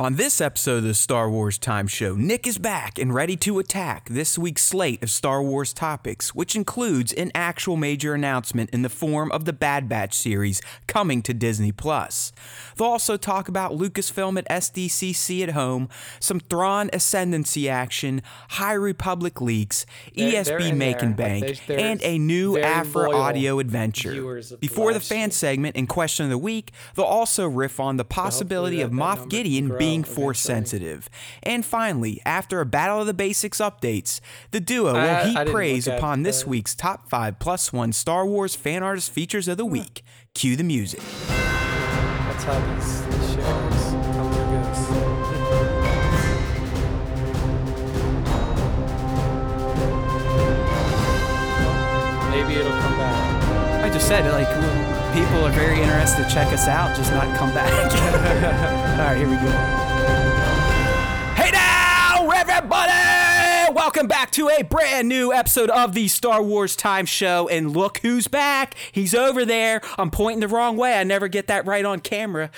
On this episode of the Star Wars Time Show, Nick is back and ready to attack this week's slate of Star Wars topics, which includes an actual major announcement in the form of the Bad Batch series coming to Disney Plus. They'll also talk about Lucasfilm at SDCC at home, some Thrawn Ascendancy action, High Republic leaks, They're- they're ESB in there. and Like, Bank, there's- there's and a new Aphra audio adventure. Before the fan segment and question of the week, they'll also riff on the possibility of Moff Gideon being oh, force eventually. sensitive. And finally, after a Battle of the Basics updates, the duo will I- I heap praise upon this week's top five plus one Star Wars fan artist features of the week. Cue the music. That's how these, these shows come. Maybe it'll come back. I just said, like, people are very interested to check us out, just not come back. All right, here we go. Hey now, everybody! Welcome back to a brand new episode of the Star Wars Time Show. And look who's back. He's over there. I'm pointing the wrong way. I never get that right on camera.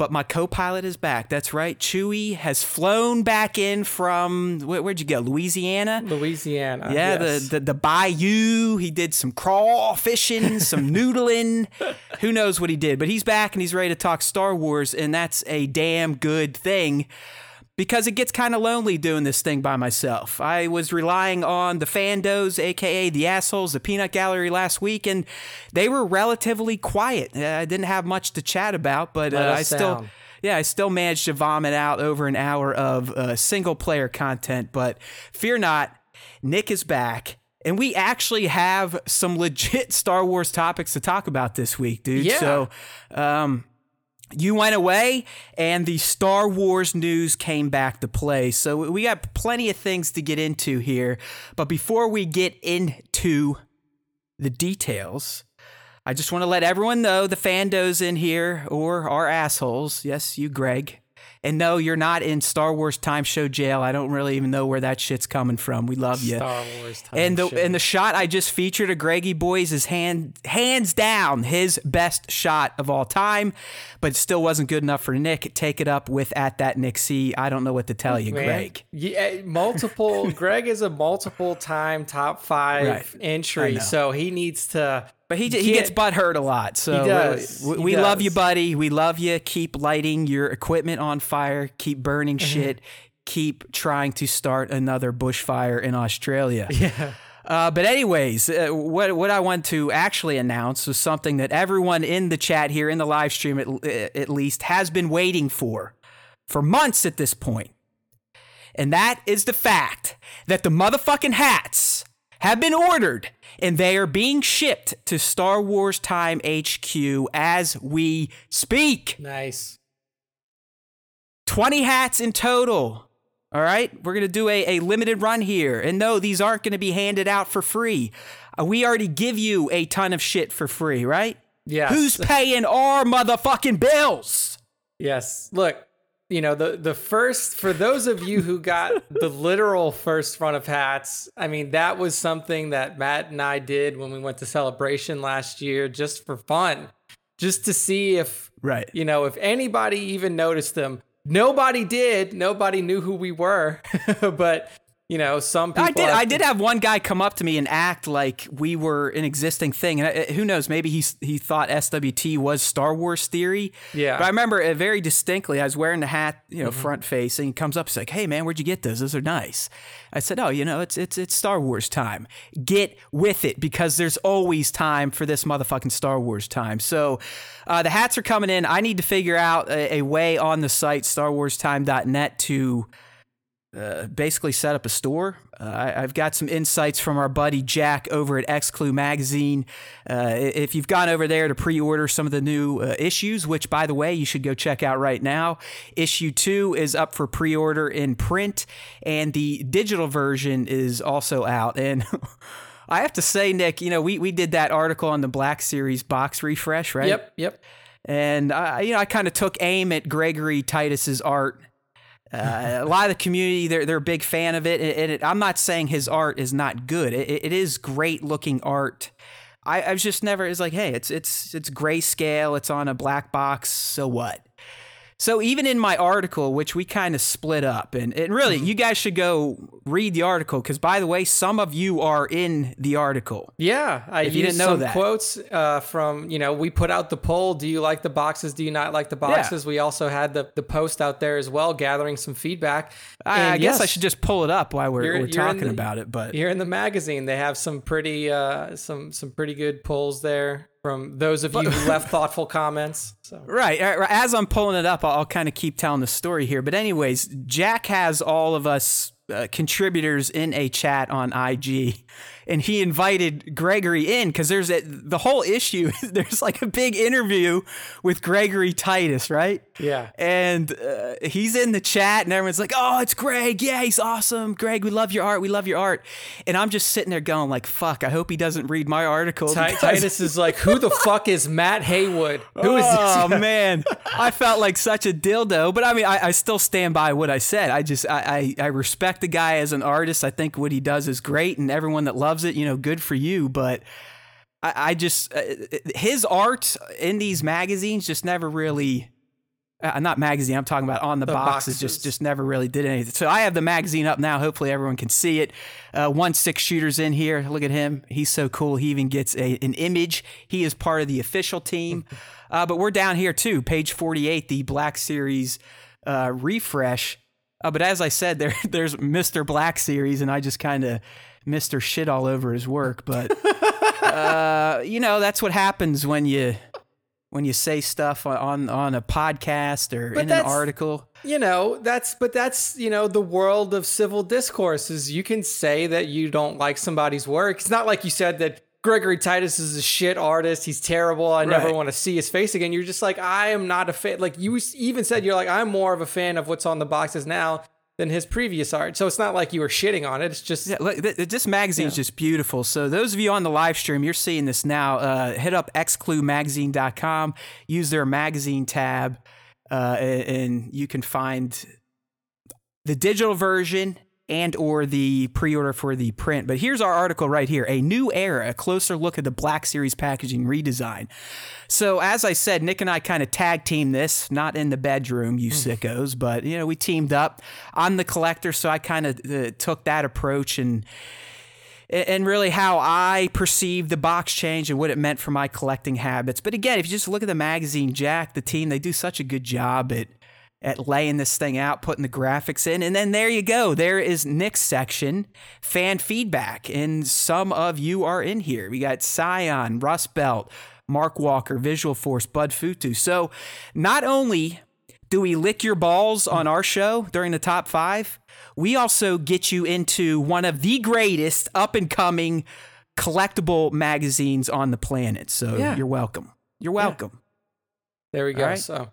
But my co pilot is back. That's right. Chewie has flown back in from, where, where'd you go? Louisiana? Louisiana. Yeah, yes. the, the the bayou. He did some crawl fishing, some noodling. Who knows what he did? But he's back and he's ready to talk Star Wars, and that's a damn good thing. Because it gets kind of lonely doing this thing by myself. I was relying on the fandos, aka the assholes, the peanut gallery last week, and they were relatively quiet. Uh, I didn't have much to chat about, but uh, I still, down. yeah, I still managed to vomit out over an hour of uh, single player content. But fear not, Nick is back. And we actually have some legit Star Wars topics to talk about this week, dude. Yeah. So, um, you went away and the Star Wars news came back to play. So we got plenty of things to get into here. But before we get into the details, I just want to let everyone know the fandos in here or our assholes. Yes, you, Greg. And no, you're not in Star Wars Time Show jail. I don't really even know where that shit's coming from. We love you. Star Wars time And the show. and the shot I just featured of Greggy Boys is hand hands down his best shot of all time, but it still wasn't good enough for Nick. Take it up with at that Nick C. I don't know what to tell you, Man, Greg. Yeah, multiple. Greg is a multiple time top five Right. Entry, so he needs to. But he, you he gets butt hurt a lot. So He does. we, we love you, buddy. We love you. Keep lighting your equipment on fire. Keep burning Mm-hmm. shit. Keep trying to start another bushfire in Australia. Yeah. Uh, but anyways, uh, what what I want to actually announce was something that everyone in the chat here in the live stream at, at least has been waiting for for months at this point. And that is the fact that the motherfucking hats have been ordered and they are being shipped to Star Wars Time HQ as we speak. Nice. 20 hats in total. All right, we're going to do a, a limited run here. And no, these aren't going to be handed out for free. Uh, we already give you a ton of shit for free, right? Yes. Who's paying our motherfucking bills? Yes. Look, you know, the the first for those of you who got the literal first run of hats, I mean, that was something that Matt and I did when we went to celebration last year just for fun. Just to see if Right. you know, if anybody even noticed them. Nobody did. Nobody knew who we were. but, you know, some people I did. have- I did have one guy come up to me and act like we were an existing thing, and uh, who knows? Maybe he he thought SWT was Star Wars theory. Yeah. But I remember it very distinctly. I was wearing the hat, you know, Mm-hmm. front facing. and he comes up. He's like, "Hey, man, where'd you get those? Those are nice." I said, "Oh, you know, it's it's it's Star Wars time. Get with it because there's always time for this motherfucking Star Wars time." So. Uh, the hats are coming in. I need to figure out a, a way on the site, StarWarsTime.net, to uh, basically set up a store. Uh, I, I've got some insights from our buddy Jack over at X Clue Magazine. Uh, if you've gone over there to pre order some of the new uh, issues, which by the way, you should go check out right now, issue two is up for pre order in print, and the digital version is also out. And I have to say, Nick, you know, we, we did that article on the Black Series box refresh, right? Yep, yep. and I, you know, I kind of took aim at Gregory Titus's art. Uh, a lot of the community, they're they're a big fan of it, and it, I'm not saying his art is not good. It, it is great looking art. I, I just never. It's like, hey, it's it's it's grayscale. It's on a black box. So what? So even in my article, which we kind of split up, and, and really, Mm-hmm. you guys should go read the article because, by the way, some of you are in the article. Yeah, I If you didn't know some that. quotes uh, from you know we put out the poll. Do you like the boxes? Do you not like the boxes? We also had the the post out there as well, gathering some feedback. I, I guess I should just pull it up while we're, You're- we're you're talking the- about it. But here in the magazine they have some pretty uh, some some pretty good polls there from those of you who left thoughtful comments. So Right. As I'm pulling it up, I'll, I'll kind of keep telling the story here. But, anyways, Jack has all of us uh, contributors in a chat on IG, and he invited Gregory in because there's a, the whole issue. there's like a big interview with Gregory Titus, right? yeah, And uh, he's in the chat, and everyone's like, "Oh, it's Greg! Yeah, he's awesome, Greg. We love your art. We love your art." And I'm just sitting there going, "Like, fuck! I hope he doesn't read my article." Ti- because- Titus is like, who the fuck is Matt Haywood? Who is oh this? man, I felt like such a dildo, but I mean, I, I still stand by what I said. I just, I, I, I respect the guy as an artist. I think what he does is great, and everyone that loves it, you know, good for you. But I, I just, uh, his art in these magazines just never really. Uh, not magazine. I'm talking about on the, The boxes, boxes. Just, just never really did anything. So I have the magazine up now. Hopefully everyone can see it. Uh, one six shooters in here. Look at him. He's so cool. He even gets a, an image. He is part of the official team. Uh, but we're down here too, page 48, the Black Series uh, refresh. Uh, but as I said, there there's Mr. Black Series, and I just kind of Mr. Shit all over his work. But uh, you know, that's what happens when you when you say stuff on on a podcast or But in an article. you know that's but that's you know the world of civil discourse is you can say that you don't like somebody's work it's not like you said that gregory titus is a shit artist he's terrible i never Right. want to see his face again you're just like i am not a fan like you even said you're like i'm more of a fan of what's on the boxes now than his previous art so it's not like you were shitting on it it's just Yeah, look, th- th- this magazine's just beautiful. So those of you on the live stream, you're seeing this now. Uh, hit up xcluemagazine.com, use their magazine tab, uh, a- and you can find the digital version and or the pre-order for the print. But here's our article right here. A new era, a closer look at the Black Series packaging redesign. So as I said, Nick and I kind of tag team this, not in the bedroom, you sickos, but you know, we teamed up. I'm the collector, so I kind of uh, took that approach and and really how I perceived the box change and what it meant for my collecting habits. But again, if you just look at the magazine, Jack, the team, they do such a good job at at laying this thing out, putting the graphics in, and then there you go. There is Nick's section, fan feedback, and some of you are in here. We got Scion, Rust Belt, Mark Walker, Visual Force, Bud Futu. So not only do we lick your balls on our show during the top five? We also get you into one of the greatest up and coming collectible magazines on the planet. So Yeah. you're welcome. You're welcome. There we go. Right. So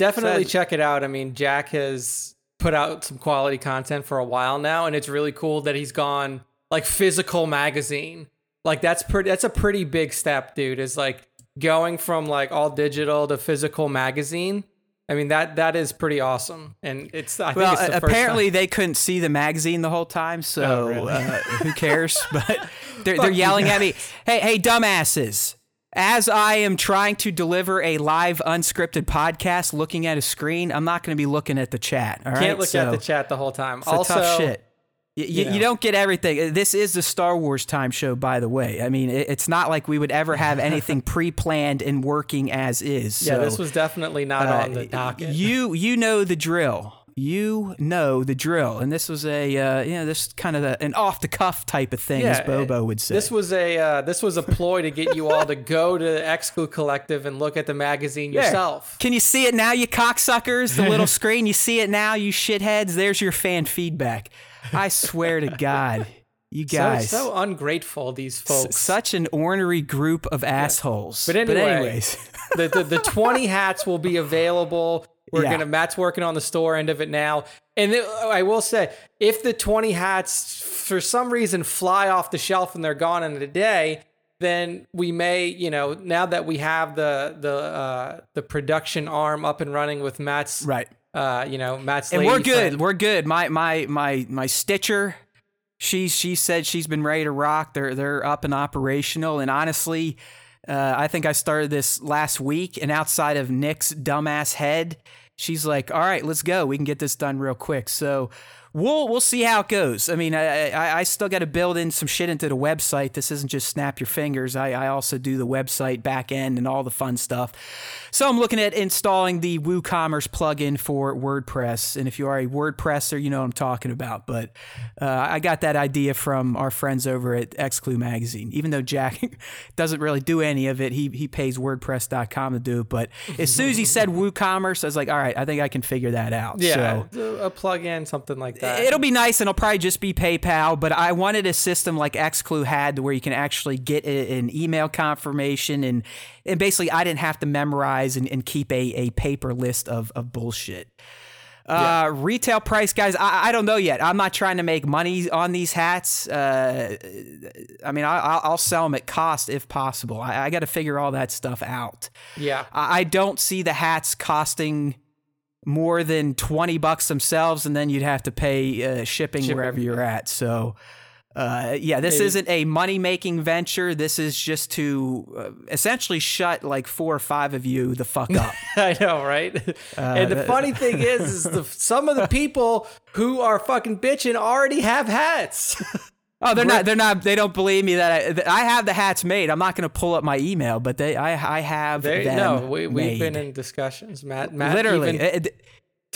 definitely So- check it out. I mean, Jack has put out some quality content for a while now, and it's really cool that he's gone like physical magazine. Like that's pretty. That's a pretty big step, dude. Is like going from like all digital to physical magazine. I mean that that is pretty awesome, and it's. I think Well, it's the apparently they couldn't see the magazine the whole time, so Oh, really? uh, who cares? But they're, they're yelling at me, "Hey, hey, dumbasses!" As I am trying to deliver a live unscripted podcast, looking at a screen, I'm not going to be looking at the chat. All right, can't look at the chat the whole time. It's a also, tough shit. You, you, know. you don't get everything. This is the Star Wars time show, by the way. I mean, it's not like we would ever have anything pre-planned and working as is. yeah, this was definitely not uh, on the docket. You you know the drill. You know the drill, and this was a uh, you know this kind of a, an off the cuff type of thing, as Yeah, Bobo would say. This was a uh, this was a ploy to get you all to go to Exclu Collective and look at the magazine There. yourself. Can you see it now, you cocksuckers? The little screen, you see it now, you shitheads. There's your fan feedback. I swear to God, you guys. so ungrateful these S- folks. such an ornery group of assholes. But anyway, anyways, the, the the 20 hats will be available. We're Yeah. gonna Matt's working on the store end of it now. And then, I will say, if the 20 hats for some reason fly off the shelf and they're gone in a day, then we may, you know, now that we have the the uh, the production arm up and running with Matt's right. uh, you know, Matt's And we're good. friend. We're good. My my my my Stitcher. She she said she's been ready to rock. They're they're up and operational. And honestly, uh, I think I started this last week. And outside of Nick's dumbass head, she's like, "All right, let's go. We can get this done real quick." So we'll we'll see how it goes. I mean, I I, I still got to build in some shit into the website. This isn't just snap your fingers. I, I also do the website back end and all the fun stuff. So I'm looking at installing the WooCommerce plugin for WordPress. And if you are a WordPresser, you know what I'm talking about. But uh, I got that idea from our friends over at Xclue Magazine. Even though Jack doesn't really do any of it, he he pays WordPress.com to do it. But as soon as he said WooCommerce, I was like, all right, I think I can figure that out. Yeah, So, a plug-in, something like that. It'll be nice, and it'll probably just be PayPal. But I wanted a system like Xclue had, where you can actually get a- an email confirmation, and and basically I didn't have to memorize and, and keep a, a paper list of of bullshit. Uh, Retail price, guys. I, I don't know yet. I'm not trying to make money on these hats. Uh, I mean, I, I'll, I'll sell them at cost if possible. I, I got to figure all that stuff out. yeah. I I don't see the hats costing more than 20 bucks themselves and then you'd have to pay uh, shipping, Shipping, wherever you're at. So uh, yeah this Maybe- isn't a money making venture. This is just to uh, essentially shut like four or five of you the fuck up. I know, right? and the funny thing is, is the, some of the people who are fucking bitching already have hats. oh they're not they're not they don't believe me that I, that I have the hats made i'm not going to pull up my email but they i, I have they, them no, we, we've been in discussions. Matt, Matt literally uh, It- it-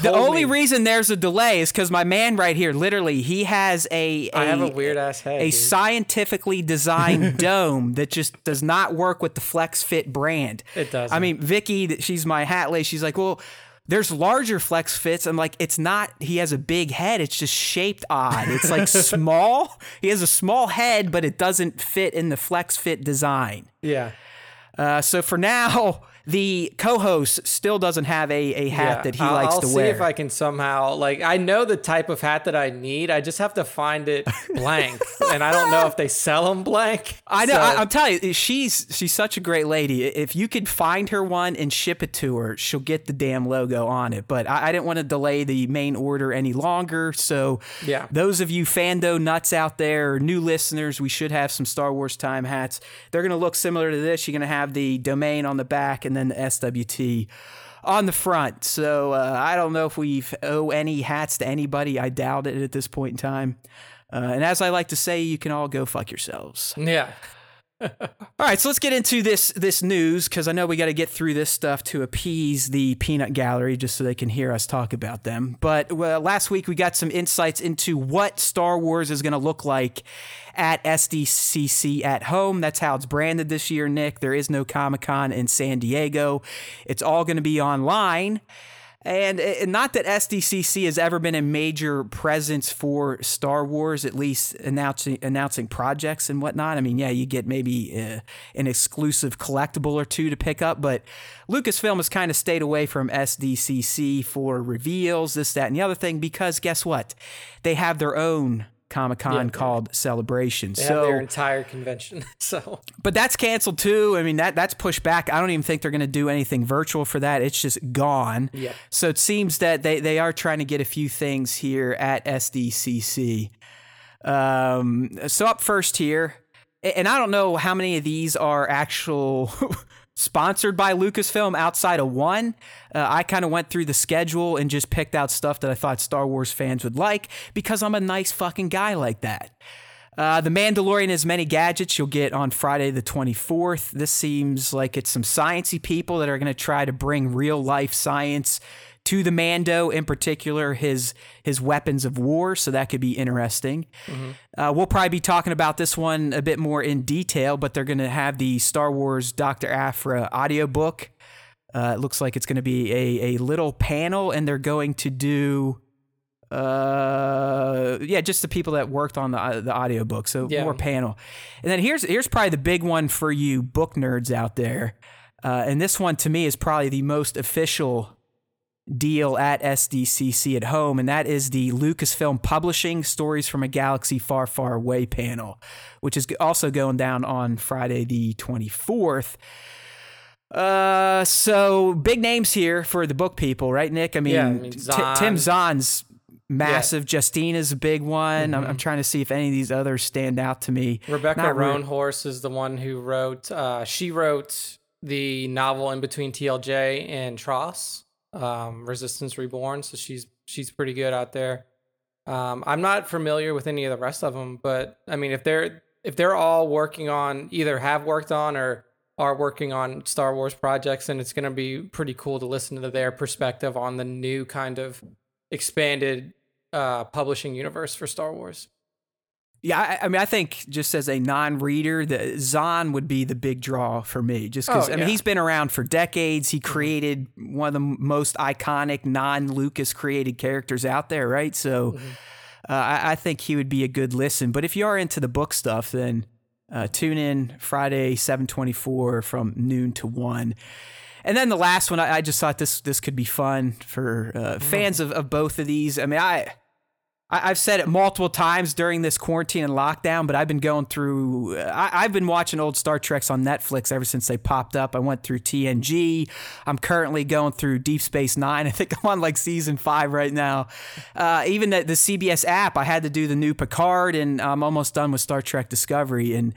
the only me- reason there's a delay is because my man right here literally he has a, a I have a weird ass head. a dude. scientifically designed dome that just does not work with the Flex Fit brand. It doesn't. I mean, Vicky, she's my hat lady. She's like, well, there's larger Flex Fits. I'm like, it's not. He has a big head. It's just shaped odd. It's like small. He has a small head, but it doesn't fit in the Flex Fit design. yeah. Uh, so for now, the co-host still doesn't have a, a hat yeah. that he I'll, likes I'll to see wear. if I can somehow like I know the type of hat that I need. I just have to find it blank, and I don't know if they sell them blank. I know. So- I, I'm telling you, she's she's such a great lady. If you could find her one and ship it to her, she'll get the damn logo on it. But I, I didn't want to delay the main order any longer. So Yeah. those of you fando nuts out there, new listeners, we should have some Star Wars time hats. They're gonna look similar to this. You're gonna have the domain on the back and then the SWT on the front. So uh, I don't know if we owe any hats to anybody. I doubt it at this point in time. Uh, and as I like to say, you can all go fuck yourselves. yeah. All right, so let's get into this this news because I know we got to get through this stuff to appease the peanut gallery just so they can hear us talk about them. But well, last week we got some insights into what Star Wars is going to look like at SDCC at home. That's how it's branded this year, Nick. There is no Comic Con in San Diego. It's all going to be online. And, and not that SDCC has ever been a major presence for Star Wars, at least announcing announcing projects and whatnot. I mean, yeah, you get maybe uh, an exclusive collectible or two to pick up, but Lucasfilm has kind of stayed away from SDCC for reveals, this, that, and the other thing, because guess what? They have their own Comic Con Yeah. called Celebration. They so their entire convention. So but that's canceled too. I mean that that's pushed back. I don't even think they're going to do anything virtual for that. It's just gone. Yeah. So it seems that they they are trying to get a few things here at SDCC. Um, so up first here, and I don't know how many of these are actual sponsored by Lucasfilm outside of one. Uh, I kind of went through the schedule and just picked out stuff that I thought Star Wars fans would like because I'm a nice fucking guy like that. Uh, the Mandalorian has many gadgets you'll get on Friday the 24th. This seems like it's some sciencey people that are going to try to bring real life science to the Mando, in particular his his weapons of war. So that could be interesting. Uh, we'll probably be talking about this one a bit more in detail, but they're going to have the Star Wars Doctor Aphra audiobook. Uh, it looks like it's going to be a, a little panel, and they're going to do uh yeah just the people that worked on the uh, the audiobook so Yeah. more panel and then here's here's probably the big one for you book nerds out there uh, and this one to me is probably the most official deal at SDCC at home, and that is the Lucasfilm Publishing Stories from a Galaxy Far, Far Away panel, which is also going down on Friday the 24th. Uh, so big names here for the book people, right, Nick? I mean, Yeah, I mean, Zahn. Tim Zahn's massive. Justina's a big one. I'm, I'm trying to see if any of these others stand out to me. Rebecca Not re- Roanhorse is the one who wrote. Uh, she wrote the novel in between TLJ and TROS. Um, Resistance Reborn, so she's she's pretty good out there. Um, I'm not familiar with any of the rest of them, but I mean, if they're if they're all working on either have worked on or are working on Star Wars projects, and it's going to be pretty cool to listen to their perspective on the new kind of expanded uh, publishing universe for Star Wars. Yeah, I, I, mean, I think just as a non-reader, the Zahn would be the big draw for me. Just because oh, I mean, he's been around for decades. He created one of the most iconic non-Lucas created characters out there, right? So, mm-hmm. uh, I, I, think he would be a good listen. But if you are into the book stuff, then uh, tune in Friday seven twenty-four from noon to one. And then the last one, I, I just thought this this could be fun for uh, mm-hmm. fans of, of both of these. I mean, I I, have said it multiple times during this quarantine and lockdown, but I've been going through. I, have been watching old Star Treks on Netflix ever since they popped up. I went through TNG. I'm currently going through Deep Space Nine. I think I'm on like season five right now. Uh, even the, the CBS app, I had to do the new Picard, and I'm almost done with Star Trek Discovery. And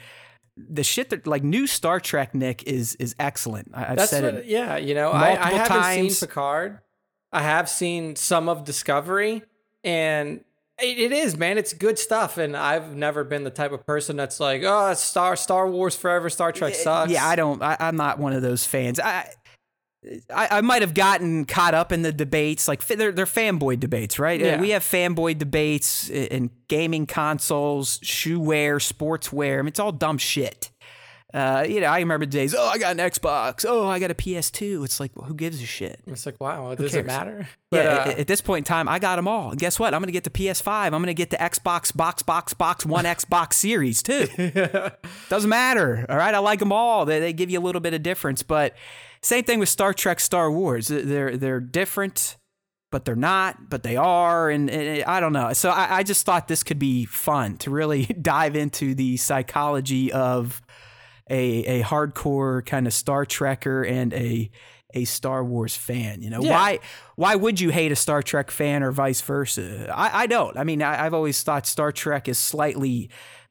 the shit that like new Star Trek Nick is is excellent. I, have said what, it. Yeah, you know, I, I haven't times. seen Picard. I have seen some of Discovery, and it, it is, man. It's good stuff, and I've never been the type of person that's like, "Oh, Star Star Wars forever, Star Trek sucks." Yeah, I don't. I, am not one of those fans. I I, I might have gotten caught up in the debates, like they're, they're fanboy debates, right? Yeah. We have fanboy debates in gaming consoles, shoe wear, sportswear. I mean, it's all dumb shit. Uh, you know, I remember days. Oh, I got an Xbox. Oh, I got a PS2. It's like, well, who gives a shit? It's like, wow, does it matter? But, yeah. Uh, at, at, this point in time, I got them all. And guess what? I'm gonna get the PS5. I'm gonna get the Xbox, box, box, box, one Xbox Series too. Doesn't matter. All right, I like them all. They they give you a little bit of difference, but same thing with Star Trek, Star Wars. They're they're different but they're not, but they are. And, and I don't know. So I, I, just thought this could be fun to really dive into the psychology of a a hardcore kind of Star Trekker and a a Star Wars fan. You know yeah. why why would you hate a Star Trek fan or vice versa? I, I don't. I mean, I, have always thought Star Trek is slightly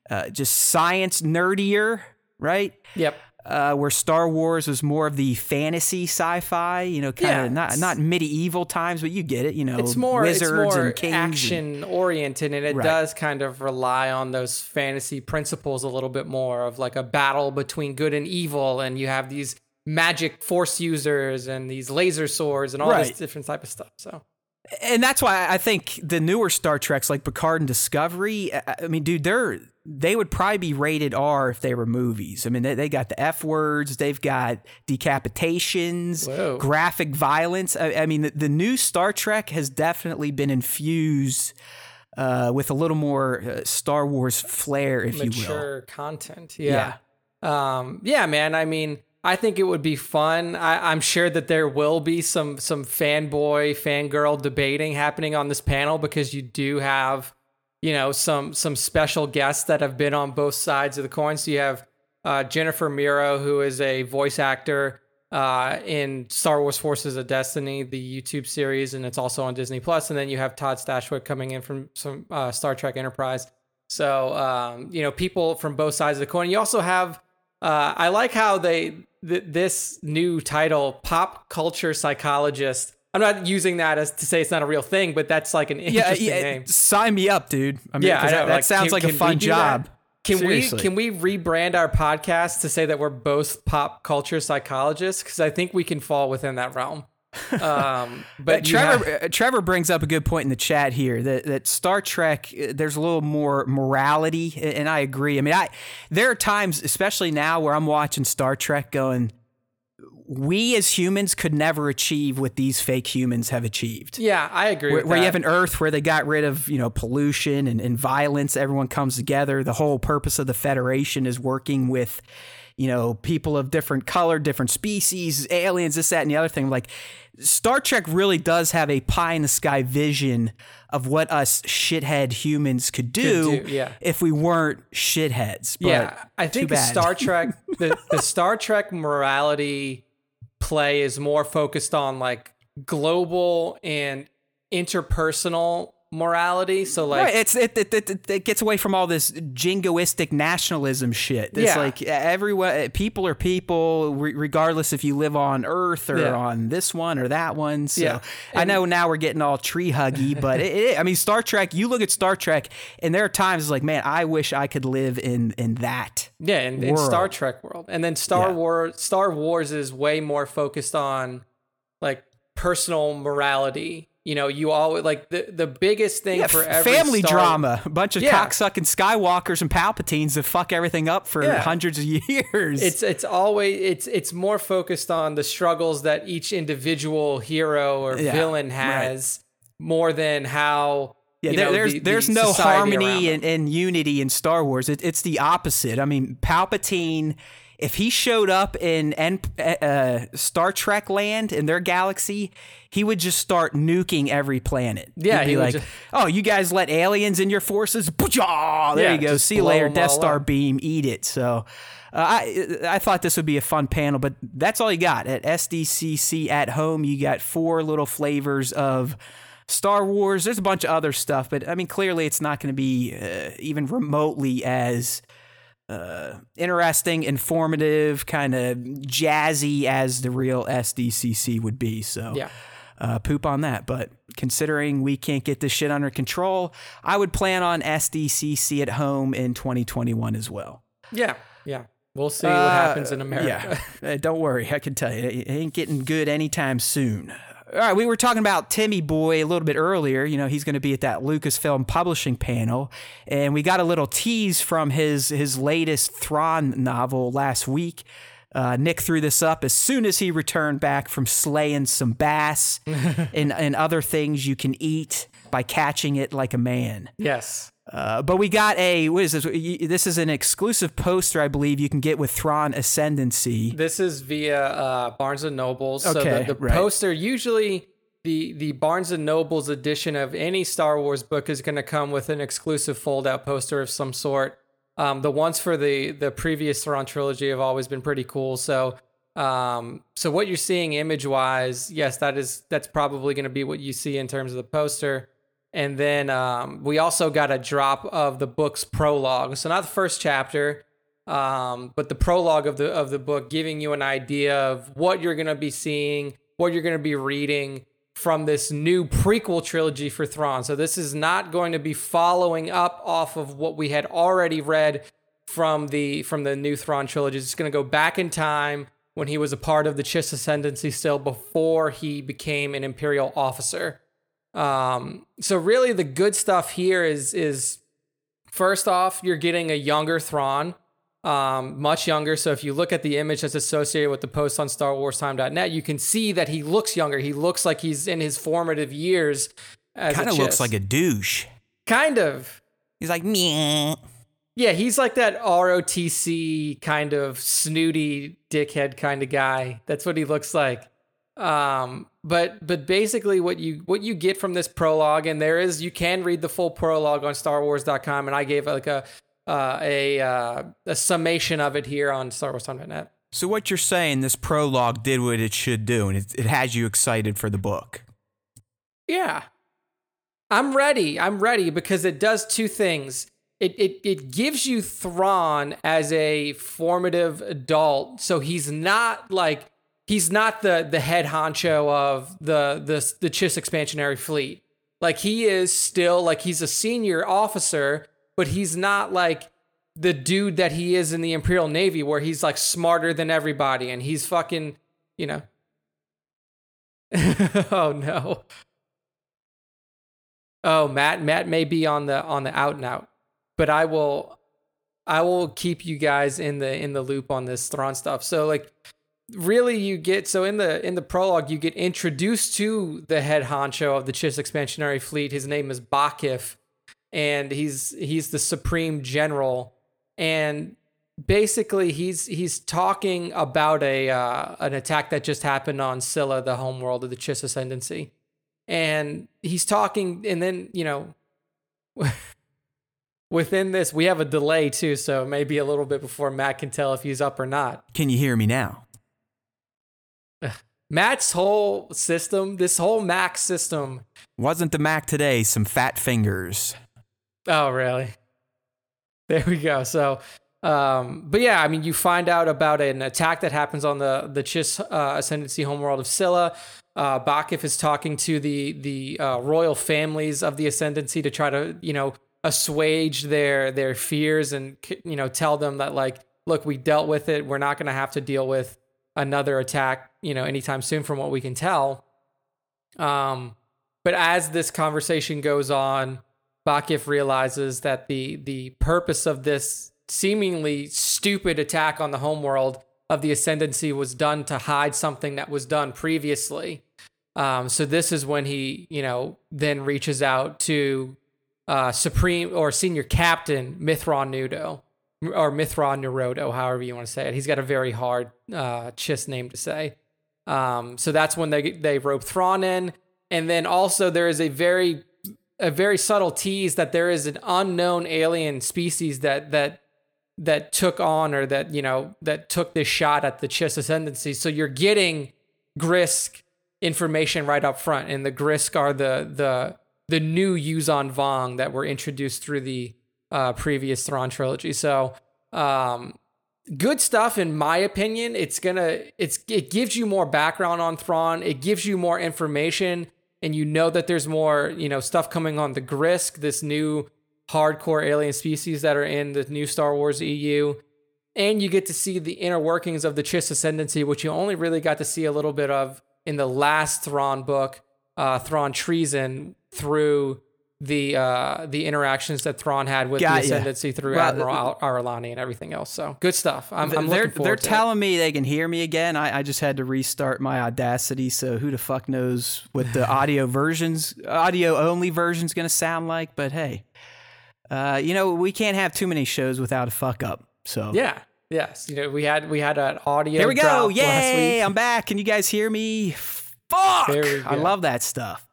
uh, just science nerdier, right? Yep uh, where Star Wars was more of the fantasy sci-fi, you know, kind of yeah, not not medieval times, but you get it, you know, it's more wizards it's more and action and, oriented, and it right. does kind of rely on those fantasy principles a little bit more of like a battle between good and evil, and you have these magic force users and these laser swords and all right. this different type of stuff. So and that's why I think the newer Star Treks like Picard and Discovery, I mean, dude, they're they would probably be rated R if they were movies. I mean, they, they got the F words, they've got decapitations, Whoa. graphic violence. I, I mean, the, the, new Star Trek has definitely been infused uh, with a little more uh, Star Wars flair, if Mature you will. Mature content. Yeah. Yeah. Um, yeah, man. I mean, I think it would be fun. I, am sure that there will be some some fanboy, fangirl debating happening on this panel because you do have, you know, some some special guests that have been on both sides of the coin. So you have uh, Jennifer Muro, who is a voice actor uh, in Star Wars Forces of Destiny, the YouTube series, and it's also on Disney Plus. And then you have Todd Stashwick coming in from some uh, Star Trek Enterprise. So um, you know, people from both sides of the coin. You also have. Uh, I like how they th- this new title, pop culture psychologist. I'm not using that as to say it's not a real thing, but that's like an interesting yeah, yeah, name. Sign me up, dude. I mean, yeah, that, that like, sounds can, like a fun job. That? Can Seriously. we can we rebrand our podcast to say that we're both pop culture psychologists? Because I think we can fall within that realm. Um, but Trevor have- uh, Trevor brings up a good point in the chat here that that Star Trek uh, there's a little more morality, and I agree. I mean, I there are times, especially now, where I'm watching Star Trek, going, we as humans could never achieve what these fake humans have achieved. Yeah, I agree. Where, where you have an Earth where they got rid of you know pollution and, and violence, everyone comes together. The whole purpose of the Federation is working with you know, people of different color, different species, aliens, this, that, and the other thing. Like, Star Trek really does have a pie in the sky vision of what us shithead humans could do, could do yeah. if we weren't shitheads. But yeah, I think Star Trek, the, the Star Trek morality play is more focused on like global and interpersonal morality. So like right, it's it, it, it, it gets away from all this jingoistic nationalism shit. It's Yeah. like everyone, people are people, re- regardless if you live on Earth or Yeah. on this one or that one. So Yeah. I know now we're getting all tree huggy, but it, it, I mean, Star Trek. You look at Star Trek, and there are times it's like, man, I wish I could live in in that. Yeah, in, in Star. Trek world, and then Star. Wars. Star Wars is way more focused on like personal morality. You know, you always like the the biggest thing Yeah, for every family Star- drama, a bunch of Yeah. cocksucking Skywalkers and Palpatines that fuck everything up for Yeah. hundreds of years. It's it's always it's it's more focused on the struggles that each individual hero or Yeah, villain has more than how Yeah, you there, know, there's the- there's the no harmony and, and unity in Star Wars. It, it's the opposite. I mean, Palpatine, if he showed up in uh, Star Trek land in their galaxy, he would just start nuking every planet. Yeah, He'd be he like, just- "Oh, you guys let aliens in your forces? There Yeah, you go. See you later. Death Star up. beam. Eat it." So. Uh, I I thought this would be a fun panel, but that's all you got at SDCC at home. You got four little flavors of Star Wars. There's a bunch of other stuff, but I mean, clearly it's not going to be uh, even remotely as uh, interesting, informative, kind of jazzy as the real SDCC would be. So, Yeah. uh, poop on that. But considering we can't get this shit under control, I would plan on SDCC at home in 2021 as well. Yeah, yeah. We'll see what Uh, happens in America. Yeah, don't worry. I can tell you, it ain't getting good anytime soon. All right, we were talking about Timmy Boy a little bit earlier. You know, he's going to be at that Lucasfilm publishing panel, and we got a little tease from his his latest Thrawn novel last week. Uh, Nick threw this up as soon as he returned back from slaying some bass and, and other things you can eat by catching it like a man. yes. Uh, but we got a what is this? This is an exclusive poster, I believe, you can get with Thrawn Ascendancy. This is via uh, Barnes and Nobles. So Okay, the, the right. poster usually the the Barnes and Nobles edition of any Star Wars book is going to come with an exclusive fold out poster of some sort. Um, the ones for the the previous Thrawn trilogy have always been pretty cool. So um, so what you're seeing image wise, yes, that is that's probably going to be what you see in terms of the poster. And then um, we also got a drop of the book's prologue. So not the first chapter, um, but the prologue of the of the book, giving you an idea of what you're going to be seeing, what you're going to be reading from this new prequel trilogy for Thrawn. So this is not going to be following up off of what we had already read from the from the new Thrawn trilogy. It's going to go back in time when he was a part of the Chiss Ascendancy still before he became an Imperial officer. Um, so really, the good stuff here is is first off, you're getting a younger Thrawn, um, much younger. So if you look at the image that's associated with the post on StarWarsTime.net, you can see that he looks younger. He looks like he's in his formative years. Kind of looks like a douche. kind of. He's like, meh. Yeah, he's like that ROTC kind of snooty dickhead kind of guy. That's what he looks like. Um, but but basically what you what you get from this prologue, and there is you can read the full prologue on StarWars.com, and I gave like a uh, a uh, a summation of it here on StarWars.net. So what you're saying, this prologue did what it should do, and it, it has you excited for the book. Yeah. I'm ready. I'm ready because it does two things. It, it it gives you Thrawn as a formative adult, so he's not like he's not the the head honcho of the the the Chiss expansionary fleet. Like he is still like he's a senior officer, but he's not like the dude that he is in the Imperial Navy, where he's like smarter than everybody and he's fucking, you know. oh no. Oh, Matt, Matt may be on the on the out and out, but I will, I will keep you guys in the in the loop on this Thrawn stuff. So like, really, you get so in the in the prologue, you get introduced to the head honcho of the Chiss expansionary fleet. His name is Ba'kif, and he's he's the supreme general, and basically he's he's talking about a uh, an attack that just happened on Csilla, the homeworld of the Chiss ascendancy and he's talking and then you know within this we have a delay too so maybe a little bit before matt can tell if he's up or not Can you hear me now? Matt's whole system, this whole Mac system. Wasn't the Mac today some fat fingers? Oh, really? There we go. So, um, but yeah, I mean, you find out about an attack that happens on the the Chiss uh, Ascendancy homeworld of Csilla. Uh, Ba'kif is talking to the the uh, royal families of the Ascendancy to try to you know assuage their their fears and you know tell them that like, look, we dealt with it. We're not going to have to deal with another attack you know anytime soon, from what we can tell. Um, but as this conversation goes on, Ba'kif realizes that the the purpose of this seemingly stupid attack on the homeworld of the ascendancy was done to hide something that was done previously. Um, so this is when he, you know, then reaches out to uh, Supreme or Senior Captain Mithron Nudo or Mithron Nerodo, however you want to say it. He's got a very hard uh, Chiss name to say. Um, so that's when they they rope Thrawn in, and then also there is a very a very subtle tease that there is an unknown alien species that that that took on or that you know that took this shot at the Chiss ascendancy. So you're getting Grisk information right up front, and the Grisk are the the the new Yuuzhan Vong that were introduced through the uh, previous Thrawn trilogy. So um, good stuff in my opinion. It's gonna it's it gives you more background on Thrawn. It gives you more information, and you know that there's more you know stuff coming on the Grisk, this new hardcore alien species that are in the new Star Wars EU. And you get to see the inner workings of the Chiss Ascendancy, which you only really got to see a little bit of in the last Thrawn book, uh, Thrawn Treason, through the uh, the interactions that Thrawn had with Got the ya. Ascendancy through Well, Admiral Al- Ar'alani and everything else. So good stuff. I'm, I'm they're looking forward they're to it. telling me they can hear me again. I, I just had to restart my Audacity, so who the fuck knows what the audio versions, audio only version's gonna sound like? But hey, uh, you know we can't have too many shows without a fuck up. So Yeah. Yes. You know, we had we had an audio. here we go. Yay! week. I'm back. Can you guys hear me? Fuck! I love that stuff.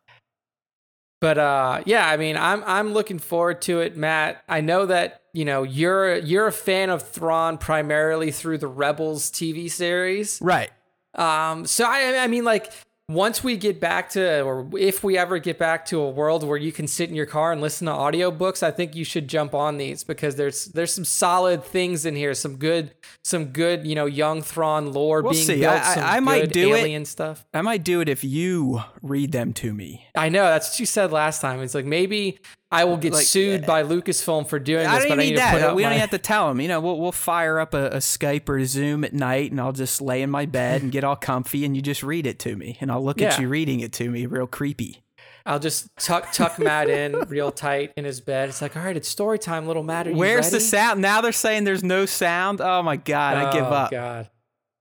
But uh, yeah, I mean, I'm I'm looking forward to it, Matt. I know that you know you're you're a fan of Thrawn primarily through the Rebels TV series. Right. Um, so I I mean, like once we get back to, or if we ever get back to a world where you can sit in your car and listen to audiobooks, I think you should jump on these because there's there's some solid things in here, some good some good you know young Thrawn lore We'll being see. built, I- I- I might do it. alien stuff. I might do it if you read them to me. I know that's what you said last time. It's like maybe I will get Like, sued by Lucasfilm for doing I this, don't but I need need to put that. We my, don't have to tell them. You know, we'll we'll fire up a, a Skype or a Zoom at night, and I'll just lay in my bed and get all comfy, and you just read it to me, and I'll look at you reading it to me, real creepy. I'll just tuck tuck Matt in real tight in his bed. It's like, all right, it's story time, little Matt. Where's the sound? Now they're saying there's no sound. Oh my god, I give Oh, up. God,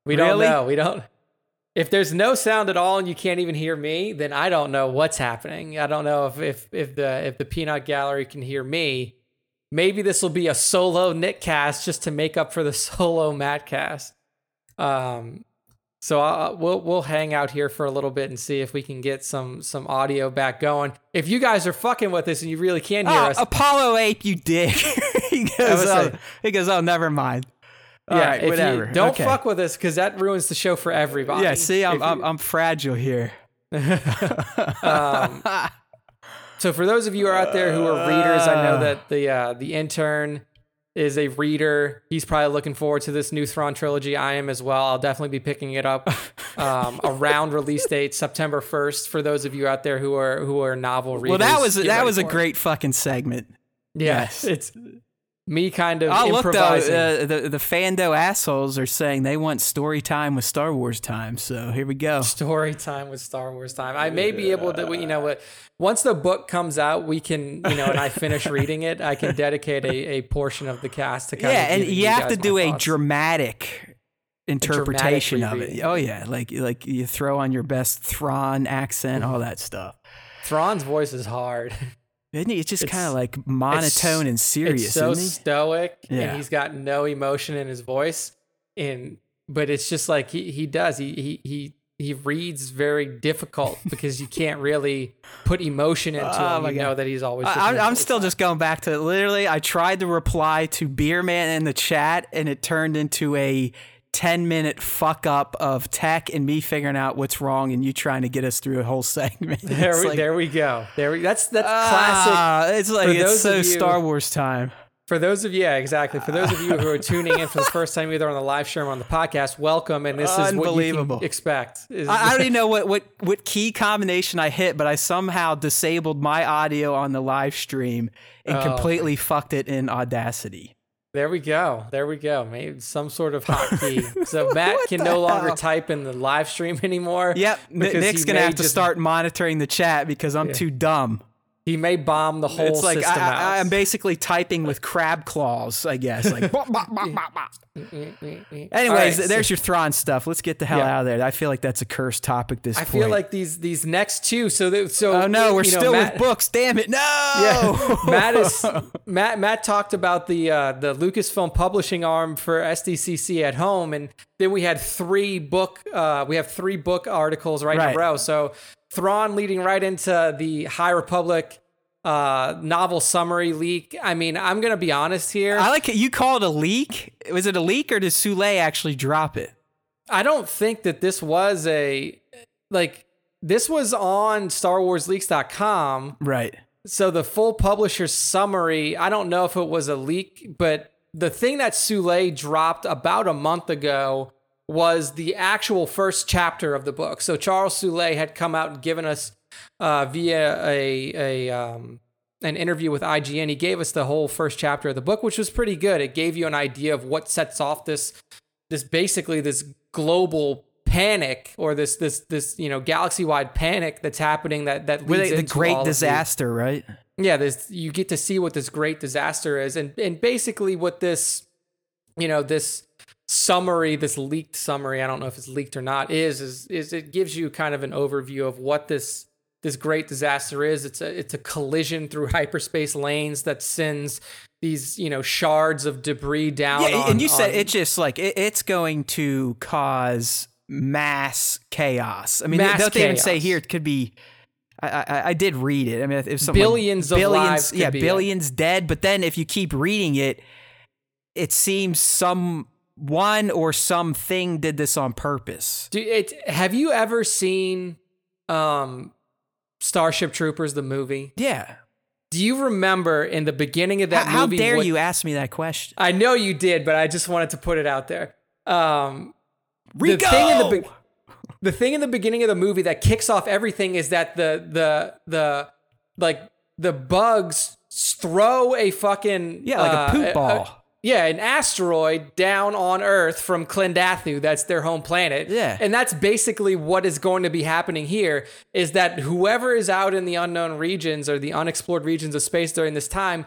we Really? don't know. We don't. If there's no sound at all and you can't even hear me, then I don't know what's happening. I don't know if if if the if the peanut gallery can hear me. Maybe this will be a solo Nick cast just to make up for the solo Matt cast. Um, so I'll, we'll we'll hang out here for a little bit and see if we can get some some audio back going. If you guys are fucking with us and you really can hear Oh, us, Apollo Ape, you dick. he goes, oh, he goes, oh, never mind. All yeah, right, whatever. don't Okay. fuck with us because that ruins the show for everybody. Yeah, see, I'm, I'm I'm fragile here. um, so for those of you out there who are readers, I know that the uh, the intern is a reader. He's probably looking forward to this new Thrawn trilogy. I am as well. I'll definitely be picking it up um, around release date, September first. For those of you out there who are who are novel readers, well, that was that was a for it. great fucking segment. Yeah, yes. it's me kind of Oh look though, improvising. uh, the the Fando assholes are saying they want story time with Star Wars time. So here we go. story time with Star Wars time. I may be able to, you know, what once the book comes out, we can, you know, and I finish reading it, I can dedicate a, a portion of the cast to kind Yeah, and giving you have to do a thoughts. dramatic interpretation of it. Oh yeah, like like you throw on your best Thrawn accent, all that stuff. Thrawn's voice is hard. Isn't he? It's just kind of like monotone and serious, it's so stoic, Yeah. and he's got no emotion in his voice. And but it's just like he he does. He he he. He reads very difficult because you can't really put emotion into Oh him. You God. know that he's always. I, I'm, I'm still just going back to literally. I tried to reply to Beerman in the chat, and it turned into a 10 minute fuck up of tech and me figuring out what's wrong and you trying to get us through a whole segment. There we, like, there we go. There we. That's that's classic. ah, It's like it's so you- Star Wars time. For those of you, yeah, exactly. For those of you who are tuning in for the first time, either on the live stream or on the podcast, welcome. And this is what you expect. Is- I, I don't even know what, what, what key combination I hit, but I somehow disabled my audio on the live stream and Oh. completely fucked it in Audacity. There we go. There we go. Maybe some sort of hotkey. So Matt can no longer hell? type in the live stream anymore. Yep, Nick's gonna have to just- start monitoring the chat because I'm too dumb. He may bomb the whole It's like I, system I, out. I'm basically typing with crab claws, I guess. Like, bop, bop, bop, bop, bop. Anyways, anyways, there's your Thrawn stuff. Let's get the hell Yeah. out of there. I feel like that's a cursed topic. This I point. feel like these these next two. So that, so oh no, we're you know, still Matt- with books. Damn it, no. Yeah, Matt is Matt. Matt talked about the uh, the Lucasfilm publishing arm for SDCC at home, and then we had three book. Uh, we have three book articles right, in a row. So Thrawn leading right into the High Republic uh, novel summary leak. I mean, I'm gonna be honest here. I like it. You call it a leak. Was it a leak or did Soule actually drop it? I don't think that this was a like this was on StarWarsLeaks.com. Right. So the full publisher summary, I don't know if it was a leak, but the thing that Soule dropped about a month ago was the actual first chapter of the book. So Charles Soule had come out and given us uh, via a a um, an interview with IGN. He gave us the whole first chapter of the book, which was pretty good. It gave you an idea of what sets off this this basically this global panic or this this this you know galaxy wide panic that's happening that that leads the into great the- disaster, right? yeah this you get to see what this great disaster is and and basically what this you know this summary this leaked summary i don't know if it's leaked or not is is is it gives you kind of an overview of what this this great disaster is it's a it's a collision through hyperspace lanes that sends these you know shards of debris down Yeah, on- and you said on- it's just like it, it's going to cause mass chaos. I mean, Mass don't they even say here it could be? I, I, I did read it. I mean, it was something Billions of billions, yeah, billions dead. But then if you keep reading it, it seems some one or something did this on purpose. Do it have you ever seen um starship troopers the movie Yeah. Do you remember in the beginning of that How, how movie? dare what- you ask me that question? I know you did, but I just wanted to put it out there. Um, Rico! The thing in the be- the thing in the beginning of the movie that kicks off everything is that the the the like the bugs throw a fucking yeah, like uh, a poop ball. yeah, an asteroid down on Earth from Klendathu. That's their home planet. Yeah. And that's basically what is going to be happening here is that whoever is out in the unknown regions or the unexplored regions of space during this time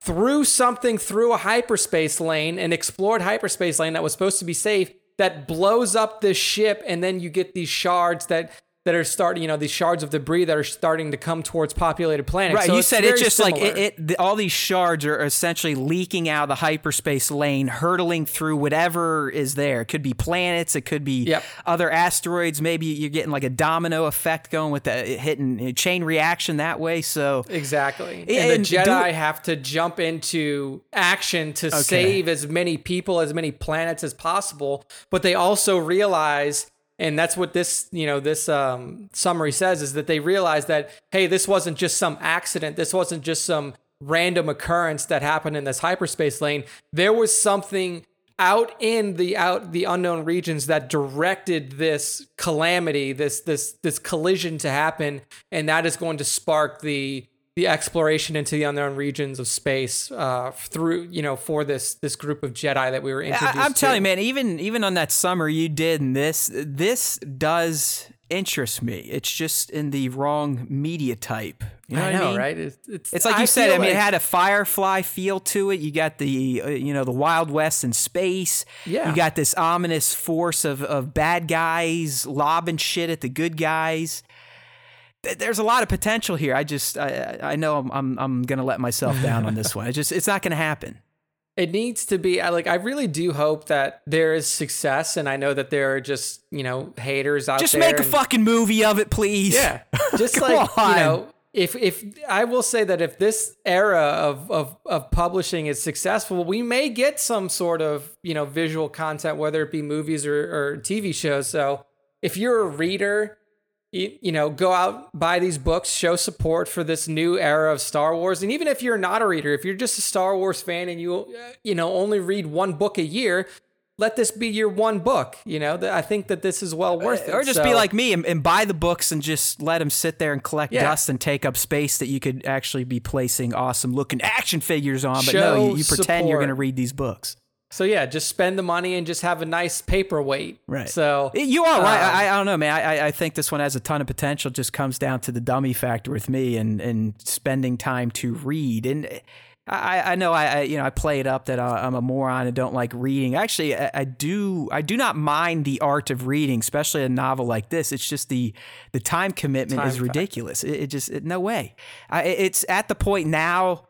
threw something through a hyperspace lane, an explored hyperspace lane that was supposed to be safe that blows up this ship and then you get these shards that that are starting, you know, these shards of debris that are starting to come towards populated planets. Right, So you it's said it's just like it, it the, all these shards are essentially leaking out of the hyperspace lane, hurtling through whatever is there. It could be planets, it could be Yep. other asteroids. Maybe you're getting like a domino effect going with the hitting a chain reaction that way. So Exactly. Yeah, and the and do- Jedi have to jump into action to save as many people, as many planets as possible. But they also realize, and that's what this, you know, this um, summary says, is that they realized that, hey, this wasn't just some accident. This wasn't just some random occurrence that happened in this hyperspace lane. There was something out in the out the unknown regions that directed this calamity this this this collision to happen and that is going to spark the the exploration into the unknown regions of space uh, through you know for this this group of Jedi that we were introduced. I, am telling you, man. Even even on that summer you did this, this does interest me. It's just in the wrong media type. You know I know, mean? right? It's, it's, It's like you said. I mean, it had a Firefly feel to it. You got the uh, you know the Wild West in space. Yeah. You got this ominous force of of bad guys lobbing shit at the good guys. Th- There's a lot of potential here. I just I I know I'm I'm, I'm gonna let myself down on this one. It just it's not gonna happen. it needs to be I like I really do hope that there is success and I know that there are just, you know, haters out Just there. Just make a and- fucking movie of it, please. Yeah. Just like, on. you know, if if I will say that if this era of, of of publishing is successful, we may get some sort of you know visual content, whether it be movies or, or TV shows. So if you're a reader, you, you know, go out buy these books, show support for this new era of Star Wars. And even if you're not a reader, if you're just a Star Wars fan and you uh, you know only read one book a year, let this be your one book. You know, I think that this is well uh, worth it. Or just So- be like me and, and buy the books and just let them sit there and collect Yeah. dust and take up space that you could actually be placing awesome looking action figures on. But Show no, you, you pretend you're going to read these books. So yeah, just spend the money and just have a nice paperweight. Right. So You are right. Um, I, I don't know, man. I, I- think this one has a ton of potential. Just comes down to the dummy factor with me and, and spending time to read. And I, I know I, I you know I play it up that I- I'm a moron and don't like reading. Actually, I, I do I do not mind the art of reading, especially a novel like this. It's just the the time commitment Time is ridiculous. It, it just it, no way. I, it's at the point now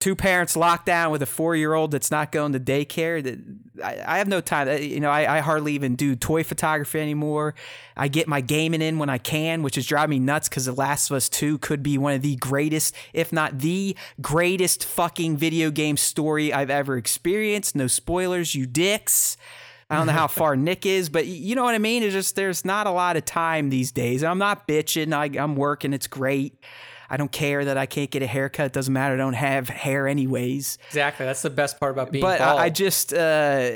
two parents locked down with a four year old that's not going to daycare. That I, I have no time. You know, I, I hardly even do toy photography anymore. I get my gaming in when I can, which is driving me nuts because The Last of Us 2 could be one of the greatest, if not the greatest fucking video game story I've ever experienced. No spoilers, you dicks. I don't know how far Nick is, but you know what I mean? It's just there's not a lot of time these days. I'm not bitching. I, I'm working. It's great. I don't care that I can't get a haircut. It doesn't matter. I don't have hair anyways. exactly, that's the best part about being But bald. I, I just, uh,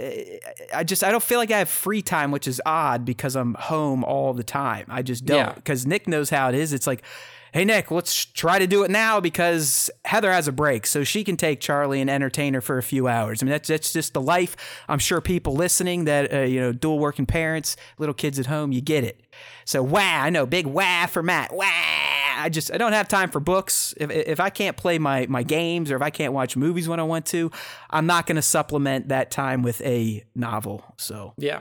I just, I don't feel like I have free time, which is odd because I'm home all the time. I just don't. Yeah. Because Nick knows how it is. It's like, hey Nick, let's try to do it now because Heather has a break, so she can take Charlie and entertain her for a few hours. I mean, that's that's just the life. I'm sure people listening that uh, you know, dual working parents, little kids at home, you get it. So wow, I know, big wow for Matt. Wow. I just I don't have time for books. If if I can't play my my games or if I can't watch movies when I want to, I'm not going to supplement that time with a novel. So yeah.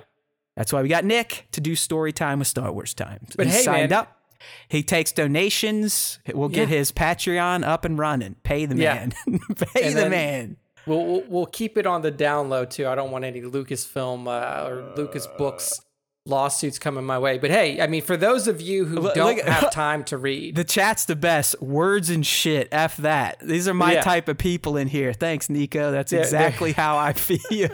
that's why we got Nick to do story time with Star Wars time. But He's hey, signed man. up. He takes donations. We'll get Yeah. his Patreon up and running. Pay the Yeah. man. Pay And the man. We'll, we'll we'll keep it on the down low too. I don't want any Lucasfilm uh, or Lucas Books lawsuits coming my way. But hey, I mean, for those of you who Look- don't look- have time to read, The chat's the best. Words and shit. F that. These are my Yeah. type of people in here. Thanks, Nico. That's they're- exactly how I feel.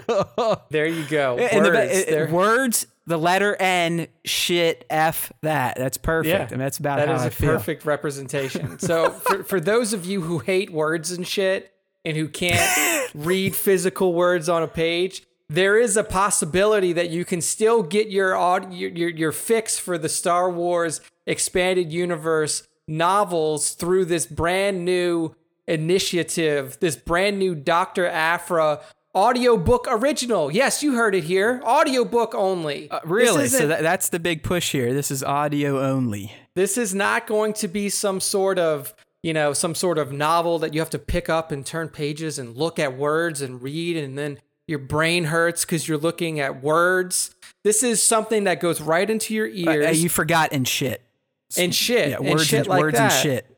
there you go. And the- Words, uh, words, the letter N, shit, F that. That's perfect. Yeah, I mean, that's about That how is I a feel. perfect representation. So for, for those of you who hate words and shit and who can't read physical words on a page, there is a possibility that you can still get your your, your your fix for the Star Wars expanded universe novels through this brand new initiative, this brand new Dr. Aphra audiobook original. Yes, you heard it here. Audiobook only. Uh, really? So that, that's the big push here. This is audio only. This is not going to be some sort of, you know, some sort of novel that you have to pick up and turn pages and look at words and read and then your brain hurts because you're looking at words. This is something that goes right into your ears uh, you forgot and shit. and shit Yeah, and words shit and, like words that. and shit.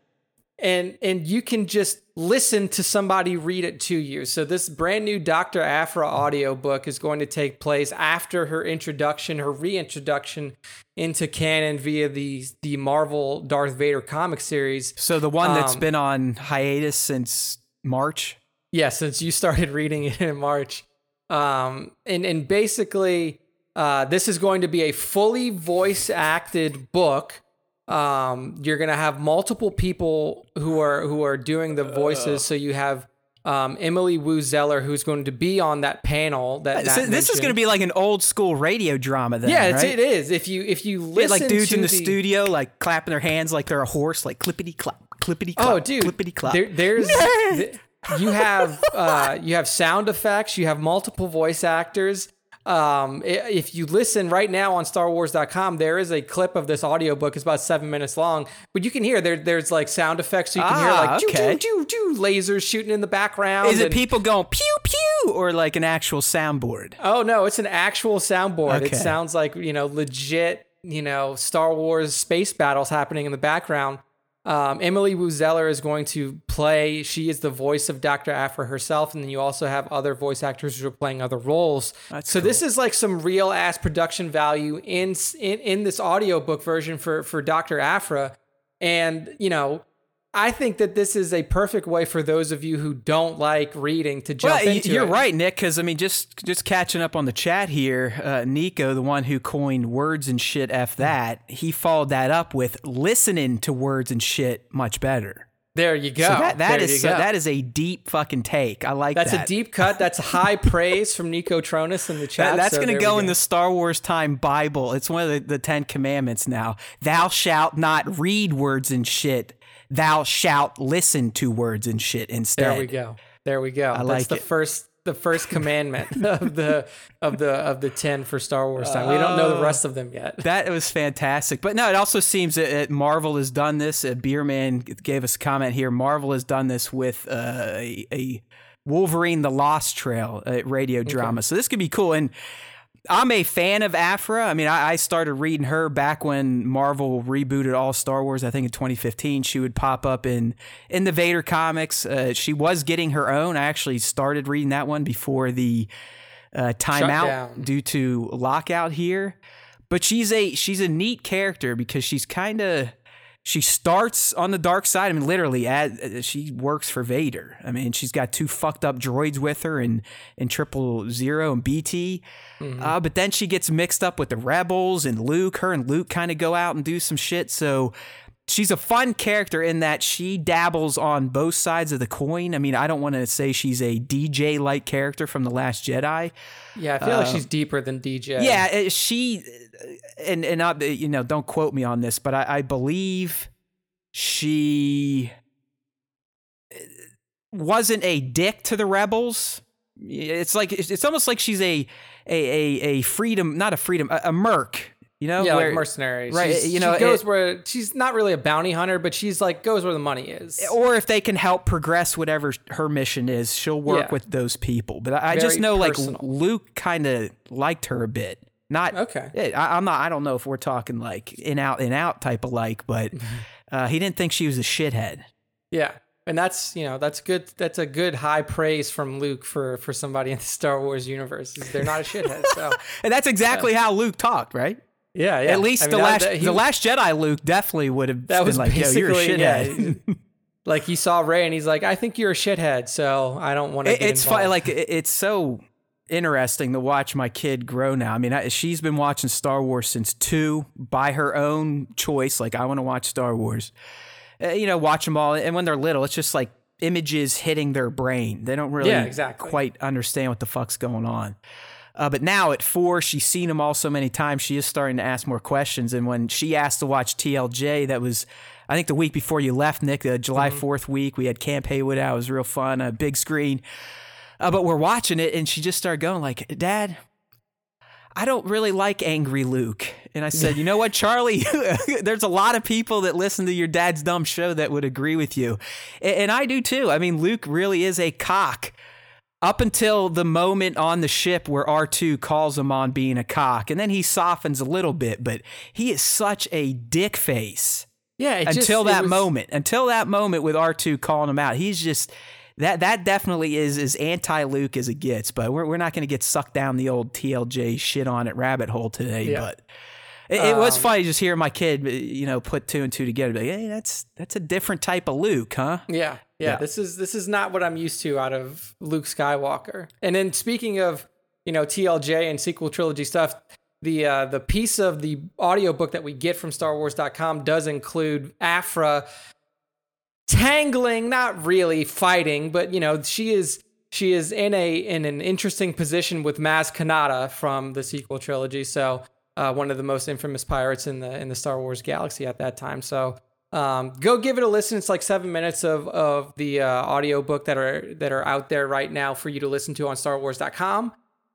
And and you can just listen to somebody read it to you. So this brand new Dr. Aphra audiobook is going to take place after her introduction, her reintroduction into canon via the the Marvel Darth Vader comic series. So the one that's Um, been on hiatus since March. Yeah, since you started reading it in March. Um, and, and basically, uh, this is going to be a fully voice acted book. Um, you're going to have multiple people who are who are doing the voices. So you have um, Emily Woo Zeller, who's going to be on that panel. That, So Matt this is going to be like an old school radio drama then, yeah, right? it is. If you if you Yeah, like dudes in the, studio, like clapping their hands like they're a horse, like clippity clap, clippity clap, Oh, dude, clippity clap. There, there's th- you have uh, you have sound effects. You have multiple voice actors. Um, if you listen right now on StarWars.com, there is a clip of this audiobook. It's about seven minutes long, but you can hear there. There's like sound effects, so you can hear Ah, like choo, okay. choo, choo, choo, lasers shooting in the background. Is it and- people going pew pew or like an actual soundboard? Oh no, it's an actual soundboard. Okay. It sounds like you know legit, you know, Star Wars space battles happening in the background. Um, Emily Woo Zeller is going to play. She is the voice of Dr. Aphra herself, and then you also have other voice actors who are playing other roles. That's so this is like some real ass production value in in in this audiobook version for for Dr. Aphra. And you know, I think that this is a perfect way for those of you who don't like reading to jump Well, into you're it. right, Nick. Because I mean, just just catching up on the chat here, uh, Nico, the one who coined words and shit, f that, he followed that up with listening to words and shit much better. There you go. So that that is so, go. that is a deep fucking take. I like that. That's that. a deep cut. That's high praise from Nico Tronus in the chat. That- that's so going to there go in the Star Wars time Bible. It's one of the, the Ten Commandments now. Thou shalt not read words and shit. Thou shalt listen to words and shit instead. There we go. There we go. That's like the it. first the first commandment of the of the of the ten for Star Wars time. We don't know the rest of them yet. That was fantastic. But no, it also seems that that Marvel has done this. Uh, Beerman gave us a comment here. Marvel has done this with uh, a, a Wolverine the Lost Trail uh, radio drama. So this could be cool. And I'm a fan of Aphra. I mean, I, I started reading her back when Marvel rebooted all Star Wars. I think in 2015, she would pop up in in the Vader comics. Uh, she was getting her own. I actually started reading that one before the uh, timeout due to lockout here. But she's a she's a neat character because she's kind of she starts on the dark side. I mean, literally, she works for Vader. I mean, she's got two fucked up droids with her in in Triple Zero and BT. Uh, but then she gets mixed up with the rebels and Luke. Her and Luke kind of go out and do some shit. So she's a fun character in that she dabbles on both sides of the coin. I mean, I don't want to say she's a DJ like character from The Last Jedi. Yeah, I feel like she's deeper than DJ. Yeah, uh, she and and not you know don't quote me on this, but I, I believe she uh, wasn't a dick to the rebels. It's like it's it's almost like she's a a a, a freedom, not a freedom, a, a merc. You know, Yeah, where- like mercenary. right, She's- you know, she goes it- where she's not really a bounty hunter, but she's like goes where the money is. or if they can help progress whatever her mission is, she'll work Yeah. with those people. But I, I just know personal. like Luke kind of liked her a bit. Not Okay. I, I'm not. I don't know if we're talking like in out in out type of like, but uh, he didn't think she was a shithead. Yeah. And that's you know that's good. That's a good high praise from Luke for for somebody in the Star Wars universe. They're not a shithead. So And that's exactly how Luke talked, right? Yeah, yeah. At least I mean, the last that- he- the last Jedi Luke definitely would have That been was like, yo, you're a basically- yeah, shithead. like he saw Rey and he's like, I think you're a shithead, so I don't want to. It- it's fun. Like it- it's so interesting to watch my kid grow now. I mean, I, she's been watching Star Wars since two by her own choice. Like I want to watch Star Wars. Uh, you know, watch them all. And when they're little, it's just like images hitting their brain. They don't really Yeah, exactly. quite understand what the fuck's going on. Uh, but now at four, she's seen them all so many times. She is starting to ask more questions. And when she asked to watch TLJ, that was, I think, the week before you left, Nick, the July Mm-hmm. 4th week. We had Camp Haywood out. It was real fun, a big screen. Uh, but we're watching it, and she just started going like, "Dad, I don't really like angry Luke." And I said, "You know what, Charlie? There's a lot of people that listen to your dad's dumb show that would agree with you, and I do too. I mean, Luke really is a cock." Up until the moment on the ship where R2 calls him on being a cock, and then he softens a little bit, but he is such a dick face yeah. It just- until that was- moment until that moment with r2 calling him out he's just that that definitely is as anti-luke as it gets but we're, we're not going to get sucked down the old tlj shit on it rabbit hole today Yeah. but it, it was Um, funny just hearing my kid you know put two and two together like hey that's that's a different type of luke huh Yeah, yeah, Yeah. This is this is not what I'm used to out of Luke Skywalker. And then speaking of, you know, TLJ and sequel trilogy stuff, the uh, the piece of the audiobook that we get from StarWars.com does include Aphra tangling, not really fighting, but you know, she is she is in a in an interesting position with Maz Kanata from the sequel trilogy. So uh, one of the most infamous pirates in the in the Star Wars galaxy at that time. So um, go give it a listen. It's like seven minutes of of the uh, audio book that are that are out there right now for you to listen to on StarWars.com.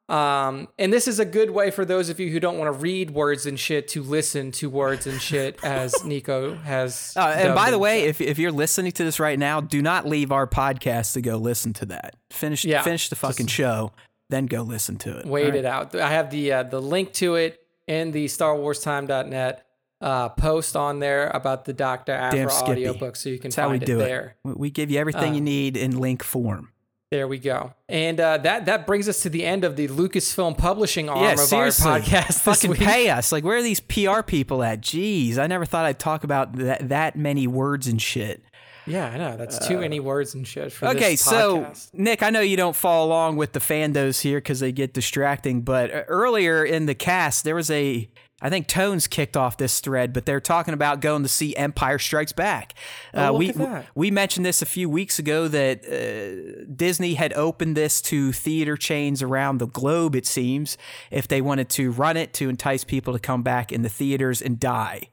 Um, and this is a good way for those of you who don't want to read words and shit to listen to words and shit, as Nico has. uh, and by the way if, if you're listening to this right now do not leave our podcast to go listen to that finish Yeah, finish the fucking show then go listen to it wait right? it out. I have the uh, the link to it in the StarWarsTime.net uh, post on there about the Damn Skippy. audiobook, so you can that's how we find it do there. it we, give you everything you Uh, need in link form There we go. And uh, that that brings us to the end of the Lucasfilm publishing arm Yeah, of seriously. our podcast. this Fucking week. pay us. Like, where are these PR people at? Jeez, I never thought I'd talk about that that many words and shit. Yeah, I know. That's too many words and shit for Okay, this so. Nick, I know you don't follow along with the fandos here because they get distracting, but uh, earlier in the cast, there was a, I think Tones kicked off this thread, but they're talking about going to see Empire Strikes Back. Uh, Oh, look we we mentioned this a few weeks ago that uh, Disney had opened this to theater chains around the globe. It seems if they wanted to run it to entice people to come back in the theaters and die.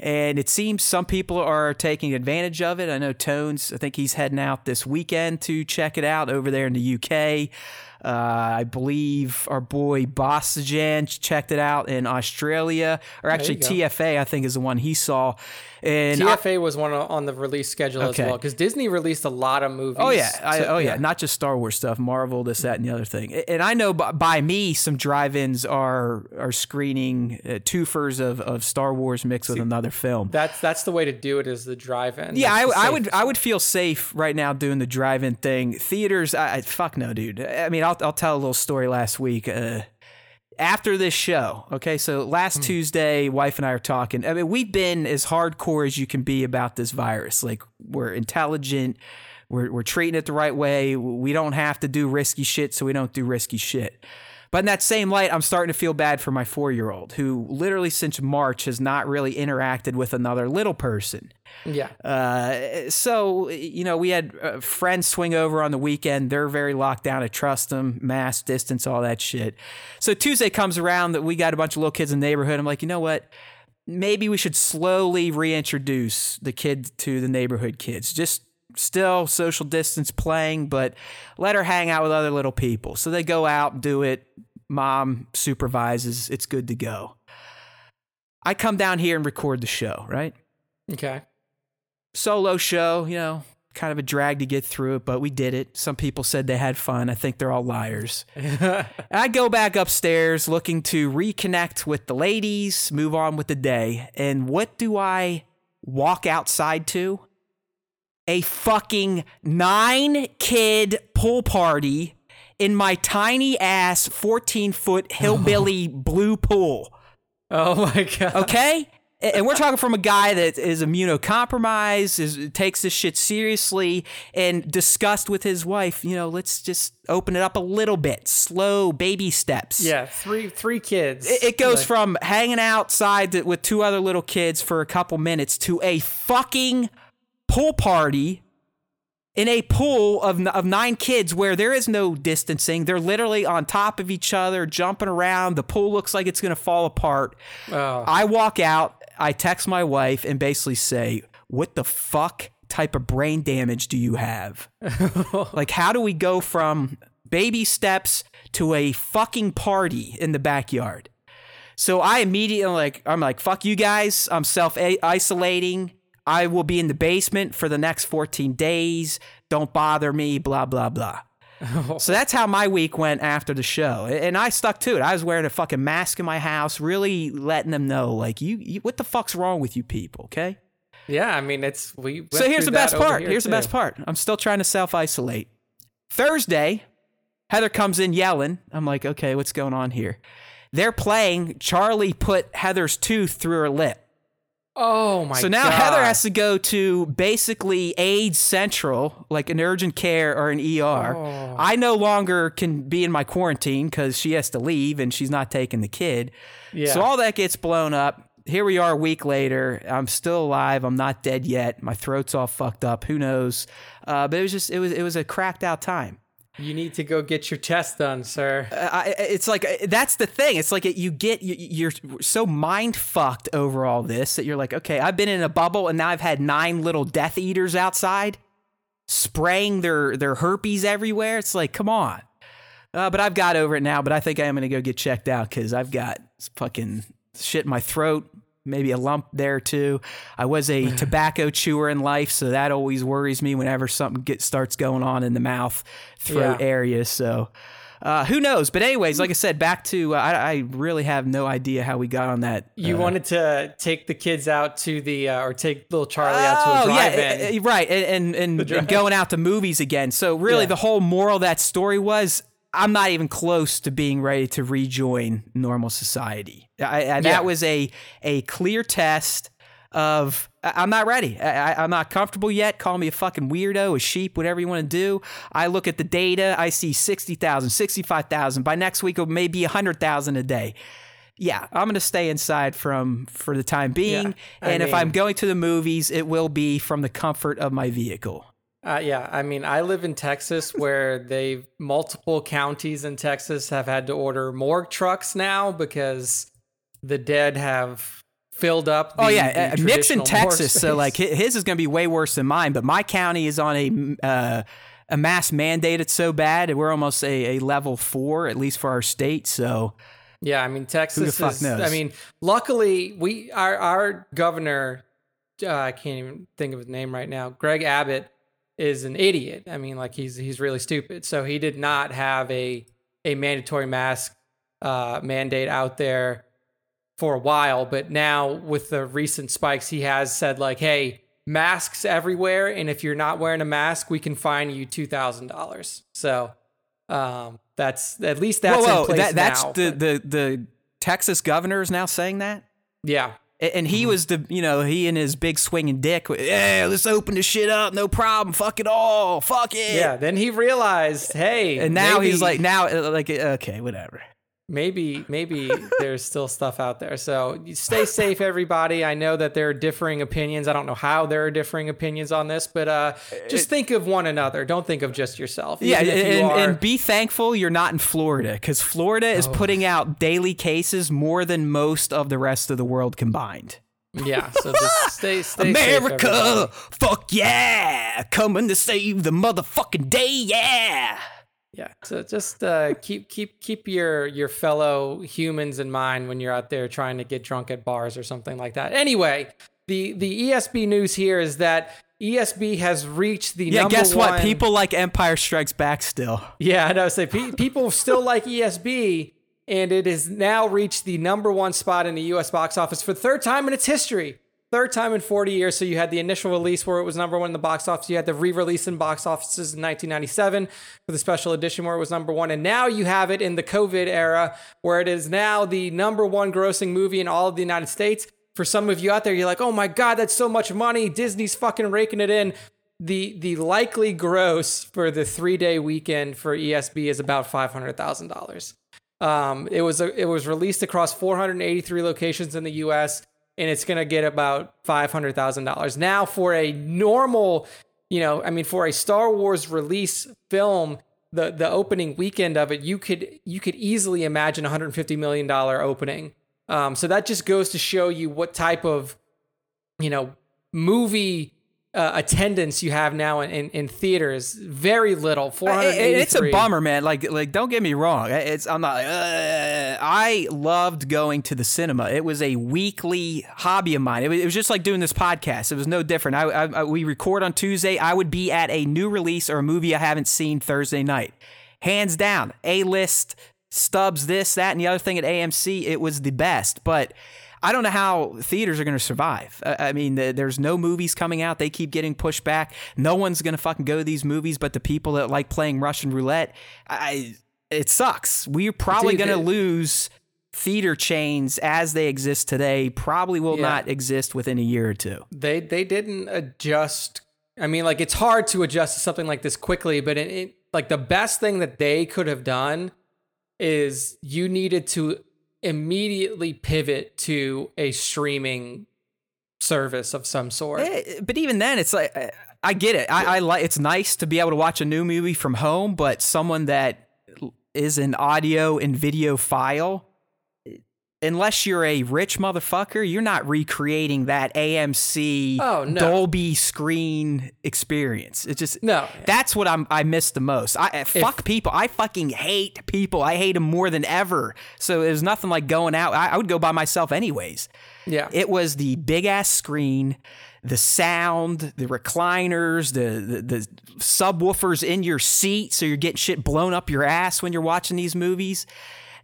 And it seems some people are taking advantage of it. I know Tones, I think he's heading out this weekend to check it out over there in the UK. Uh, I believe our boy Bossajan checked it out in Australia, or actually. TFA, I think is the one he saw. And I- TFA was one on the release schedule Okay. as well because Disney released a lot of movies. Oh yeah, I, to- oh yeah. not just Star Wars stuff, Marvel, this, that, and the other thing. And I know by, by me, some drive-ins are are screening uh, twofers of, of Star Wars mixed with another film. That's that's the way to do it is the drive-in. Yeah, I, I would I would feel safe right now doing the drive-in thing. Theaters, I, I fuck no, dude. I mean, I'll I'll tell a little story last week. Uh, after this show, okay, so last hmm. Tuesday, wife and I are talking. I mean, we've been as hardcore as you can be about this virus. Like we're intelligent, we're we're treating it the right way. We don't have to do risky shit, so we don't do risky shit. But in that same light, I'm starting to feel bad for my four year old who literally since March has not really interacted with another little person. Yeah. Uh, so you know, we had uh, friends swing over on the weekend. They're very locked down. I trust them, mask, distance, all that shit. So Tuesday comes around that we got a bunch of little kids in the neighborhood. I'm like, you know what? Maybe we should slowly reintroduce the kid to the neighborhood kids. Just still social distance playing, but let her hang out with other little people. So they go out, do it. Mom supervises. It's good to go. I come down here and record the show, right? Okay. solo show, you know, kind of a drag to get through it, but we did it. Some people said they had fun. I think they're all liars. I go back upstairs looking to reconnect with the ladies, move on with the day. And what do I walk outside to? A fucking nine kid pool party in my tiny ass 14 foot hillbilly blue pool. oh my god. Okay? And we're talking from a guy that is immunocompromised, is takes this shit seriously, and discussed with his wife, you know, let's just open it up a little bit, slow baby steps. Yeah. Three three kids. It, it goes Like, from hanging outside th- with two other little kids for a couple minutes to a fucking pool party in a pool of, of nine kids where there is no distancing. They're literally on top of each other, jumping around. The pool looks like it's going to fall apart. Oh. I walk out, I text my wife and basically say, What the fuck type of brain damage do you have? like, how do we go from baby steps to a fucking party in the backyard? So I immediately like I'm like fuck you guys. I'm self isolating. I will be in the basement for the next 14 days. Don't bother me. Blah blah blah. So that's how my week went after the show, and I stuck to it. I was wearing a fucking mask in my house, really letting them know, like, you, you what the fuck's wrong with you people? Okay. Yeah, I mean it's we. So here's the best part. here, Here's the best part. I'm still trying to self isolate. Thursday, Heather comes in yelling. I'm like, okay, what's going on here? They're playing. Charlie put Heather's tooth through her lip. Oh my. God. So now God. Heather has to go to basically AIDS Central, like an urgent care or an ER. Oh. I no longer can be in my quarantine because she has to leave and she's not taking the kid. Yeah. So all that gets blown up. Here we are a week later. I'm still alive. I'm not dead yet. My throat's all fucked up. Who knows? Uh, but it was just it was it was a cracked out time. You need to go get your test done, sir. Uh, I, I- it's like uh, that's the thing. It's like uh, you get you, you're so mind fucked over all this that you're like, okay, I've been in a bubble and now I've had nine little Death Eaters outside spraying their their herpes everywhere. It's like, come on. Uh, but I've got over it now. But I think I am gonna go get checked out because I've got fucking shit in my throat. Maybe a lump there too. I was a tobacco chewer in life, so that always worries me whenever something get, starts going on in the mouth, throat Yeah. area. So uh, who knows? But anyways, like I said, back to uh, I, I really have no idea how we got on that. You uh, wanted to take the kids out to the uh, or take little Charlie out to a Oh drive-in. yeah, uh, right, and and, and, and going out to movies again. So really, Yeah. the whole moral of that story was I'm not even close to being ready to rejoin normal society. I, I, Yeah. That was a a clear test of I'm not ready. I, I'm not comfortable yet. Call me a fucking weirdo, a sheep, whatever you want to do. I look at the data. I see 60,000, 65,000. By next week, it may be 100,000 a day. Yeah, I'm going to stay inside from for the time being. Yeah, and if I'm going to the movies, it will be from the comfort of my vehicle. Uh, yeah, I mean, I live in Texas where they multiple counties in Texas have had to order morgue trucks now because the dead have filled up. The, oh yeah, uh, Nick's in Texas, so like his is going to be way worse than mine. But my county is on a uh, a mass mandate. It's so bad, we're almost a, a level four, at least for our state. So Yeah, I mean Texas fuck is. knows? I mean, luckily we our our governor, uh, I can't even think of his name right now. Greg Abbott is an idiot. I mean, like he's he's really stupid. So he did not have a a mandatory mask uh, mandate out there for a while, but now with the recent spikes, he has said like, hey. Masks everywhere, and if you're not wearing a mask, we can fine you two thousand dollars. So, um, that's at least that's whoa, whoa, in place that, that's now, the, the the Texas governor is now saying that. yeah, And Mm-hmm. he was the, you know, he and his big swinging dick. Yeah, let's open this shit up. No problem. Fuck it all. Fuck it. Yeah, then he realized, hey, And now maybe- he's like, now, uh, like, okay, whatever. Maybe, maybe there's still stuff out there. So stay safe, everybody. I know that there are differing opinions. I don't know how there are differing opinions on this, but uh, just think of one another. Don't think of just yourself. Yeah, you and, are- and be thankful you're not in Florida because Florida is Oh. putting out daily cases more than most of the rest of the world combined. yeah. So just stay, stay America, everybody. fuck yeah, coming to save the motherfucking day, yeah. Yeah. So just uh, keep keep keep your your fellow humans in mind when you're out there trying to get drunk at bars or something like that. Anyway, the the ESB news here is that ESB has reached the Yeah, guess what? one- People like Empire Strikes Back still. Yeah, I know. Say pe- people still like ESB, and it has now reached the number one spot in the U.S. box office for the third time in its history. Third time in 40 years. So you had the initial release where it was number one in the box office. You had the re-release in box offices in 1997 for the special edition where it was number one, and now you have it in the COVID era where it is now the number one grossing movie in all of the United States. For some of you out there, you're like, "Oh my god, that's so much money! Disney's fucking raking it in." the the likely gross for the three day weekend for ESB is about five hundred thousand dollars. Um, it was a, it was released across 483 locations in the U.S. and it's gonna get about five hundred thousand dollars. Now for a normal, you know, I mean, for a Star Wars release film, the the opening weekend of it, you could you could easily imagine a 150 million dollar opening. Um, so that just goes to show you what type of you know movie uh, attendance you have now in, in, in theaters. Very little. Four I- hundred I- eighty. it's a bummer, man. Like, like, don't get me wrong. It's I'm not like. Uh, I loved going to the cinema. It was a weekly hobby of mine. It was, it was just like doing this podcast. It was no different. I, I, I- we record on Tuesday. I would be at a new release or a movie I haven't seen Thursday night. Hands down, A list stubs, this, that, and the other thing at AMC. It was the best, but. I don't know how theaters are going to survive. I I mean, the, there's no movies coming out. They keep getting pushed back. No one's going to fucking go to these movies but the people that like playing Russian roulette. I it sucks. We're probably going to lose theater chains as they exist today. Probably will Yeah. not exist within a year or two. They they didn't adjust. I mean, like it's hard to adjust to something like this quickly, but it, it like the best thing that they could have done is you needed to immediately pivot to a streaming service of some sort. Eh, But even then, it's like eh, I get it. I, I like. It's nice to be able to watch a new movie from home, but someone that is an audio and video file. Unless you're a rich motherfucker, you're not recreating that AMC Oh, no. Dolby screen experience. It's just No. That's what I'm I miss the most. I eh, fuck people. I fucking hate people. I hate them more than ever. So there's nothing like going out. I, I would go by myself anyways. Yeah. It was the big ass screen, the sound, the recliners, the, the the subwoofers in your seat, so you're getting shit blown up your ass when you're watching these movies.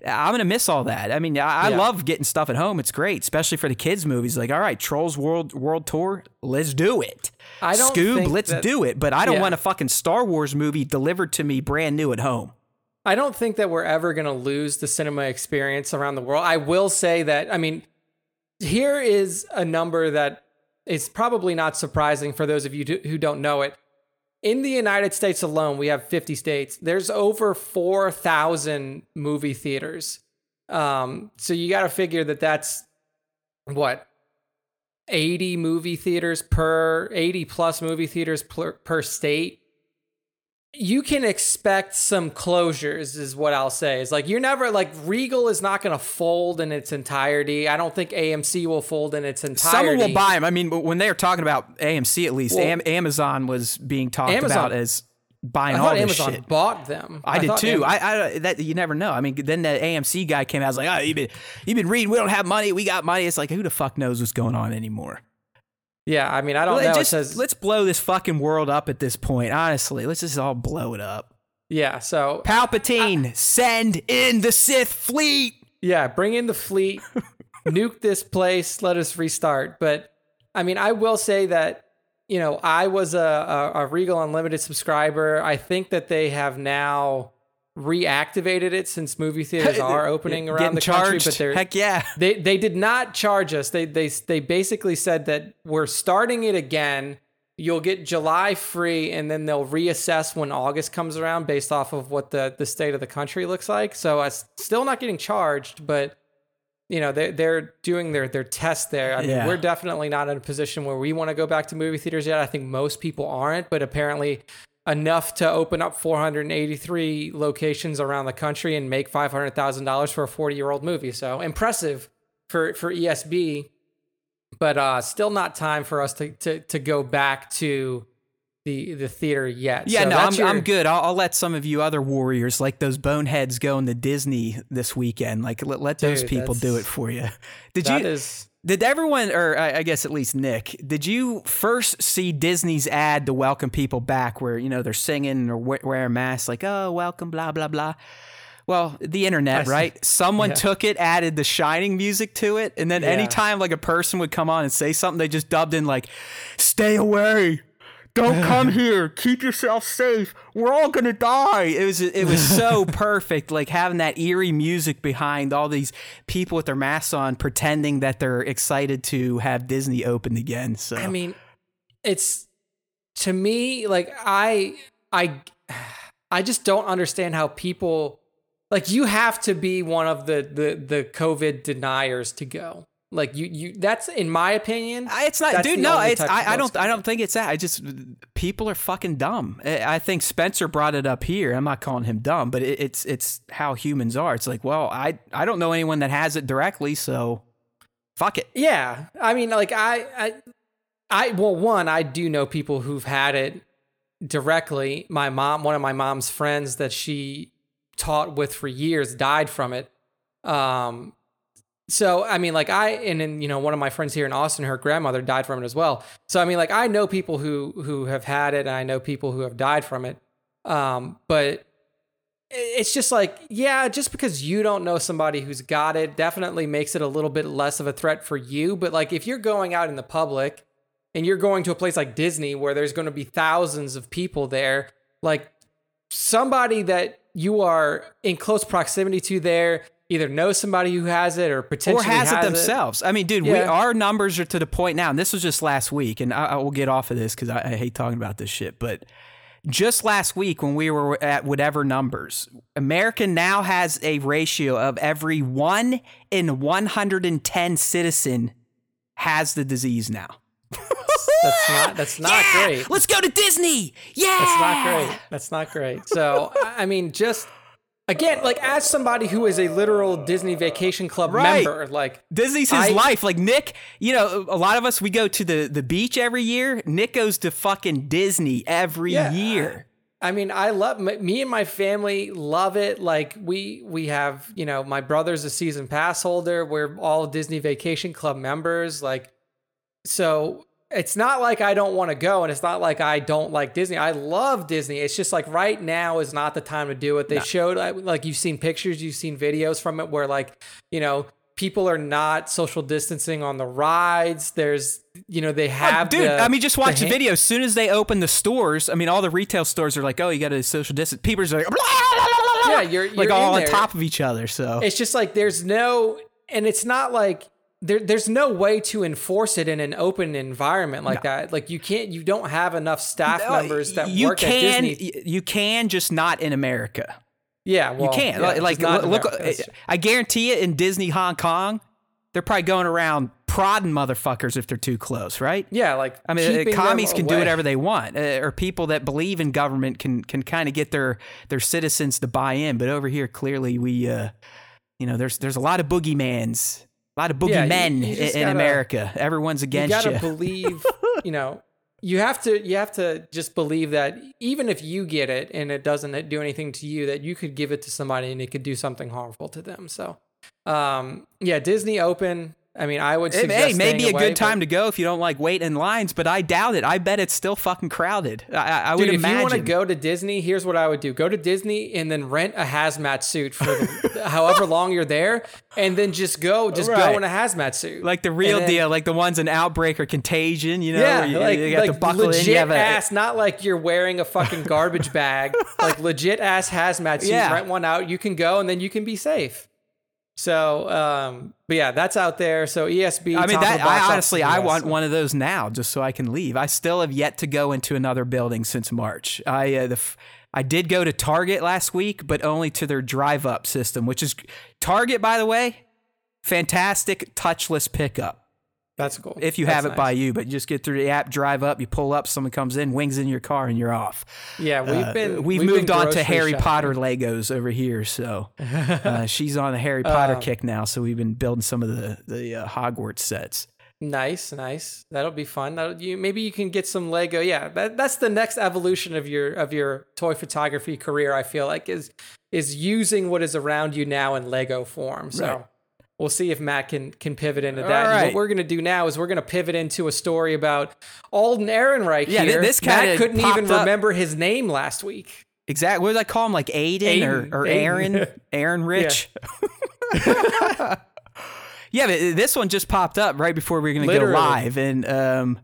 I'm gonna miss all that. I mean, I, I Yeah. love getting stuff at home. It's great, especially for the kids' movies. Like, all right, Trolls World World Tour, let's do it. I don't Scoob, let's that- do it. But I don't Yeah. want a fucking Star Wars movie delivered to me brand new at home. I don't think that we're ever going to lose the cinema experience around the world. I will say that, I mean, here is a number that is probably not surprising for those of you who don't know it. In the United States alone, we have 50 states. There's over 4,000 movie theaters. Um, so you got to figure that that's what 80 movie theaters per 80 plus movie theaters per, per state you can expect some closures is what I'll say. Is like you're never like Regal is not going to fold in its entirety. I don't think AMC will fold in its entirety. Someone will buy them. I mean, when they were talking about AMC, at least well, Am- Amazon was being talked Amazon, about as buying I all this Amazon shit. Bought them. I, I did too. Amazon, I, I that you never know. I mean, then the AMC guy came out was like, "Oh, you've been you've been reading. We don't have money. We got money." It's like, who the fuck knows what's going on anymore? Yeah, I mean, I don't know. Just, says, let's blow this fucking world up at this point. Honestly, let's just all blow it up. Yeah. So Palpatine, I, send in the Sith fleet. Yeah, bring in the fleet, nuke this place, let us restart. But I mean, I will say that you know I was a, a, a Regal Unlimited subscriber. I think that they have now reactivated it since movie theaters are opening around the charged. country. But they're heck yeah, they they did not charge us. They they they basically said that we're starting it again. You'll get July free, and then they'll reassess when August comes around based off of what the the state of the country looks like. So uh, I'm still not getting charged, but you know they're they're doing their their test there. I mean, yeah. we're definitely not in a position where we want to go back to movie theaters yet. I think most people aren't, but apparently enough to open up 483 locations around the country and make $500,000 for a 40 year old movie. So impressive for, for ESB, but uh, still not time for us to, to, to go back to the, the theater yet. Yeah, so no, I'm, your... I'm good. I'll, I'll, let some of you other warriors like those boneheads go into Disney this weekend. Like let, let those Dude, people do it for you. Did you? Is did everyone, or I guess at least Nick, did you first see Disney's ad to welcome people back where, you know, they're singing or wearing masks like, oh, welcome, blah, blah, blah? Well, the internet, right? Someone yeah. took it, added the shining music to it, and then yeah. anytime like a person would come on and say something, they just dubbed in like, stay away, don't come here. Keep yourself safe. We're all gonna die. It was it was so perfect, like having that eerie music behind all these people with their masks on, pretending that they're excited to have Disney open again. So I mean, it's to me like I I I just don't understand how people like you have to be one of the the the COVID deniers to go. Like you, you. That's in my opinion. It's not, dude. No, it's. I, I don't. I don't think it's that. I just people are fucking dumb. I think Spencer brought it up here. I'm not calling him dumb, but it, it's it's how humans are. It's like, well, I I don't know anyone that has it directly, so fuck it. Yeah, I mean, like I I I well, one, I do know people who've had it directly. My mom, one of my mom's friends that she taught with for years, died from it. Um, so I mean, like I and then you know one of my friends here in Austin, her grandmother died from it as well. So I mean, like I know people who who have had it, and I know people who have died from it. Um, but it's just like yeah, just because you don't know somebody who's got it, definitely makes it a little bit less of a threat for you. But like if you're going out in the public and you're going to a place like Disney where there's going to be thousands of people there, like somebody that you are in close proximity to there either know somebody who has it or potentially or has, has it themselves. It. I mean, dude, yeah. we, our numbers are to the point now, and this was just last week, and I, I will get off of this because I, I, hate talking about this shit, but just last week when we were at whatever numbers, America now has a ratio of every one in 110 citizen has the disease now. that's not that's not yeah! great. Let's go to Disney. Yeah. That's not great. That's not great. So I mean just Again, like as somebody who is a literal Disney Vacation Club right. member, like Disney's his I, life. Like Nick, you know, a lot of us we go to the the beach every year. Nick goes to fucking Disney every yeah, year. I, I mean, I love me and my family love it. Like we we have, you know, my brother's a season pass holder. We're all Disney Vacation Club members. Like, so it's not like I don't want to go and it's not like I don't like Disney. I love Disney. It's just like right now is not the time to do it. They no. showed like you've seen pictures, you've seen videos from it where like, you know, people are not social distancing on the rides. There's, you know, they oh, have oh, dude. The, I mean, just watch the, the video. As soon as they open the stores, I mean, all the retail stores are like, "Oh, you got to social distance." People are like, blah, blah, blah, yeah, you're, you're like all on top of each other. So it's just like there's no, and it's not like there, there's no way to enforce it in an open environment like that. Like you can't, you don't have enough staff No, members that you work can at Disney. you can just not in America. Yeah, well, you can't yeah, like, like look. America. I guarantee it in Disney Hong Kong, they're probably going around prodding motherfuckers if they're too close, right? yeah, like I mean, uh, commies can do whatever they want, uh, or people that believe in government can can kind of get their their citizens to buy in. But over here, clearly, we, uh, you know, there's there's a lot of boogeymans, a lot of Yeah, you- boogeymen you in, gotta- America. Everyone's against You gotta you. believe, you know, you have to you have to just believe that even if you get it and it doesn't do anything to you, that you could give it to somebody and it could do something harmful to them. So, um, yeah, Disney Open. I mean, I would suggest hey, maybe a away, good time to go if you don't like wait in lines, but I doubt it. I bet it's still fucking crowded. I, I, I would Dude, if you want to go to Disney, here's what I would do: go to Disney and then rent a hazmat suit for the, however long you're there, and then just go, just Right. go in a hazmat suit, like the real then- deal, like the ones in Outbreak or Contagion, you know, Yeah, you, like, you got like to buckle legit in. You have a, ass, not like you're wearing a fucking garbage bag. like legit ass hazmat suit. Yeah. Rent one out. You can go and then you can be safe. So, um, but yeah, that's out there. So ESB. I mean, that I honestly, I want one of those now, just so I can leave. I still have yet to go into another building since March. I uh, the f- I did go to Target last week, but only to their drive-up system, which is Target, by the way, fantastic touchless pickup. That's cool. If you That's have it nice. by you, but you just get through the app, drive up, you pull up, someone comes in, wings in your car, and you're off. Yeah, we've Uh, been we've, been moved on to Harry shopping. Potter Legos over here, so uh, she's on the Harry Potter Um, kick now. So we've been building some of the the uh, Hogwarts sets. Nice, nice. That'll be fun. That'll, you maybe you can get some Lego. Yeah, that, that's the next evolution of your of your toy photography career. I feel like is is using what is around you now in Lego form. So Right. We'll see if Matt can can pivot into that. Right. What we're gonna do now is we're gonna pivot into a story about Alden Ehrenreich Yeah, here. this Matt kinda couldn't even up- remember his name last week. Exactly. What did I call him? Like Aiden, Aiden, or, or Aiden. Aaron? Aaron Rich? Yeah. but this one just popped up right before we were going to go live. And, um,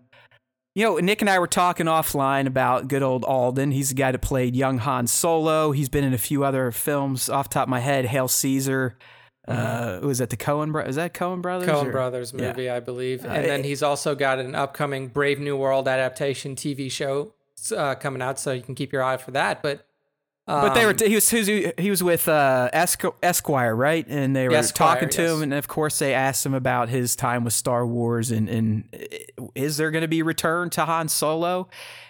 you know, Nick and I were talking offline about good old Alden. He's the guy that played young Han Solo. He's been in a few other films off the top of my head. Hail Caesar. Uh, was that the Coen? Bro- is that Coen Brothers? Coen or- Brothers yeah. movie, I believe. Uh, And then he's also got an upcoming Brave New World adaptation TV show uh, coming out, so you can keep your eye for that. But But they were um, he was he was, with uh, Esqu- Esquire, right? And they were Esquire, talking to yes. him, and of course they asked him about his time with Star Wars and and uh, is there going to be return to Han Solo?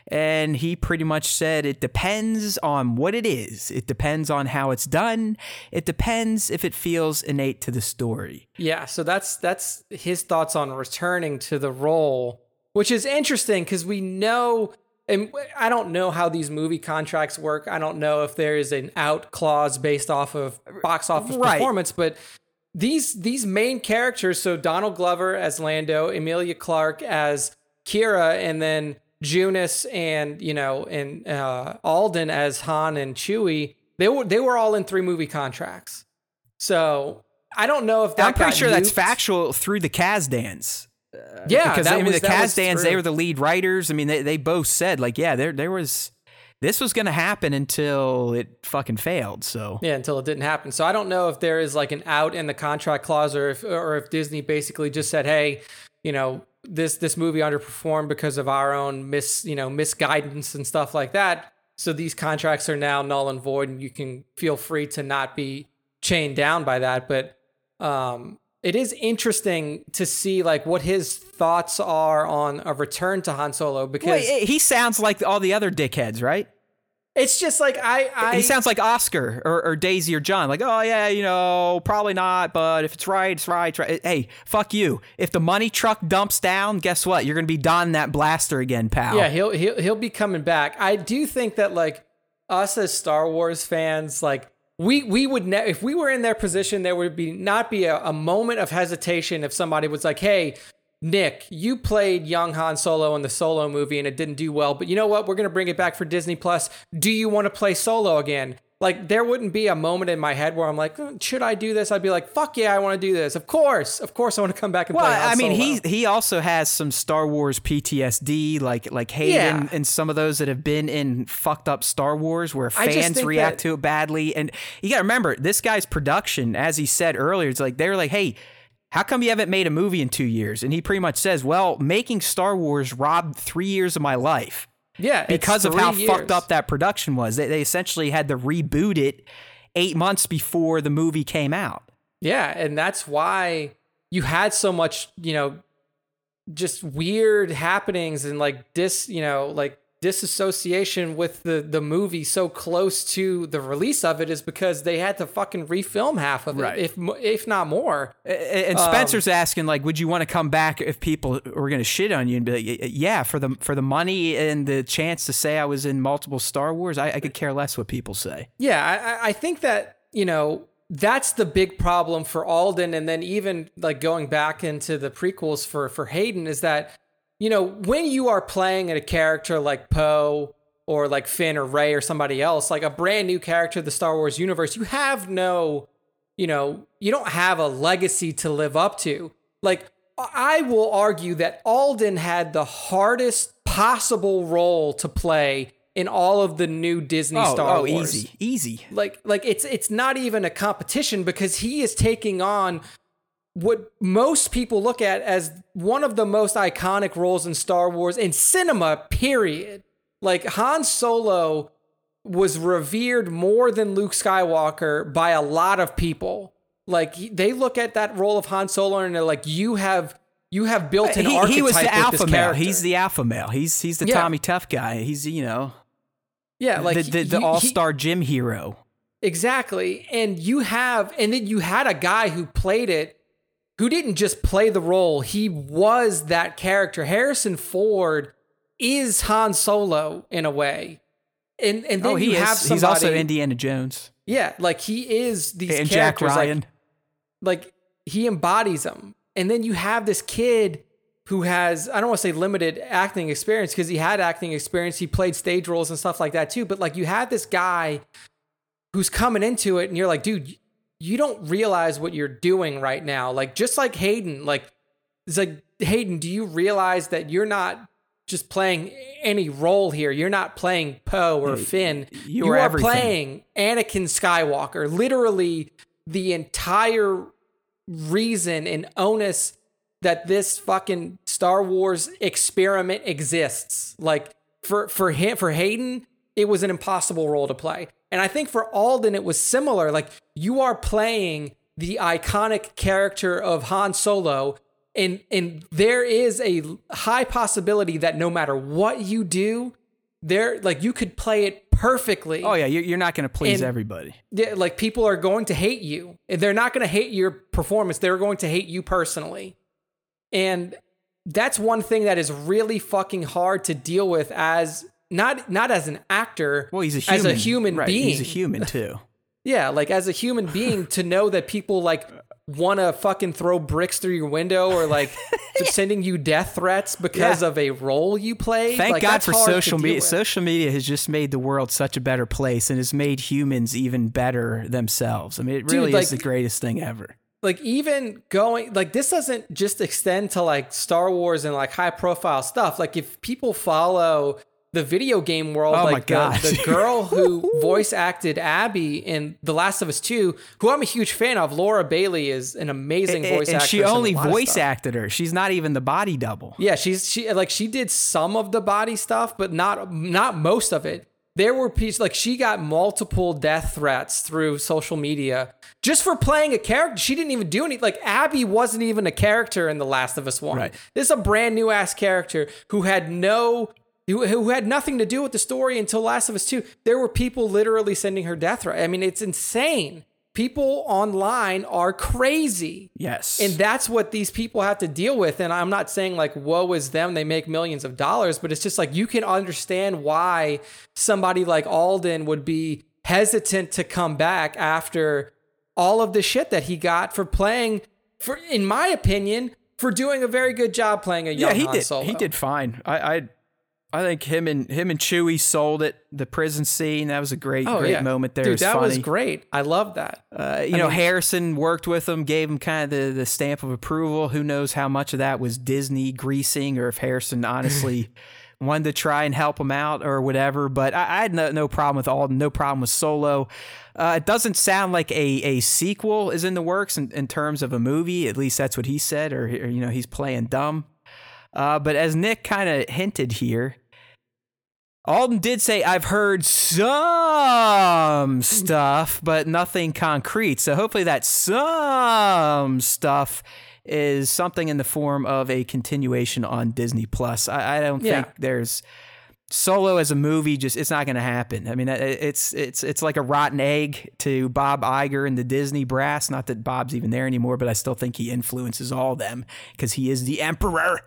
And he pretty much said it depends on what it is. It depends on how it's done. It depends if it feels innate to the story. Yeah, so that's that's his thoughts on returning to the role, which is interesting because we know, and I don't know how these movie contracts work. I don't know if there is an out clause based off of box office Right. performance, but these these main characters, so Donald Glover as Lando, Emilia Clarke as Qi'ra, and then Joonas and you know and uh, Alden as Han and Chewie. They were they were all in three movie contracts. So I don't know if that I'm pretty sure that's factual through the Kasdans. Yeah, because I mean was- the Kasdans, they were the lead writers. I mean, they, they both said like, yeah, there there was this was going to happen until it fucking failed. So Yeah, until it didn't happen. So I don't know if there is like an out in the contract clause, or if or if Disney basically just said, "Hey, you know, this this movie underperformed because of our own mis you know misguidance and stuff like that." So these contracts are now null and void, and you can feel free to not be chained down by that. But um, it is interesting to see like what his thoughts are on a return to Han Solo because Well, he sounds like all the other dickheads, right? It's just like I, I he sounds like Oscar or, or Daisy or John. Like, oh yeah, you know, probably not, but if it's right, it's right. Hey, fuck you. If the money truck dumps down, guess what? You're gonna be donning that blaster again, pal. Yeah, he'll he'll he'll be coming back. I do think that like us as Star Wars fans, like we we would ne- if we were in their position, there would be not be a, a moment of hesitation if somebody was like, "Hey, Nick, you played young Han Solo in the Solo movie and it didn't do well, but you know what? We're gonna bring it back for Disney Plus. Do you want to play Solo again?" Like there wouldn't be a moment in my head where I'm like, "Hmm, "Should I do this?" I'd be like, "Fuck yeah, I want to do this. Of course, of course, I want to come back and Well, play." Han I mean, Solo." he he also has some Star Wars PTSD, like like Hayden Yeah. and some of those that have been in fucked up Star Wars, where fans react that- to it badly. And you got to remember, this guy's production, as he said earlier, it's like they were like, "Hey, how come you haven't made a movie in two years? And he pretty much says, well, making Star Wars robbed three years of my life. Yeah, Because of how three fucked up that production was. They, they essentially had to reboot it eight months before the movie came out. Yeah, and that's why you had so much, you know, just weird happenings and like dis, you know, like disassociation with the the movie so close to the release of it is because they had to fucking refilm half of it, Right. if if not more. And um, Spencer's asking, like, would you want to come back if people were going to shit on you and be like, yeah, for the for the money and the chance to say I was in multiple Star Wars, I, I could care less what people say. Yeah, I, I- I think that you know that's the big problem for Alden, and then even like going back into the prequels for for Hayden is that you know when you are playing at a character like Poe or like Finn or Rey or somebody else, like a brand new character of the Star Wars universe, you have no, you know, you don't have a legacy to live up to. Like I will argue that Alden had the hardest possible role to play in all of the new Disney oh, Star Wars. oh, Wars easy, easy. like like it's it's not even a competition because he is taking on what most people look at as one of the most iconic roles in Star Wars in cinema period like Han Solo was revered more than Luke Skywalker by a lot of people like they look at that role of Han Solo and they're like you have you have built an He, archetype he was the alpha male. He's the alpha male. He's he's the Yeah. Tommy Tough guy. He's you know yeah like the the, the all star gym hero. Exactly. And you have, and then you had a guy who played it who didn't just play the role, he was that character. Harrison Ford is Han Solo in a way. And and then Oh, he you is. have somebody, He's also Indiana Jones yeah, like he is these and Jack characters, Ryan. like like he embodies them. And then you have this kid who has I don't want to say limited acting experience because he had acting experience. He played stage roles and stuff like that too. But like you have this guy who's coming into it, and you're like, dude, you don't realize what you're doing right now. Like just like Hayden, like it's like Hayden, do you realize that you're not just playing any role here? You're not playing Poe or Finn. you You, are everything. playing Anakin Skywalker. Literally the entire reason and onus that this fucking Star Wars experiment exists. Like for for him for Hayden, it was an impossible role to play. And I think for Alden it was similar. Like you are playing the iconic character of Han Solo and and there is a high possibility that no matter what you do, there like you could play it perfectly. Oh yeah, you're, you're not going to please And- everybody. Yeah, like people are going to hate you. They're not going to hate your performance. They're going to hate you personally. And that's one thing that is really fucking hard to deal with as not not as an actor, Well, he's a human. as a human right, being. He's a human too. Yeah, like as a human being to know that people like want to fucking throw bricks through your window or like sending you death threats because Yeah. of a role you play. Thank like, God for social media. with. Social media has just made the world such a better place and has made humans even better themselves. I mean, it Dude, really like- is the greatest thing ever. like even going like this doesn't just extend to like Star Wars and like high profile stuff. Like if people follow the video game world, Oh my like the, God. the girl who voice acted Abby in The Last of Us 2, who I'm a huge fan of, Laura Bailey is an amazing And, voice and actress. she only voice acted her. She's not even the body double. Yeah, she's she like she did some of the body stuff, but not not most of it. There were pieces like she got multiple death threats through social media just for playing a character. She didn't even do anything. Like Abby wasn't even a character in The Last of Us One. Right. This is a brand new ass character who had no who, who had nothing to do with the story until Last of Us Two. There were people literally sending her death threat. I mean, it's insane. People online are crazy. Yes. And that's what these people have to deal with. And I'm not saying like, woe is them, they make millions of dollars, but it's just like you can understand why somebody like Alden would be hesitant to come back after all of the shit that he got for playing, for in my opinion, for doing a very good job playing a young yeah, he Han did. Solo. He did fine. I, I, I think him and him and Chewie sold it. The prison scene that was a great, Oh, great yeah. moment there. Dude, that funny. was great. I love that. Uh, you know, Harrison worked with him, gave him kind of the, the stamp of approval. Who knows how much of that was Disney greasing, or if Harrison honestly wanted to try and help him out or whatever. But I, I had no, no problem with Alden, no problem with Solo. Uh, it doesn't sound like a, a sequel is in the works in, in terms of a movie. At least that's what he said, or, or you know, he's playing dumb. Uh, but as Nick kind of hinted here, Alden did say, I've heard some stuff, but nothing concrete. So hopefully that some stuff is something in the form of a continuation on Disney Plus. I, I don't Yeah. think there's Solo as a movie. Just it's not going to happen. I mean, it's it's it's like a rotten egg to Bob Iger and the Disney brass. Not that Bob's even there anymore, but I still think he influences all them because he is the emperor.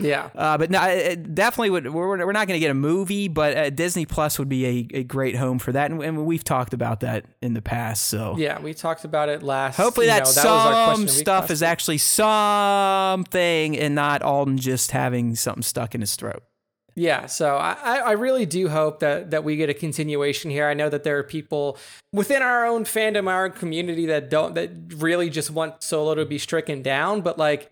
Yeah. Uh, but no, it- it definitely would. We're, we're not going to get a movie, but uh, Disney Plus would be a, a great home for that, and, and we've talked about that in the past. So Yeah, we talked about it last. hopefully that know, that was our question some stuff is actually something, and not Alden just having something stuck in his throat. Yeah, so I, I I really do hope that that we get a continuation here. I know that there are people within our own fandom, our own community that don't that really just want Solo to be stricken down. But like,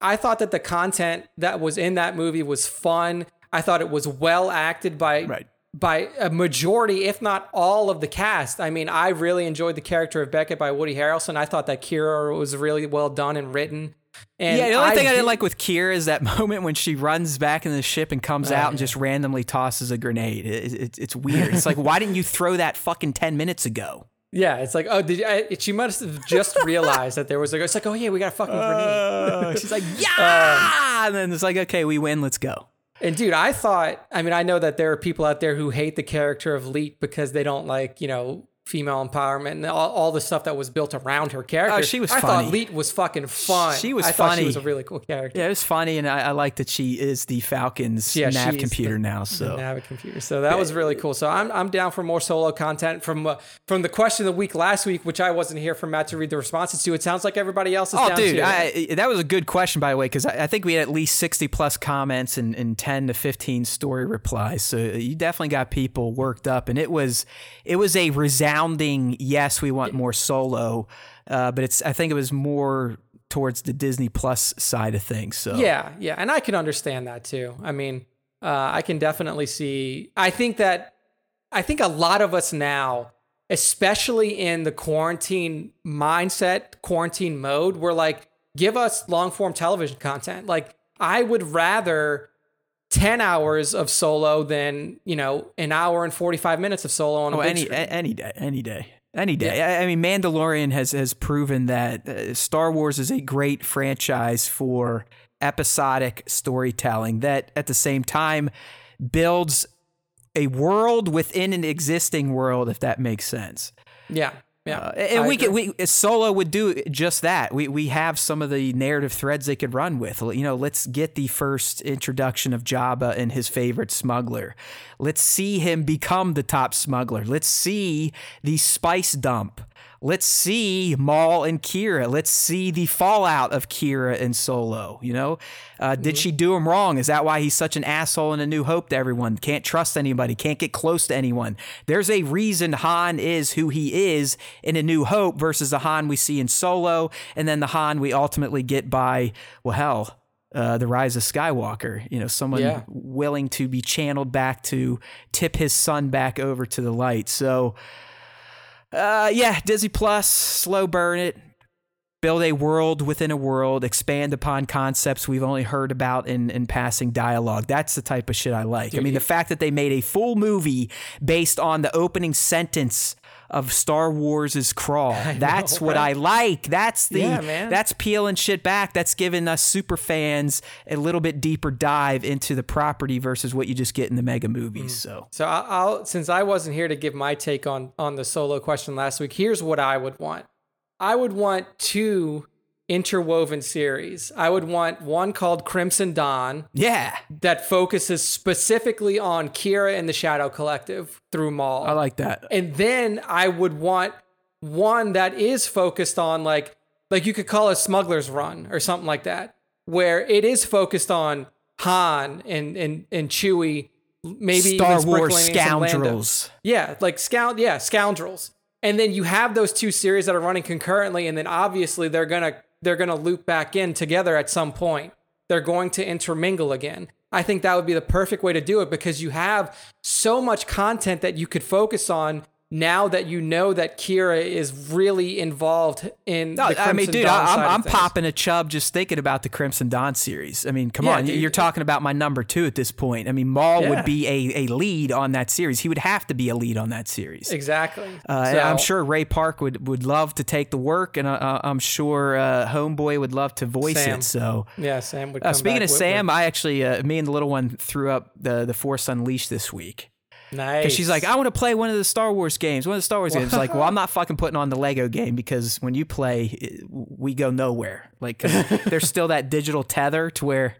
I thought that the content that was in that movie was fun. I thought it was well acted by Right. by a majority, if not all, of the cast. I mean, I really enjoyed the character of Beckett by Woody Harrelson. I thought that Qi'ra was really well done and written. And yeah, the only thing I did- didn't like with Qi'ra is that moment when she runs back in the ship and comes out and uh. just randomly tosses a grenade. It, it, it's weird. It's like, why didn't you throw that fucking 10 minutes ago? Yeah, it's like, oh, did you, I, she must have just realized that there was a. It's like, oh yeah, we got a fucking grenade. Uh. She's like, um, yeah! and then it's like, okay, we win. Let's go. And dude, I thought. I mean, I know that there are people out there who hate the character of Leet because they don't like, you know, female empowerment and all, all the stuff that was built around her character. Oh, she was I funny. thought Leet was fucking fun. She was I funny. she was a really cool character. Yeah, it was funny, and I, I like that she is the Falcons Yeah, nav computer the- now. the So Navi computer. So that was really cool. So I'm I'm down for more solo content from uh, from the question of the week last week, which I wasn't here for Matt to read the responses to. It sounds like everybody else is Oh, down dude. I, that was a good question, by the way, because I, I think we had at least 60 plus comments and, and 10 to 15 story replies. So you definitely got people worked up, and it was it was a resounding yes. We want more solo, uh, but it's I think it was more towards the Disney Plus side of things. So Yeah, yeah, and I can understand that too. I mean, uh, I can definitely see. I think that I think a lot of us now, especially in the quarantine mindset, quarantine mode, we're like, give us long form television content. Like, I would rather. 10 hours of solo than, you know, an hour and 45 minutes of solo on Oh, any a- any day, any day, any day. I, I mean, Mandalorian has has proven that uh, Star Wars is a great franchise for episodic storytelling. That at the same time builds a world within an existing world, if that makes sense. yeah. Yeah. Uh, and I we could, we Solo would do just that. We we have some of the narrative threads they could run with. You know, let's get the first introduction of Jabba and his favorite smuggler. Let's see him become the top smuggler. Let's see the spice dump. Let's see Maul and Qi'ra. Let's see the fallout of Qi'ra and Solo. You know, uh, did she do him wrong? Is that why he's such an asshole in A New Hope to everyone? Can't trust anybody. Can't get close to anyone. There's a reason Han is who he is in A New Hope versus the Han we see in Solo, and then the Han we ultimately get by well, hell. Uh, the rise of Skywalker, you know, someone Yeah. willing to be channeled back to tip his son back over to the light. So, uh, yeah, Disney Plus, slow burn it, build a world within a world, expand upon concepts we've only heard about in, in passing dialogue. That's the type of shit I like. I mean, the fact that they made a full movie based on the opening sentence of Star Wars' crawl. That's what right? I like. That's the Yeah, that's peeling shit back. That's giving us super fans a little bit deeper dive into the property versus what you just get in the mega movies. Mm. So So I'll, I'll since I wasn't here to give my take on on the solo question last week, here's what I would want. I would want two interwoven series. I would want one called Crimson Dawn yeah, that focuses specifically on Qi'ra and the Shadow Collective through Maul. I like that. and then I would want one that is focused on like like you could call it Smuggler's Run or something like that, where it is focused on Han and and and Chewie, maybe Star Wars sprinkling in some Lando. scoundrels. Yeah, like scound, yeah, scoundrels. And then you have those two series that are running concurrently, and then obviously they're gonna they're gonna loop back in together at some point. They're going to intermingle again. I think that would be the perfect way to do it because you have so much content that you could focus on now that you know that Qi'ra is really involved in No, the I mean, dude, Dawn I- side I'm, of I'm popping a chub just thinking about the Crimson Dawn series. I mean, come Yeah, on, dude. you're talking about my number two at this point. I mean, Maul Yeah. would be a, a lead on that series. He would have to be a lead on that series. Exactly. Uh, and I'm sure Ray Park would, would love to take the work, and uh, I'm sure uh, Homeboy would love to voice Sam. it. So, Yeah, Sam would. uh, speaking of with- Sam, I actually, uh, me and the little one threw up the the Force Unleashed this week. Nice. Because she's like, I want to play one of the Star Wars games. One of the Star Wars games. Like, well, I'm not fucking putting on the Lego game because when you play, we go nowhere. Like, there's still that digital tether to where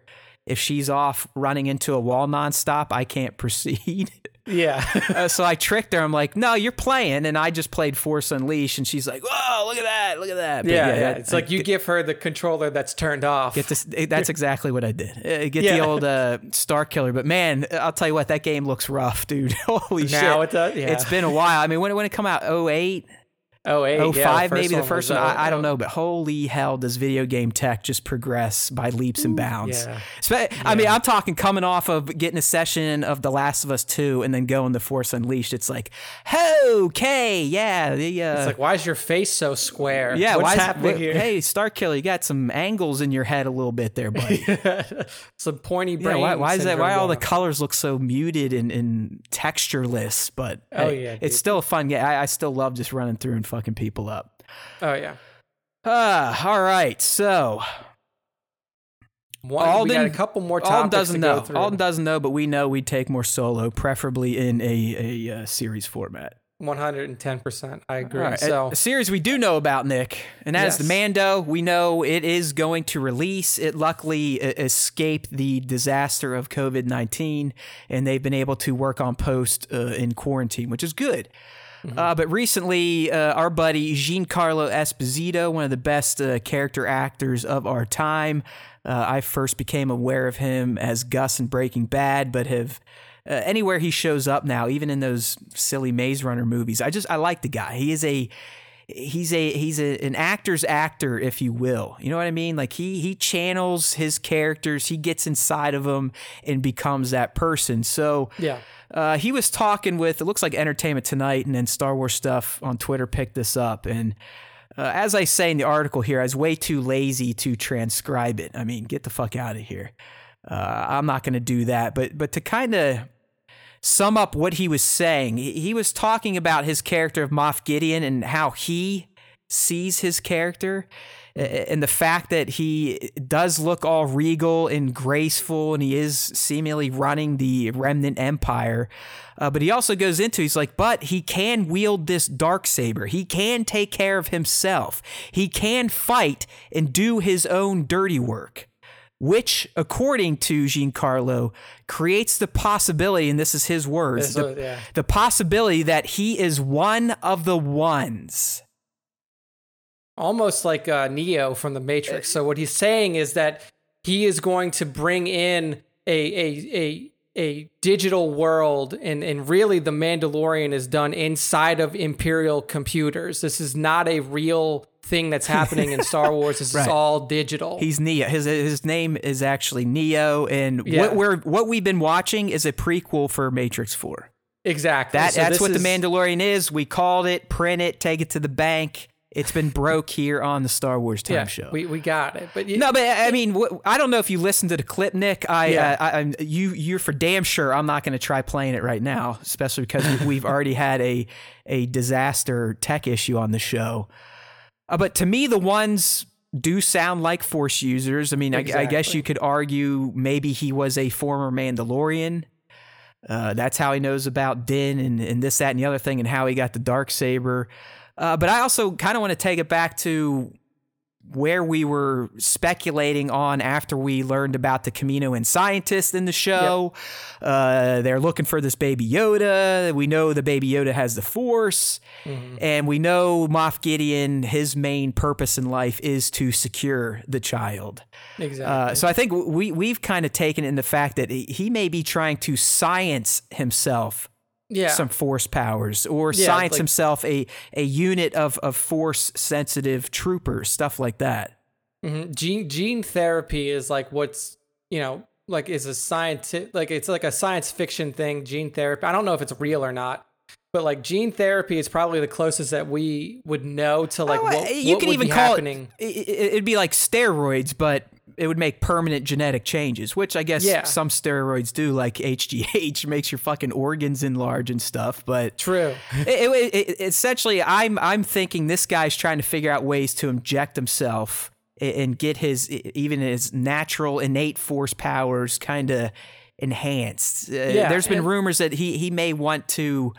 if she's off running into a wall nonstop, I can't proceed. yeah, uh, so I tricked her. I'm like, no, you're playing. And I just played Force Unleashed. And she's like, whoa, look at that. Look at that. Yeah, yeah. that- It's like you give her the controller that's turned off. Get this. That's exactly what I did. Uh, Get Yeah. the old uh, Starkiller. But man, I'll tell you what, that game looks rough, dude. Holy shit! Now it does, yeah. It's been a while. I mean, when when it come out? 08? Oh eight, Oh yeah, five, maybe the first one. I, I don't know, but holy hell, does video game tech just progress by leaps and bounds? yeah. I mean, I'm talking coming off of getting a session of The Last of Us two, and then going to Force Unleashed. It's like, okay, yeah, the uh, It's like, why is your face so square? yeah, what's why is- happening here? Hey, Starkiller, you got some angles in your head a little bit there, buddy. Some pointy Yeah, brain. why, why is that? Why all the colors look so muted and, and textureless? But Oh, hey, yeah, dude. it's still a fun game. I, I still love just running through and fucking people up. Oh yeah. Ah, all right. So One, we got a couple more Alden doesn't to go know. through. Alden doesn't know, but we know we take more solo, preferably in a a, uh series format. One hundred and ten percent. I agree. Right, So a, a series we do know about, Nick, and that is the Mando. We know it is going to release. It luckily uh, escaped the disaster of COVID nineteen, and they've been able to work on post uh, in quarantine, which is good. Uh, but recently, uh, our buddy Giancarlo Esposito, one of the best uh, character actors of our time, uh, I first became aware of him as Gus in Breaking Bad, but have uh, anywhere he shows up now, even in those silly Maze Runner movies, I just I like the guy. He is a he's a he's a, an actor's actor, if you will. You know what I mean? Like he he channels his characters, he gets inside of them and becomes that person. So yeah. uh, he was talking with it looks like Entertainment Tonight and then Star Wars stuff on Twitter picked this up and. Uh, as I say in the article here, I was way too lazy to transcribe it. I mean, get the fuck out of here. Uh, I'm not going to do that. But but to kind of sum up what he was saying, he, was talking about his character of Moff Gideon and how he sees his character and the fact that he does look all regal and graceful and he is seemingly running the remnant empire. Uh, but he also goes into he's like but he can wield this dark saber. He can take care of himself. He can fight and do his own dirty work which according to Giancarlo creates the possibility and this is his words, the, yeah. the possibility that he is one of the ones almost like uh, Neo from the Matrix. So what he's saying is that he is going to bring in a a a a digital world and and really the Mandalorian is done inside of imperial computers. This is not a real thing that's happening in Star Wars. This Right. is all digital. He's Neo. His his name is actually Neo, and Yeah. what we're what we've been watching is a prequel for Matrix Four. exactly. That So that's what is- the Mandalorian is. We called it. Print it. Take it to the bank. It's been broke here on the Star Wars Time yeah, Show. We we got it. But you, no, but I mean, I don't know if you listened to the clip, Nick. I, Yeah. uh, I, I you, you're for damn sure. I'm not going to try playing it right now, especially because we've already had a a disaster tech issue on the show. Uh, but to me, the ones do sound like Force users. I mean, I, I guess you could argue maybe he was a former Mandalorian. Uh, that's how he knows about Din and, and this, that, and the other thing, and how he got the dark saber. Uh, but I also kind of want to take it back to where we were speculating on after we learned about the Kaminoan scientist in the show. Uh, they're looking for this baby Yoda. We know the baby Yoda has the Force, and we know Moff Gideon. His main purpose in life is to secure the child. exactly. Uh, so I think we we've kind of taken in the fact that he may be trying to science himself yeah. some force powers or Yeah, science like- himself a a unit of of force sensitive troopers stuff like that Mhm. Gene gene therapy is like what's you know like is a scientific like it's like a science fiction thing, gene therapy. I don't know if it's real or not. But like gene therapy is probably the closest that we would know to like Oh, what, you what can even call happening. it. It'd be like steroids, but it would make permanent genetic changes, which I guess Yeah. some steroids do, like HGH, makes your fucking organs enlarge and stuff. But True. it, it, it, essentially, I'm I'm thinking this guy's trying to figure out ways to inject himself and get his even his natural innate force powers kind of enhanced. Uh, Yeah, there's been rumors that he he may want to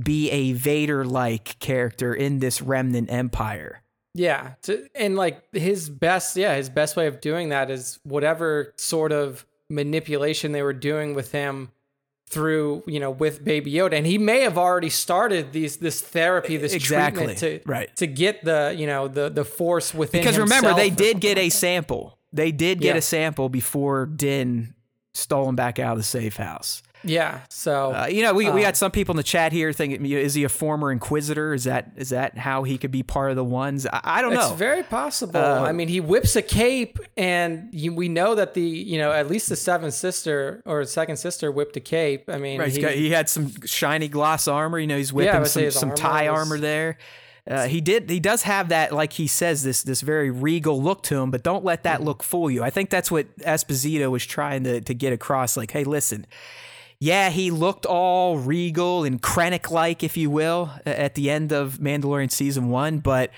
be a Vader like character in this remnant empire. Yeah, to, and like his best, yeah, his best way of doing that is whatever sort of manipulation they were doing with him through, you know, with Baby Yoda, and he may have already started these this therapy, this Exactly, treatment to right. to get the you know the the force within. Because remember, they did get a sample. They did get Yeah. a sample before Din stole him back out of the safe house. Yeah, so Uh, you know, we, we Uh, got some people in the chat here thinking, is he a former Inquisitor? Is that is that how he could be part of the ones? I, I don't know. It's very possible. Uh, I mean, he whips a cape, and you, we know that the you know at least the seventh sister or second sister whipped a cape. I mean, Right, he- got, he had some shiny gloss armor. You know, he's whipping say some some armor tie was- armor there. Uh, he did. He does have that, like he says, this this very regal look to him. But don't let Mm-hmm. that look fool you. I think that's what Esposito was trying to to get across. Like, hey, listen. Yeah, he looked all regal and Krennic like, if you will, at the end of Mandalorian season one. But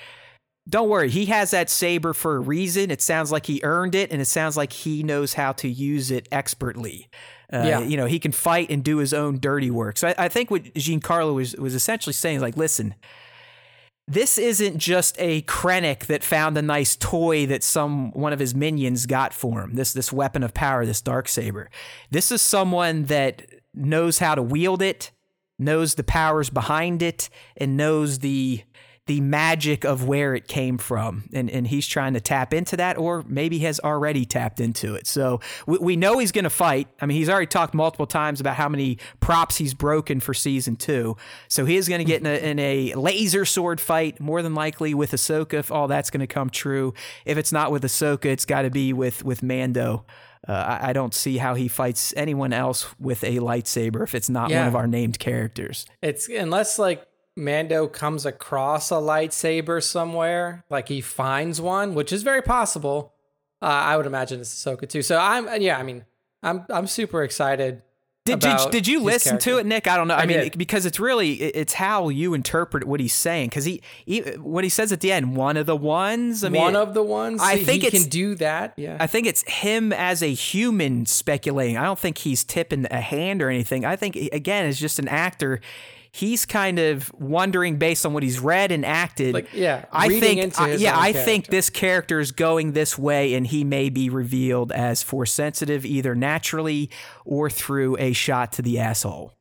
don't worry, he has that saber for a reason. It sounds like he earned it, and it sounds like he knows how to use it expertly. Uh, Yeah. You know, he can fight and do his own dirty work. So I, I think what Giancarlo was was essentially saying, like, listen, this isn't just a Krennic that found a nice toy that some one of his minions got for him. This this weapon of power, this dark saber. This is someone that knows how to wield it, knows the powers behind it, and knows the the magic of where it came from. And and he's trying to tap into that, or maybe has already tapped into it. So we, we know he's going to fight. I mean, he's already talked multiple times about how many props he's broken for season two. So he is going to get in a, in a laser sword fight, more than likely with Ahsoka, if all that's going to come true. If it's not with Ahsoka, it's got to be with with Mando. Uh, I, I don't see how he fights anyone else with a lightsaber if it's not one of our named characters. It's unless like Mando comes across a lightsaber somewhere, like he finds one, which is very possible. Uh, I would imagine it's Ahsoka too. So I'm yeah, I mean, I'm I'm super excited. Did, did, did you listen to it, Nick? I don't know. I, I mean, because it's really it's how you interpret what he's saying. Because he, he, what he says at the end, one of the ones. I mean, one of the ones I he think it's- can do that. Yeah, I think it's him as a human speculating. I don't think he's tipping a hand or anything. I think again, as just an actor, he's kind of wondering based on what he's read and acted. Like, yeah, I think into uh, I- yeah, I think this character is going this way, and he may be revealed as force sensitive either naturally or through a shot to the asshole.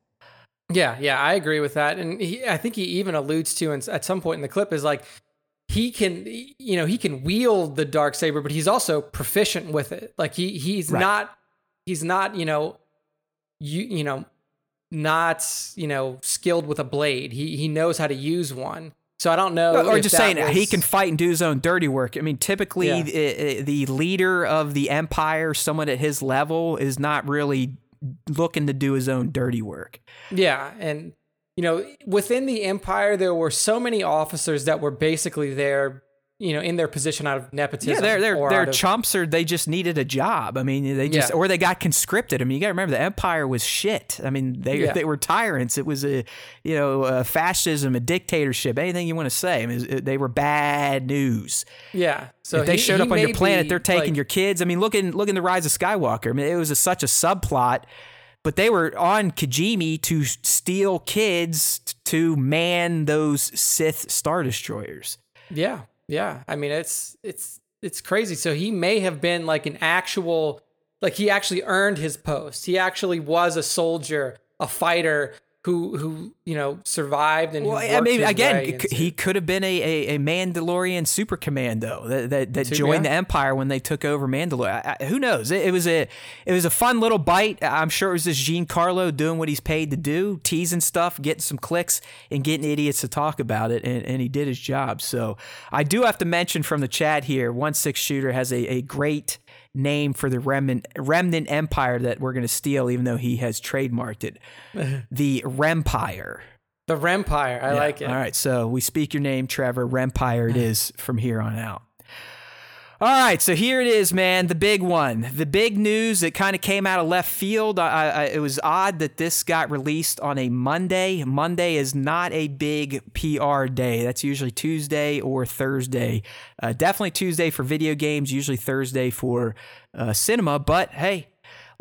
Yeah, yeah, I agree with that. And he, I think he even alludes to in, at some point in the clip is like he can, you know, he can wield the dark saber, but he's also proficient with it. Like he he's Right. not he's not you know you you know not you know skilled with a blade. He he knows how to use one. So I don't know. or just saying he can fight and do his own dirty work. I mean, typically Yeah. the, the leader of the empire, someone at his level, is not really looking to do his own dirty work. Yeah, and you know, within the empire, there were so many officers that were basically there, you know, in their position out of nepotism. Yeah, they're they're or they're of- chumps, or they just needed a job. I mean, they just Yeah. or they got conscripted. I mean, you got to remember the empire was shit. I mean, they Yeah. they were tyrants. It was a you know a fascism, a dictatorship, anything you want to say. I mean, it- they were bad news. Yeah. So if they he- showed he up on your planet, they're taking like- your kids. I mean, look in look in the Rise of Skywalker. I mean, it was a, such a subplot, but they were on Kijimi to steal kids to man those Sith star destroyers. Yeah, yeah. I mean, it's it's it's crazy. So he may have been like an actual, like he actually earned his post. He actually was a soldier, a fighter who who you know survived and. Well, I mean, again, way c- into- he could have been a, a, a Mandalorian super commando that that, that joined yeah. the Empire when they took over Mandalore. I, I- who knows? It, it was a it was a fun little bite. I'm sure it was just Giancarlo doing what he's paid to do, teasing stuff, getting some clicks, and getting idiots to talk about it, and, and he did his job. So I do have to mention from the chat here, one six shooter has a, a great name for the remnant remnant empire that we're going to steal, even though he has trademarked it. the Rempire. The Rempire. I Yeah. like it. All right, so we speak your name, Trevor. Rempire it is from here on out. All right, so here it is, man. The big one, the big news that kind of came out of left field. I, I, it was odd that this got released on a Monday. Monday is not a big PR day. That's usually Tuesday or Thursday. Uh, definitely Tuesday for video games. Usually Thursday for uh, cinema. But hey,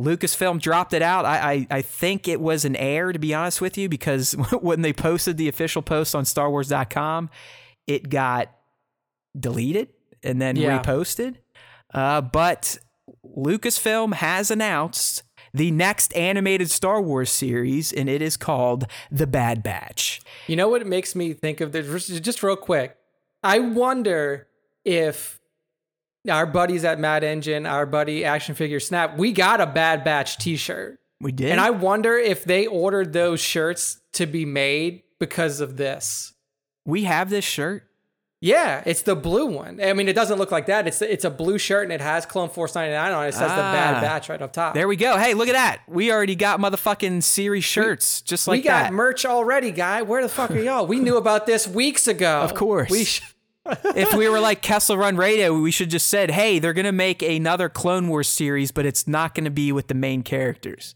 Lucasfilm dropped it out. I, I, I think it was an error, to be honest with you, because when they posted the official post on StarWars.com, it got deleted and then Yeah. reposted. Uh, but Lucasfilm has announced the next animated Star Wars series, and it is called The Bad Batch. You know what it makes me think of? This, just real quick. I wonder if our buddies at Mad Engine, our buddy Action Figure Snap, we got a Bad Batch T-shirt, We did. and I wonder if they ordered those shirts to be made because of this. we have this shirt. Yeah, it's the blue one. I mean, it doesn't look like that. It's it's a blue shirt and it has Clone Force 99 on it. It says the Bad Ah. Batch right up top. There we go. Hey, look at that. We already got motherfucking series shirts just like we got that. merch already, guy. Where the fuck are y'all? We knew about this weeks ago. Of course. We sh- if we were like Kessel Run Radio, we should just said, "Hey, they're gonna make another Clone Wars series, but it's not gonna be with the main characters."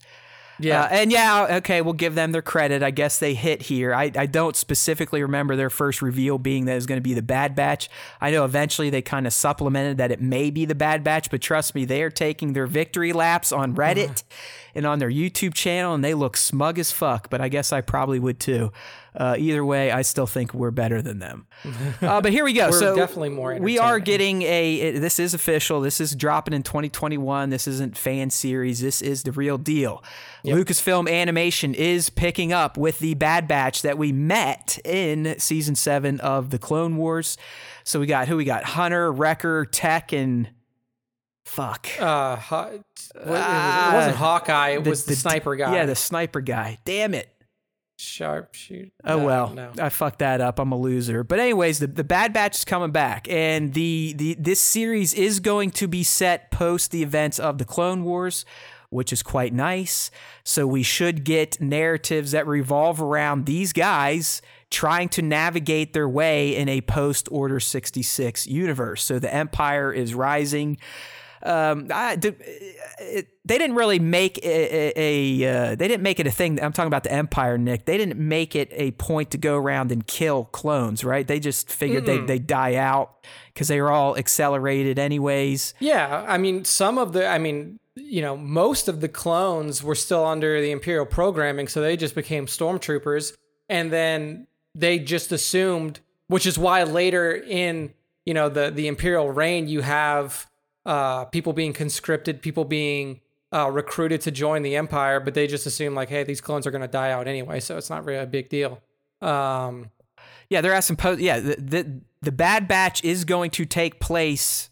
Yeah. Uh, and yeah, okay, we'll give them their credit. I guess they hit here. I, I don't specifically remember their first reveal being that it was going to be the Bad Batch. I know eventually they kind of supplemented that it may be the Bad Batch, but trust me, they are taking their victory laps on Reddit and on their YouTube channel, and they look smug as fuck. But I guess I probably would too. Uh, either way, I still think we're better than them. Uh, but here we go. We're so definitely more We are getting a. it- this is official. This is dropping in 2021. This isn't fan series. This is the real deal. Lucasfilm Animation is picking up with the Bad Batch that we met in season seven of the Clone Wars. So we got who we got: Hunter, Wrecker, Tech, and fuck. uh, what- it, Ah, wasn't Hawkeye. It was the, the- sniper guy. Yeah, the sniper guy. Damn it. sharpshooter. Oh No, well, no. I fucked that up. I'm a loser. But anyways, the, the Bad Batch is coming back, and the, the this series is going to be set post the events of the Clone Wars, which is quite nice. So we should get narratives that revolve around these guys trying to navigate their way in a post Order 66 universe. So the Empire is rising um, I, d- it, they didn't really make a, a, a uh, they didn't make it a thing. I'm talking about the Empire, Nick. They didn't make it a point to go around and kill clones, right? They just figured they they die out because they were all accelerated anyways. Yeah, I mean, some of the, I mean, you know, most of the clones were still under the Imperial programming, so they just became stormtroopers, and then they just assumed, which is why later in, you know, the the Imperial reign, you have uh, people being conscripted, people being uh, recruited to join the Empire, but they just assume like, hey, these clones are going to die out anyway, so it's not really a big deal. Um, Yeah, they're asking. Po- yeah, the, the the Bad Batch is going to take place.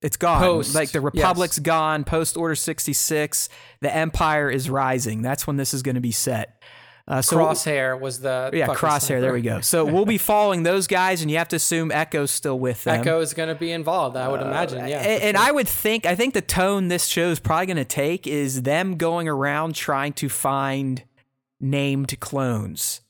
It's gone. Post, like the yes. Republic's gone. Post Order sixty six. The Empire is rising. That's when this is going to be set. Uh, so Crosshair was the Yeah, Crosshair. There we go. So we'll be following those guys, and you have to assume Echo's still with them. Echo is going to be involved, I would imagine. Yeah, and, and sure. I would think, I think the tone this show is probably going to take is them going around trying to find named clones,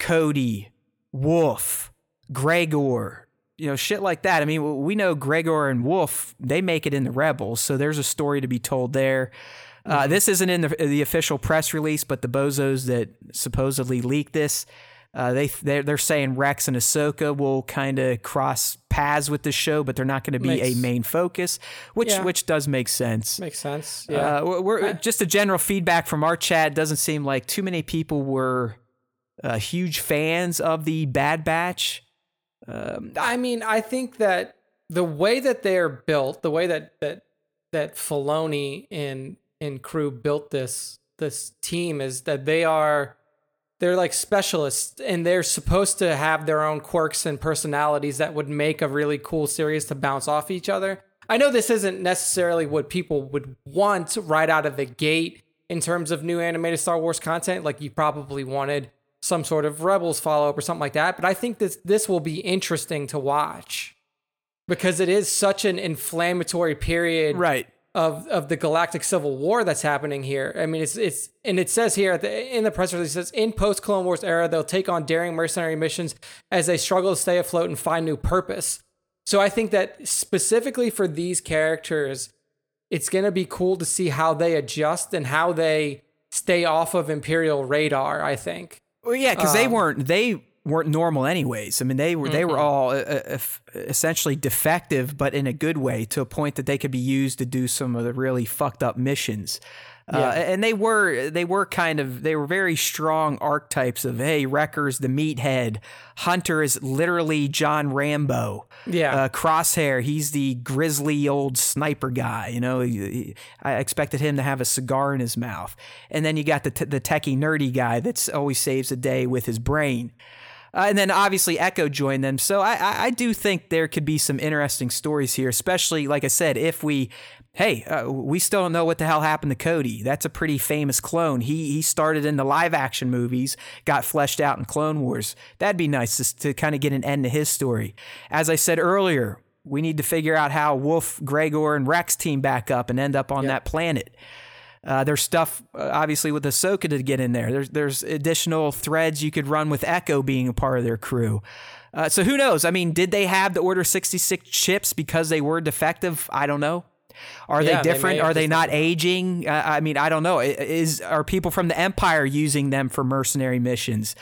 Cody, Wolf, Gregor, you know, shit like that. I mean, we know Gregor and Wolf, they make it in the Rebels, so there's a story to be told there. Uh, this isn't in the, the official press release, but the bozos that supposedly leaked this, uh, they they're, they're saying Rex and Ahsoka will kind of cross paths with the show, but they're not going to be Makes- a main focus, which Yeah. which does make sense. makes sense. Yeah. Uh, we're, we're just a general feedback from our chat. Doesn't seem like too many people were uh, huge fans of the Bad Batch. Um, I mean, I think that the way that they're built, the way that that that Filoni and and crew built this this team is that they are they're like specialists and they're supposed to have their own quirks and personalities that would make a really cool series to bounce off each other. I know this isn't necessarily what people would want right out of the gate in terms of new animated Star Wars content. Like you probably wanted some sort of Rebels follow up or something like that. But I think this this will be interesting to watch because it is such an inflammatory period right. Of of the galactic civil war that's happening here. I mean, it's it's and it says here the, in the press release it says in post Clone Wars era they'll take on daring mercenary missions as they struggle to stay afloat and find new purpose. So I think that specifically for these characters, it's going to be cool to see how they adjust and how they stay off of Imperial radar. I think. Well, yeah, because um, they weren't they weren't normal anyways. I mean, they were mm-hmm. they were all uh, uh essentially defective, but in a good way, to a point that they could be used to do some of the really fucked up missions. Uh, yeah. Uh, and they were they were kind of they were very strong archetypes of hey Wrecker's the meathead, Hunter is literally John Rambo, yeah, uh, Crosshair he's the grizzly old sniper guy. You know, he, he, I expected him to have a cigar in his mouth, and then you got the t- the techie nerdy guy that's always saves the day with his brain. Uh, and then obviously Echo joined them. So I, I, I, do think there could be some interesting stories here, especially, like I said, if we, hey, uh, we still don't know what the hell happened to Cody. That's a pretty famous clone. He, he started in the live action movies, got fleshed out in Clone Wars. That'd be nice to, to kind of get an end to his story. As I said earlier, we need to figure out how Wolf, Gregor, and Rex team back up and end up on yep. that planet. Uh, there's stuff uh, obviously with Ahsoka to get in there. There's there's additional threads you could run with Echo being a part of their crew. Uh, so who knows? I mean, did they have the Order 66 chips because they were defective? I don't know. Are yeah, they different? They are they not aging? Uh, I mean, I don't know. Is are people from the Empire using them for mercenary missions?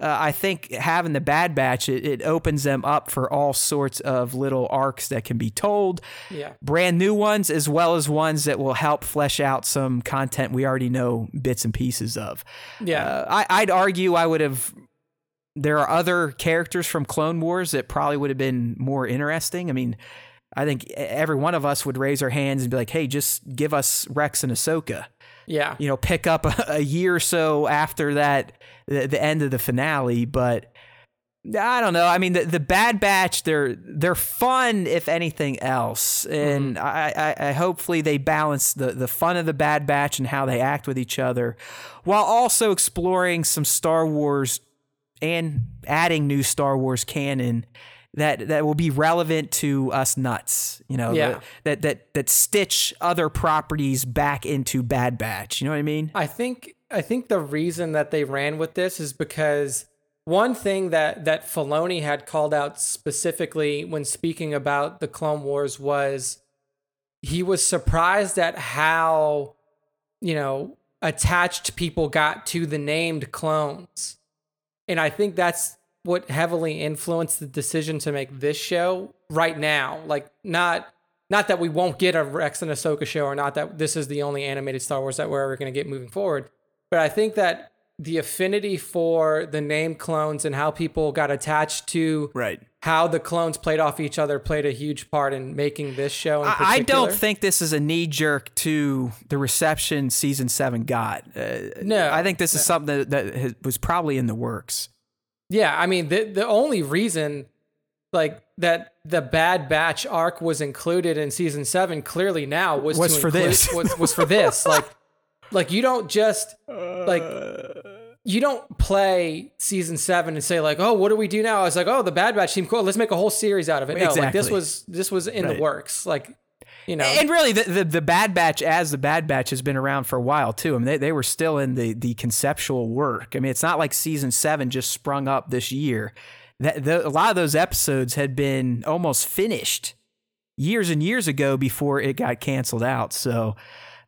Uh, I think having the Bad Batch it, it, opens them up for all sorts of little arcs that can be told. Yeah, brand new ones as well as ones that will help flesh out some content we already know bits and pieces of. Yeah, uh, I, I'd argue I would have there are other characters from Clone Wars that probably would have been more interesting. I mean, I think every one of us would raise our hands and be like, "Hey, just give us Rex and Ahsoka." Yeah, you know, pick up a, a year or so after that, the, the, end of the finale. But I don't know. I mean, the, the Bad Batch, they're they're fun if anything else, and mm-hmm. I, I, I hopefully they balance the the fun of the Bad Batch and how they act with each other, while also exploring some Star Wars and adding new Star Wars canon that that will be relevant to us nuts, you know, yeah. that that that stitch other properties back into Bad Batch. You know what I mean? I think I think the reason that they ran with this is because one thing that that Filoni had called out specifically when speaking about the Clone Wars was he was surprised at how you know attached people got to the named clones. And I think that's what heavily influenced the decision to make this show right now. Like not not that we won't get a Rex and Ahsoka show, or not that this is the only animated Star Wars that we're ever going to get moving forward. But I think that the affinity for the name clones and how people got attached to right how the clones played off each other played a huge part in making this show. I don't think this is a knee jerk to the reception season seven got. Uh, no, I think this no. is something that, that was probably in the works. Yeah, I mean the the only reason like that the Bad Batch arc was included in season seven clearly now was, was for include, this was, was for this like like you don't just like uh. you don't play season seven and say like oh what do we do now? I was like oh the Bad Batch team cool let's make a whole series out of it. No, exactly. like this was this was in right. the works like you know. And really, the, the, the Bad Batch as the Bad Batch has been around for a while too. I mean, they, they were still in the the conceptual work. I mean, it's not like season seven just sprung up this year. That the, a lot of those episodes had been almost finished years and years ago before it got canceled out. So.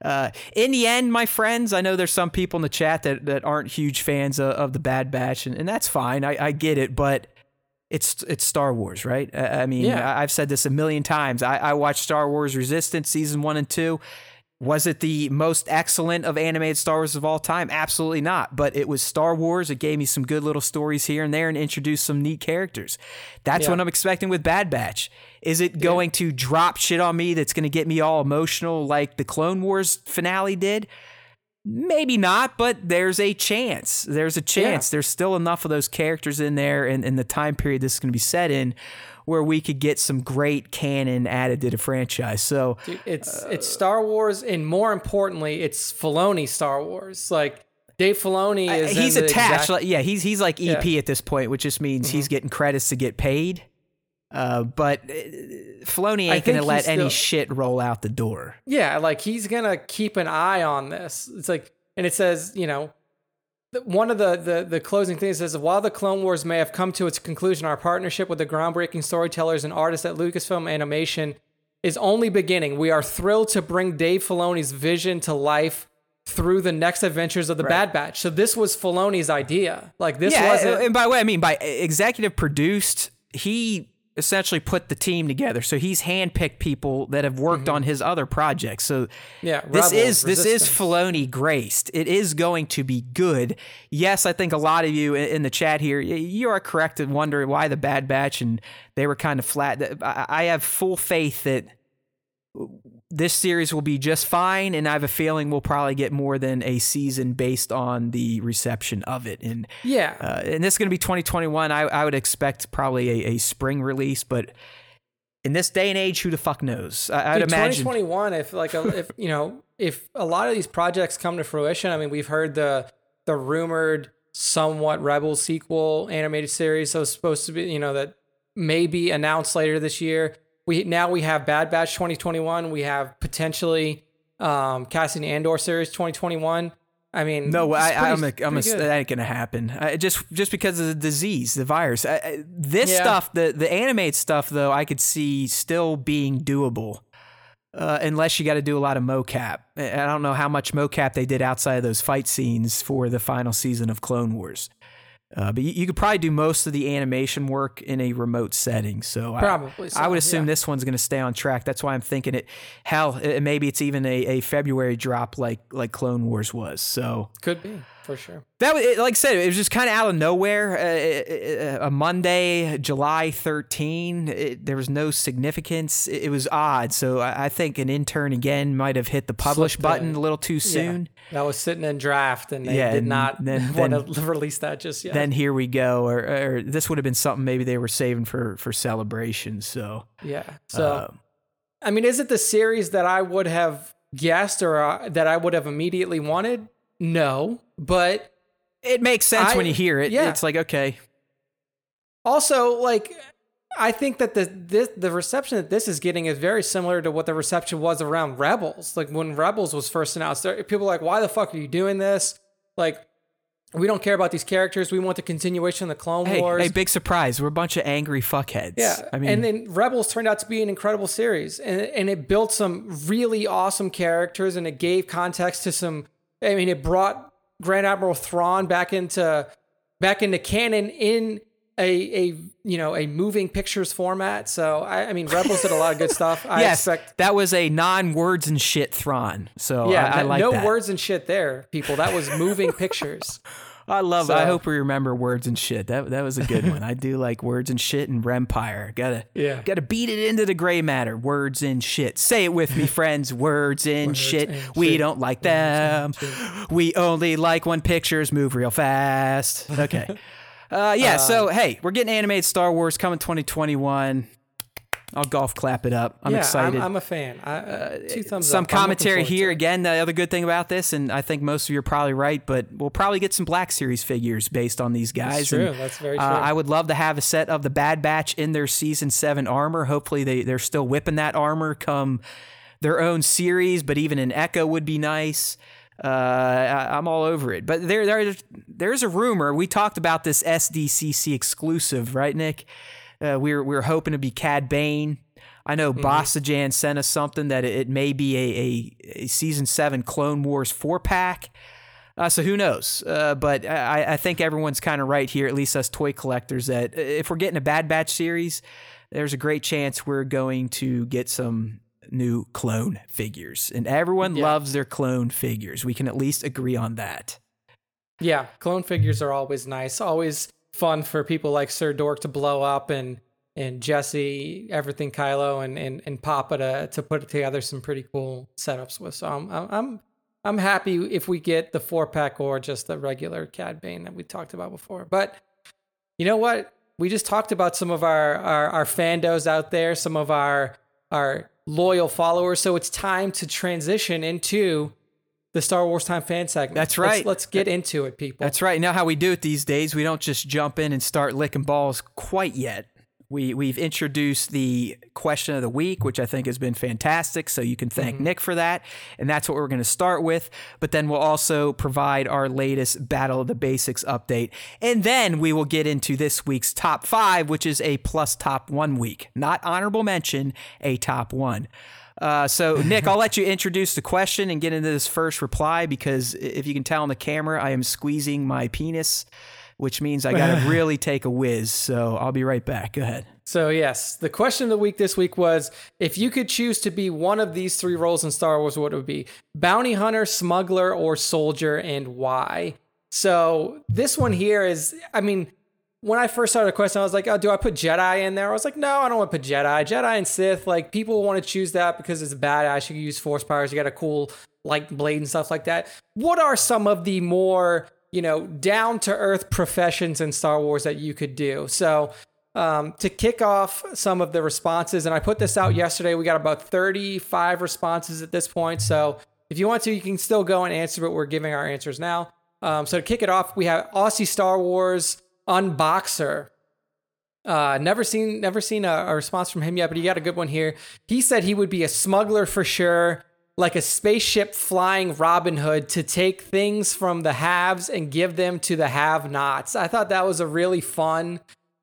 Uh, in the end, my friends, I know there's some people in the chat that, that aren't huge fans of, of the Bad Batch, and, and that's fine. I, I get it, but it's it's Star Wars, right? I mean, yeah. I've said this a million times. I, I watched Star Wars Resistance season one and two. Was it the most excellent of animated Star Wars of all time? Absolutely not. But it was Star Wars. It gave me some good little stories here and there and introduced some neat characters. That's yeah. what I'm expecting with Bad Batch. Is it going yeah. to drop shit on me that's going to get me all emotional like the Clone Wars finale did? Maybe not, but there's a chance. There's a chance. Yeah. There's still enough of those characters in there and in, in the time period this is going to be set in where we could get some great canon added to the franchise. So Dude, it's uh, it's Star Wars, and more importantly, it's Filoni Star Wars. Like Dave Filoni is he's attached. Exact- yeah, he's he's like EP yeah. at this point, which just means mm-hmm. he's getting credits to get paid. Uh, but uh, Filoni ain't gonna let any shit roll out the door. Yeah, like he's gonna keep an eye on this. It's like, and it says, you know, one of the, the the closing things says while the Clone Wars may have come to its conclusion, our partnership with the groundbreaking storytellers and artists at Lucasfilm Animation is only beginning. We are thrilled to bring Dave Filoni's vision to life through the next adventures of the right. Bad Batch. So this was Filoni's idea. Like this yeah, wasn't. And by the way, I mean by executive produced, he essentially put the team together. So he's handpicked people that have worked mm-hmm. on his other projects. So yeah, this is this is Filoni graced. It is going to be good. Yes, I think a lot of you in the chat here, you are correct in wondering why the Bad Batch and they were kind of flat. I have full faith that this series will be just fine, and I have a feeling we'll probably get more than a season based on the reception of it. And yeah, uh, and this is going to be 2021. I, I would expect probably a, a, spring release, but in this day and age, who the fuck knows? I, would imagine 2021. If like a, if you know if a lot of these projects come to fruition, I mean, we've heard the the rumored somewhat Rebel sequel animated series. that was supposed to be you know that may be announced later this year we now we have Bad Batch 2021. We have potentially um, Cassian Andor series 2021. I mean, no, I, I'm, a, I'm a, that ain't gonna happen. Uh, just just because of the disease, the virus. I, this yeah. stuff, the the animated stuff, though, I could see still being doable. Uh, unless you got to do a lot of mocap. I don't know how much mocap they did outside of those fight scenes for the final season of Clone Wars. Uh, but you, you, could probably do most of the animation work in a remote setting. So probably, I, so, I would assume yeah. this one's going to stay on track. That's why I'm thinking it. Hell, it, maybe it's even a, a February drop like like Clone Wars was. So could be for sure. That was like I said, it was just kind of out of nowhere. Uh, a Monday, July 13. It, there was no significance. It, it was odd. So I, I, think an intern again might have hit the publish Slipped button in. a little too soon. Yeah. That was sitting in draft, and they yeah, did not then, want then, to release that just yet. Then here we go. Or, or, this would have been something maybe they were saving for for celebration. So yeah. So uh, I mean, is it the series that I would have guessed or uh, that I would have immediately wanted? No, but it makes sense I, when you hear it. Yeah. It's like, okay. Also, like I think that the this, the reception that this is getting is very similar to what the reception was around Rebels. Like when Rebels was first announced, people were like, "Why the fuck are you doing this?" Like, we don't care about these characters. We want the continuation of the Clone hey, Wars. Hey, big surprise! We're a bunch of angry fuckheads. Yeah, I mean, and then Rebels turned out to be an incredible series, and and it built some really awesome characters, and it gave context to some I mean, it brought Grand Admiral Thrawn back into back into canon in a a you know a moving pictures format. So I, I mean, Rebels did a lot of good stuff. I yes, expect that was a non words and shit Thrawn. So yeah, I, I uh, like no that. words and shit there, people. That was moving pictures. I love so, it. I hope we remember words and shit. That that was a good one. I do like words and shit and Rempire. Gotta yeah. Gotta beat it into the gray matter. Words and shit. Say it with me, friends. Words and words shit. And we shit. don't like them. We only like when pictures move real fast. Okay. Uh, yeah. Uh, so hey, we're getting animated Star Wars coming 2021. I'll golf clap it up. I'm yeah, excited. I'm, I'm a fan. I, uh, two thumbs some up. commentary here again. The other good thing about this, and I think most of you are probably right, but we'll probably get some Black Series figures based on these guys. That's true. And, That's very true. Uh, I would love to have a set of the Bad Batch in their season seven armor. Hopefully, they they're still whipping that armor come their own series, but even an Echo would be nice. Uh, I, am all over it. But there, there, there's a rumor. We talked about this SDCC exclusive, right, Nick? Uh, we are we are hoping to be Cad Bane. I know mm-hmm. Basajan sent us something that it may be a, a, a season seven Clone Wars four pack. Uh, so who knows? Uh, but I, I, think everyone's kind of right here, at least us toy collectors, that if we're getting a Bad Batch series, there's a great chance we're going to get some new clone figures. And everyone yeah. loves their clone figures. We can at least agree on that. Yeah, clone figures are always nice. Always fun for people like Sir Dork to blow up and and Jesse, everything Kylo, and and and Papa to to put together some pretty cool setups with. So I'm I'm I'm happy if we get the four pack or just the regular Cad Bane that we talked about before. But you know what? We just talked about some of our our, our fandos out there, some of our our loyal followers. So it's time to transition into the Star Wars Time fan segment. That's right. Let's, let's, get into it, people. That's right. Now, how we do it these days, we don't just jump in and start licking balls quite yet We we've introduced the question of the week, which I think has been fantastic. So you can thank mm-hmm. Nick for that, and that's what we're going to start with. But then we'll also provide our latest Battle of the Basics update, and then we will get into this week's top five, which is a plus top one week, not honorable mention, a top one. Uh, so, Nick, I'll let you introduce the question and get into this first reply because if you can tell on the camera, I am squeezing my penis, which means I got to really take a whiz. So, I'll be right back. Go ahead. So, yes, the question of the week this week was if you could choose to be one of these three roles in Star Wars, what would it be? Bounty hunter, smuggler, or soldier, and why? So, this one here is, I mean, when I first started the question, I was like, oh, do I put Jedi in there? I was like, no, I don't want to put Jedi. Jedi and Sith, like people want to choose that because it's badass. You can use force powers. You got a cool like blade and stuff like that. What are some of the more, you know, down to earth professions in Star Wars that you could do? So, um, to kick off some of the responses, and I put this out yesterday, we got about 35 responses at this point. So, if you want to, you can still go and answer, but we're giving our answers now. Um, so, to kick it off, we have Aussie Star Wars unboxer. Uh, never seen never seen a, a, response from him yet, but he got a good one here. He said he would be a smuggler for sure, like a spaceship flying Robin Hood to take things from the haves and give them to the have-nots. I thought that was a really fun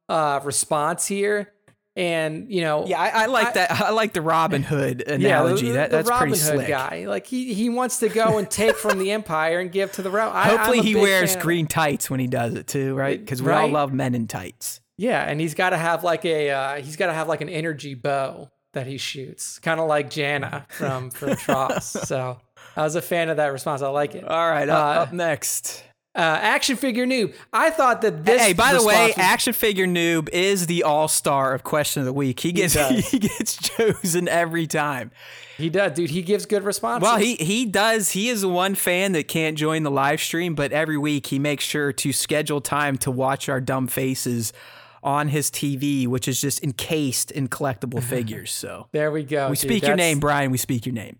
uh, response here. And you know, yeah, I, I like I, that. I like the Robin Hood analogy. Yeah, the, that, that's Robin pretty Hood slick. guy, like he he wants to go and take from the Empire and give to the realm. Hopefully, he wears green tights when he does it too, right? Because we right? all love men in tights. Yeah, and he's got to have like a uh, he's got to have like an energy bow that he shoots, kind of like Jannah from from TROS. so I was a fan of that response. I like it. All right, up, uh, up next. Uh, action figure noob. I thought that this. Hey, by the way, was- action figure noob is the all star of question of the week. He gets he, he, gets chosen every time. He does, dude. He gives good responses. Well, he he does. He is the one fan that can't join the live stream, but every week he makes sure to schedule time to watch our dumb faces on his TV, which is just encased in collectible figures. So there we go. We dude. speak your name, Brian. We speak your name.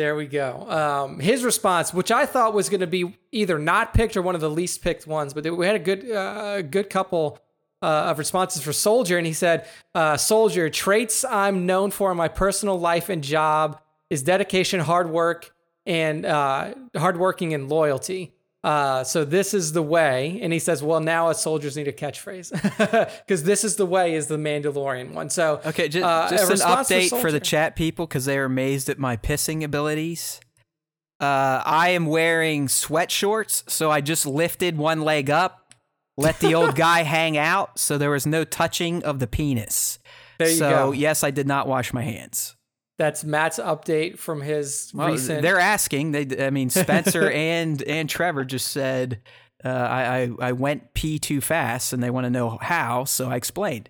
There we go. Um, his response, which I thought was going to be either not picked or one of the least picked ones, but we had a good, uh, good couple uh, of responses for Soldier, and he said, uh, "Soldier traits I'm known for in my personal life and job is dedication, hard work, and uh, hardworking and loyalty." Uh, so this is the way, and he says, "Well, now us soldiers need a catchphrase because this is the way is the Mandalorian one." So okay, just, uh, just an update for, for, the chat people because they are amazed at my pissing abilities. Uh, I am wearing sweat shorts, so I just lifted one leg up, let the old guy hang out, so there was no touching of the penis. There you so go. yes, I did not wash my hands. That's Matt's update from his well, recent. They're asking. They, I mean, Spencer and and Trevor just said uh, I, I I went pee too fast, and they want to know how. So I explained.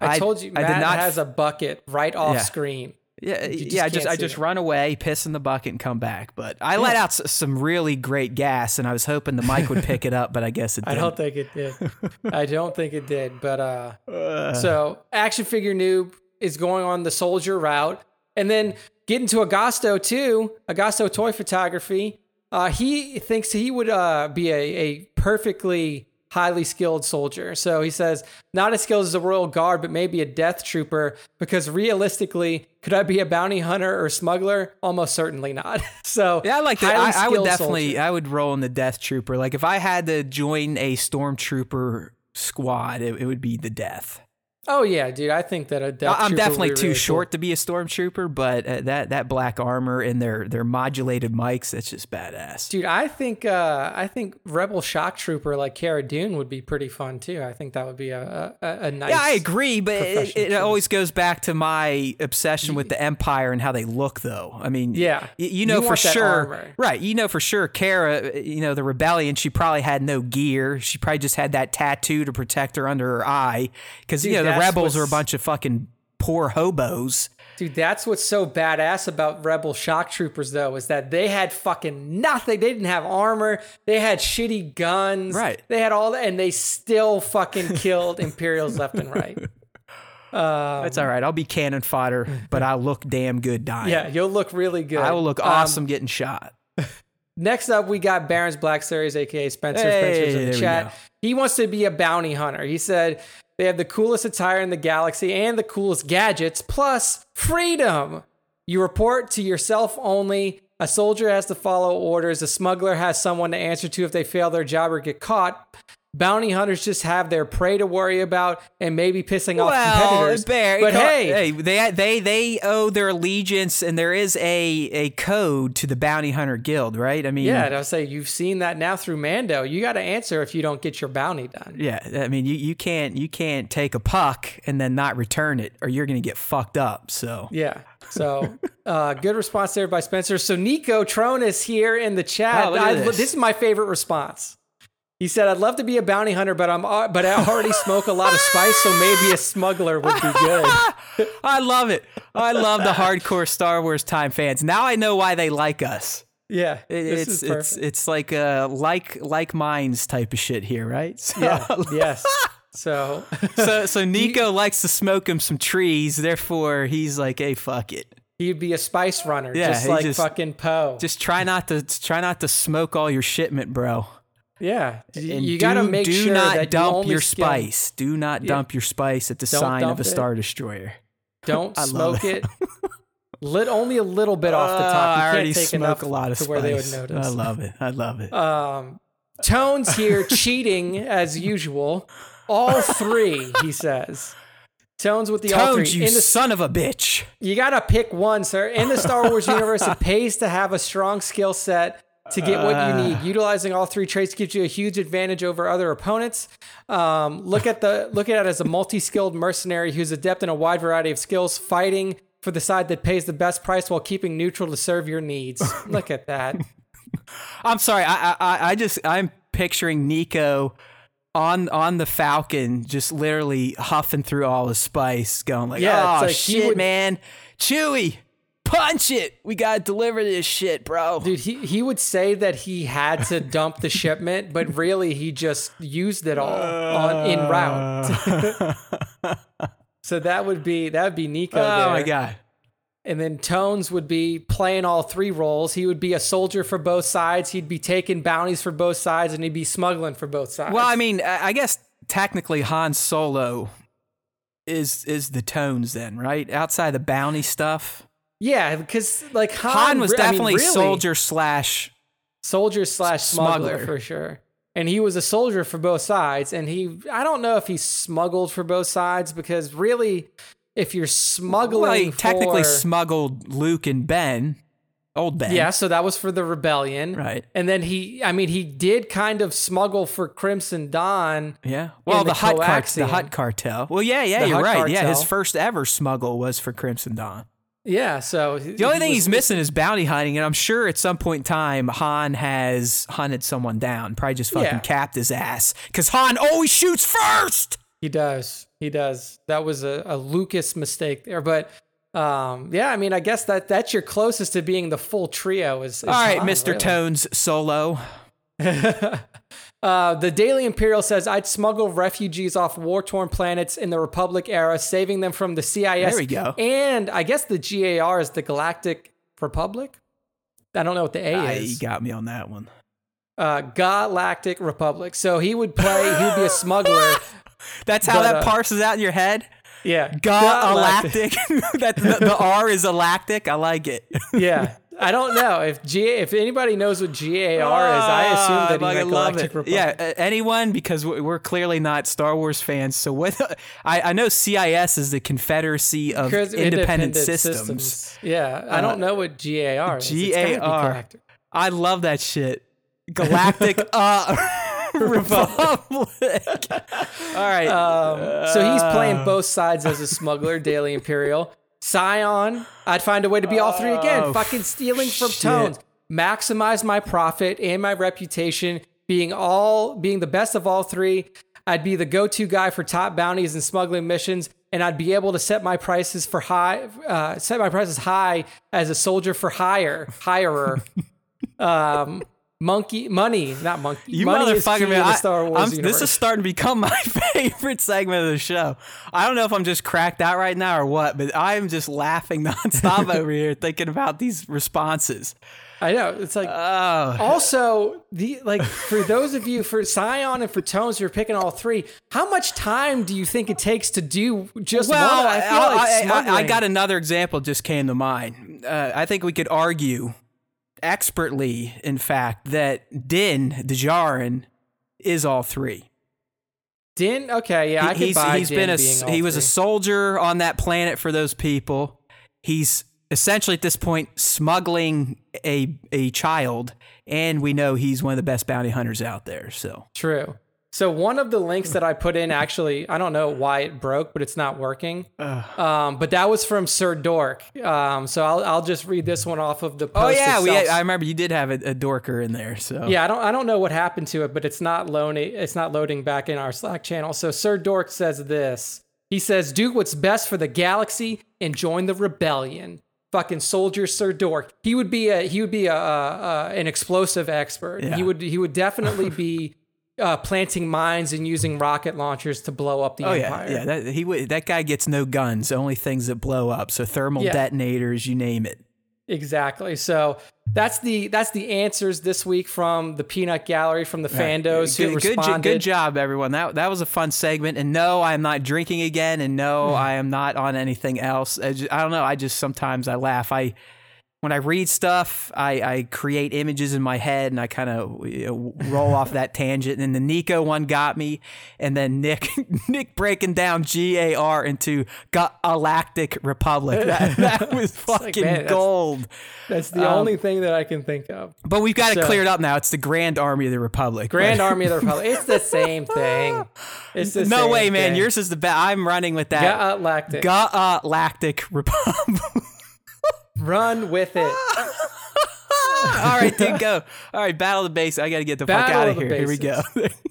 I, I told you, Matt I did not has a bucket right off yeah. screen. Yeah, yeah. I just I just it. run away, piss in the bucket, and come back. But I yeah. let out some really great gas, and I was hoping the mic would pick it up, but I guess it. Didn't. I don't think it did. I don't think it did. But uh, uh, so action figure noob is going on the soldier route. And then getting to Agosto too, Agosto Toy Photography. Uh, he thinks he would uh, be a, a perfectly highly skilled soldier. So he says, not as skilled as a royal guard, but maybe a death trooper, because realistically, could I be a bounty hunter or smuggler? Almost certainly not. so yeah, I like that. I, I, would definitely, soldier. I would roll in the death trooper. Like if I had to join a stormtrooper squad, it, it would be the death. Oh yeah, dude. I think that a death I'm definitely too short to be a stormtrooper, but uh, that that black armor and their their modulated mics, that's just badass. Dude, I think uh, I think Rebel Shock Trooper like Cara Dune would be pretty fun too. I think that would be a a, a nice. Yeah, I agree, but it, it always goes back to my obsession with the Empire and how they look, though. I mean, yeah, you, you know you for sure, right? You know for sure, Cara, you know the rebellion. She probably had no gear. She probably just had that tattoo to protect her under her eye because you know the rebels are a bunch of fucking poor hobos. Dude, that's what's so badass about Rebel Shock Troopers, though, is that they had fucking nothing. They didn't have armor. They had shitty guns. Right. They had all that, and they still fucking killed Imperials left and right. Um, That's all right. I'll be cannon fodder, but I'll look damn good dying. Yeah, you'll look really good. I will look awesome um, getting shot. Next up, we got Baron's Black Series, aka Spencer. Hey, Spencer's in the chat. He wants to be a bounty hunter. He said They have the coolest attire in the galaxy and the coolest gadgets, plus freedom. You report to yourself only. A soldier has to follow orders. A smuggler has someone to answer to if they fail their job or get caught. Bounty hunters just have their prey to worry about and maybe pissing off competitors. Bear, but co- hey, they they they owe their allegiance, and there is a a code to the bounty hunter guild, right? I mean, yeah, and I'll say you've seen that now through Mando. You got to answer if you don't get your bounty done. yeah. I mean, you, you can't you can't take a puck and then not return it, or you're gonna get fucked up. So Yeah. So, uh, good response there by Spencer. So, Nico Tron is here in the chat. Oh, I- this. this is my favorite response. He said, "I'd love to be a bounty hunter, but I'm uh, but I already smoke a lot of spice, so maybe a smuggler would be good." I love it. I love the hardcore Star Wars time fans. Now I know why they like us. Yeah, It- this it's is it's it's like a like like minds type of shit here, right? So, yeah, yes. So, so so Nico likes to smoke him some trees, therefore he's like, hey, fuck it. he'd be a spice runner, Yeah, just like just- fucking Poe. Just try not to try not to smoke all your shipment, bro. Yeah, And you got to do- make do sure not that dump you your skim- spice. Do not dump your spice at the Don't sign of a it. star destroyer. Don't I smoke it. Lit only a little bit off the Uh, top. You I can't already take smoke a lot of to spice. where they would notice. I love it. I love it. Um, Tones here cheating as usual. All three, he says. Tones with the all three. Tones, you In the, son of a bitch. you gotta pick one, sir. In the Star Wars universe, it pays to have a strong skill set to get what you need. Utilizing all three traits gives you a huge advantage over other opponents. Um, look at the look at it as a multi-skilled mercenary who's adept in a wide variety of skills, fighting for the side that pays the best price while keeping neutral to serve your needs. Look at that. I'm sorry. I, I I just I'm picturing Nico on on the Falcon, just literally huffing through all the spice, going like, Yeah, "Oh like shit, would- man, Chewie, punch it. We gotta deliver this shit, bro." Dude, he, he would say that he had to dump the shipment, but really he just used it all on in route. so that would be that would be Nico oh there. my god. And then Tones would be playing all three roles. He would be a soldier for both sides. He'd be taking bounties for both sides, and he'd be smuggling for both sides. Well, I mean, I I guess technically Han Solo is is the tones then, right? Outside the bounty stuff. Yeah, because like Han, Han was re- I mean, definitely really, soldier slash soldier slash smuggler, Smuggler. for sure. And he was a soldier for both sides. And he, I don't know if he smuggled for both sides because really, if you're smuggling, well, he technically smuggled Luke and Ben, old Ben. yeah. So that was for the rebellion, Right. And then he, I mean, he did kind of smuggle for Crimson Dawn. Yeah. Well, the the, Hutt the. Hutt cartel. Well, yeah, yeah, The you're Hutt right. Yeah, his first ever smuggle was for Crimson Dawn. Yeah. So The only thing he's missing is bounty hunting, and I'm sure at some point in time Han has hunted someone down. Probably just fucking Yeah. capped his ass because Han always shoots first. He does. He does. That was a, a Lucas mistake there, but. Um, yeah, I mean, I guess that that's your closest to being the full trio. Is, is All right, Han, Mr. really. Tones Solo. Uh, the Daily Imperial says I'd smuggle refugees off war torn planets in the Republic era, saving them from the CIS. There we go. And I guess the GAR is the Galactic Republic. I don't know what the A Ah, you is. got me on that one. Uh, Galactic Republic. So he would play. He would be a smuggler. That's how But, that uh, parses out in your head. Yeah, Galactic. that the, the R is galactic. I like it. yeah. I don't know if G. If anybody knows what GAR is, I assume that he meant Galactic. Republic. Yeah, uh, anyone because we- we're clearly not Star Wars fans. So what? I, I know CIS is the Confederacy of Because Independent, Systems. Yeah, I don't know what GAR is. GAR. I love that shit. Galactic uh, Republic. All right. Um, so he's Uh. playing both sides as a smuggler, Daily Imperial. Scion, I'd find a way to be all three again, Oh, fucking stealing from shit. tones. Maximize my profit and my reputation, being all being the best of all three. I'd be the go-to guy for top bounties and smuggling missions, and I'd be able to set my prices for high, uh, set my prices high as a soldier for hire, hirer. um, Monkey, money, not monkey. You money motherfucker, man! I- Star Wars I'm- universe. this is starting to become my favorite segment of the show. I don't know if I'm just cracked out right now or what, but I'm just laughing nonstop over here thinking about these responses. I know. It's like Oh, also the like for those of you for Scion and for Tones who are picking all three. How much time do you think it takes to do just well, one? I I, like I- I got another example just came to mind. Uh, I think we could argue expertly, in fact, that Din Djarin is all three. Din. Okay, yeah, I could he's buy he's Din been a he was a soldier on that planet for those people. He's essentially at this point smuggling a a child, and we know he's one of the best bounty hunters out there. So True. So one of the links that I put in, actually, I don't know why it broke, but it's not working. Um, but that was from Sir Dork. Um, so I'll I'll just read this one off of the post. oh yeah, we itself. I remember you did have a, a dorker in there. So Yeah, I don't I don't know what happened to it, but it's not loading it's not loading back in our Slack channel. So Sir Dork says this. He says, "Do what's best for the galaxy and join the rebellion." Fucking soldier Sir Dork. He would be a he would be a, a, a an explosive expert. Yeah. He would he would definitely be uh, planting mines and using rocket launchers to blow up the Oh empire. yeah, yeah. That he would. That guy gets no guns. Only things that blow up. So thermal Yeah. detonators, you name it. Exactly. So that's the that's the answers this week from the Peanut Gallery from the Fandos who good, good, responded. good job, everyone. That that was a fun segment. And no, I am not drinking again. And no, I am not on anything else. I, just, I don't know. I just sometimes I laugh. I when I read stuff, I, I create images in my head and I kind of roll off that tangent. And the Nico one got me, and then Nick Nick breaking down G A R into Galactic Republic. That, that was like, fucking man, gold. That's the Um, only thing that I can think of. But we've got it cleared up now. It's the Grand Army of the Republic. Grand But- Army of the Republic. It's the same thing. It's the no way, man. thing. Yours is the best. I'm running with that. Galactic. Galactic Republic. Run with it. All right, dude, go. All right, battle the base. I got to get the fuck out of here. Here we go.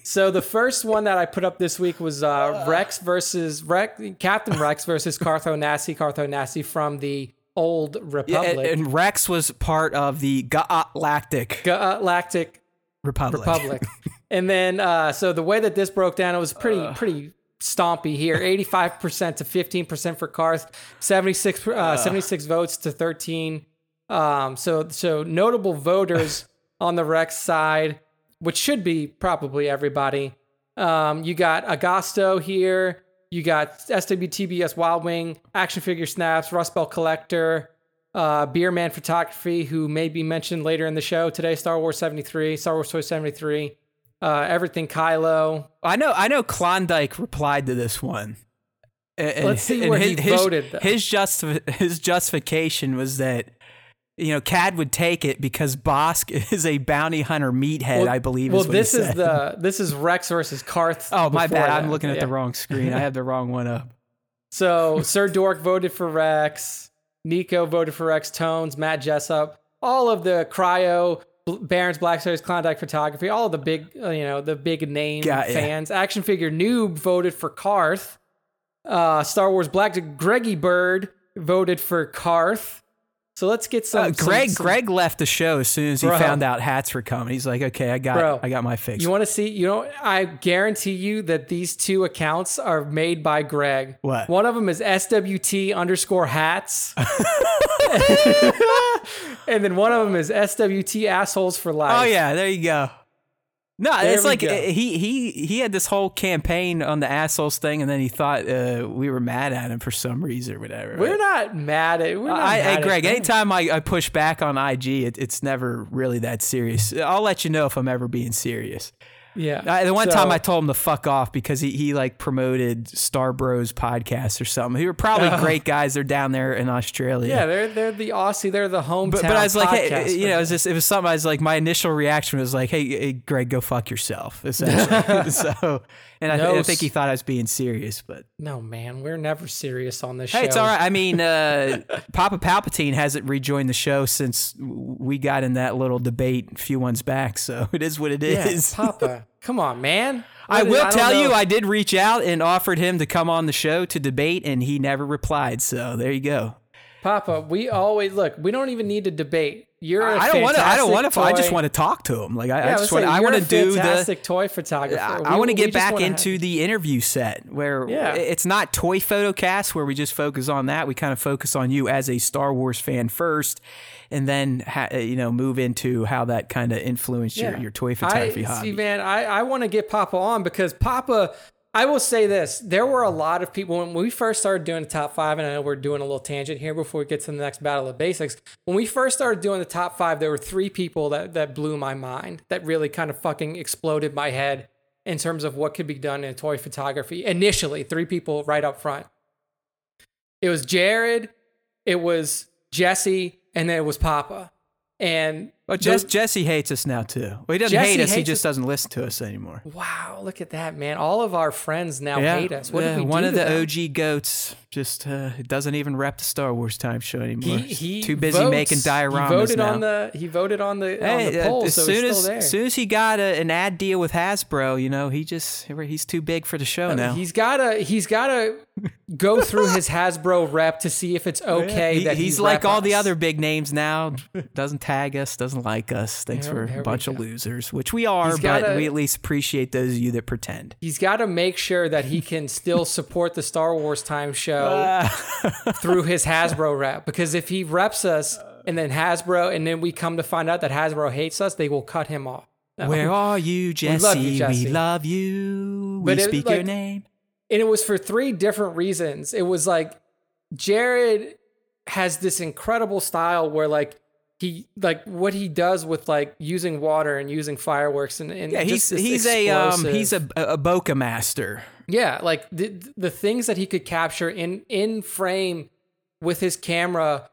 So the first one that I put up this week was uh, Rex versus Rex, Captain Rex versus Karth Onasi. Karth Onasi from the old and, Republic. and Rex was part of the Galactic Galactic Republic. Republic. and then uh, so the way that this broke down, it was pretty pretty stompy here. 85% to 15% for Karth, 76 uh, 76 votes to 13. Um, so so notable voters on the Rex side, which should be probably everybody. Um, you got Agosto here. You got SWTBS Wild Wing, Action Figure Snaps, Rust Belt Collector, uh, Beerman Photography, who may be mentioned later in the show today. Star Wars 73, Star Wars Toy 73, uh, Everything Kylo. I know. I know. Klondike replied to this one. And- Let's see and where his, he his, voted, though. His justi- his justification was that you know Cad would take it because Bossk is a bounty hunter meathead. I believe. Well, is what he this is the this is Rex versus Karth. Oh my bad. I'm looking at Yeah. the wrong screen. I have the wrong one up. So Sir Dork voted for Rex. Nico voted for Rex. Tones, Matt Jessup, all of the cryo, Barons, Black Series, Klondike Photography, all the big, uh, you know, the big name fans. Action Figure Noob voted for Karth. Uh, Star Wars Black Greggy Bird voted for Karth. So let's get some. Uh, some- Greg some- Greg left the show as soon as he Bro. found out hats were coming. He's like, okay, I got Bro, I got my fix. You want to see? You know, I guarantee you that these two accounts are made by Greg. What? One of them is SWT underscore hats, and then one of them is SWT assholes for life. oh yeah, there you go. No, There it's like go. uh, he he he had this whole campaign on the assholes thing, and then he thought uh, we were mad at him for some reason or whatever. We're not mad at. We're not I, mad hey Greg, anytime I, I push back on IG, it, it's never really that serious. I'll let you know if I'm ever being serious. Yeah. I, the one So- time I told him to fuck off because he, he like promoted Star Bros podcast or something. Who are probably great guys. They're down there in Australia. Yeah, they're they're the Aussie. They're the hometown. But, but I was like, hey, you know, it was just it was something. I was like, my initial reaction was like, hey, hey Greg, go fuck yourself. Essentially. so, and I, No I think he thought I was being serious, but No, man, we're never serious on this show. hey, it's all right. I mean, uh, Papa Palpatine hasn't rejoined the show since we got in that little debate a few ones back. So it is what it Yeah, is. Papa, come on, man. I will don't tell you. I did reach out and offered him to come on the show to debate, and he never replied. So there you go. Papa, we always look. We don't even need to debate. You're. I I don't want to. I don't want to. I just want to talk to him. Like I, I just want. I want to do the. toy photographer. I, I want to get back into the interview set where Yeah. it's not toy photocast where we just focus on that. We kind of focus on you as a Star Wars fan first, and then ha- uh, you know move into how that kind of influenced your, your toy photography I, hobby. See, man, I, I want to get Papa on because Papa, I will say this. There were a lot of people when we first started doing the top five, and I know we're doing a little tangent here before we get to the next battle of basics. When we first started doing the top five, there were three people that, that blew my mind, that really kind of fucking exploded my head in terms of what could be done in toy photography. Initially, three people right up front. It was Jared, it was Jesse, and then it was Papa. And Well, Jess, those- Jesse hates us now too. Well, he doesn't Jesse hate us. He just us- doesn't listen to us anymore. Wow, look at that, man. All of our friends now hate us. What yeah, did we one do of the them? OG goats just uh, doesn't even rep the Star Wars time show anymore. He, he too busy votes. making dioramas He voted now. on the he voted on the on Hey, the uh, poll, as so soon as there. as soon as he got a, an ad deal with Hasbro, you know, he just he's too big for the show now. He's gotta he's gotta go through his Hasbro rep to see if it's okay He- that he's, he's like all the other big names now. Doesn't tag us, doesn't like us. Thanks for a bunch of losers, which we are, He's but gotta- we at least appreciate those of you that pretend. He's got to make sure that he can still support the Star Wars Time show through his Hasbro rep. Because if he reps us and then Hasbro, and then we come to find out that Hasbro hates us, they will cut him off. Where are you, Jesse? love you, Jesse. We love you. We it- speak your name. and it was for three different reasons. It was like Jared has this incredible style where like he like what he does with like using water and using fireworks and, and Yeah, he's he's a um he's a a bokeh master. yeah like the the things that he could capture in in frame with his camera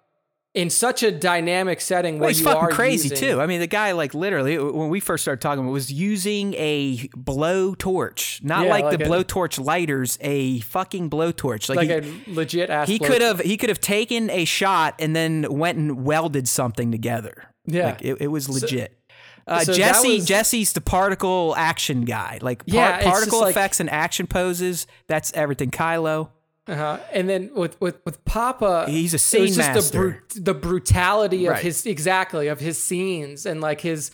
in such a dynamic setting where Well, he's you fucking are crazy using- too. I mean, the guy like literally when we first started talking was using a blow torch, not Yeah, like, like the a- blowtorch lighters, a fucking blowtorch. Like, like he, a legit ass he could have he could have taken a shot and then went and welded something together. Yeah. like, it, it was legit. Uh, so Jesse was- Jesse's the particle action guy, like par- Yeah, particle like- effects and action poses. That's everything. Kylo. Uh-huh. And then with with with Papa, He's a it scene was just the master. the brutality of Right. his exactly of his scenes and like his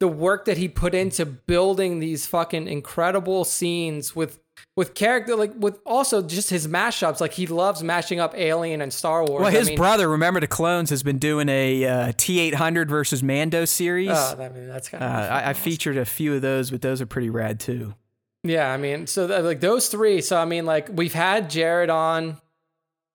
the work that he put into building these fucking incredible scenes with with character like with also just his mashups. Like he loves mashing up Alien and Star Wars. Well, I his mean, brother, remember the clones, has been doing a uh, T800 versus Mando series. Oh, I mean that's kind Uh, of I, I featured a few of those, but those are pretty rad too. Yeah, I mean, so th- like those three. So I mean, like we've had Jared on,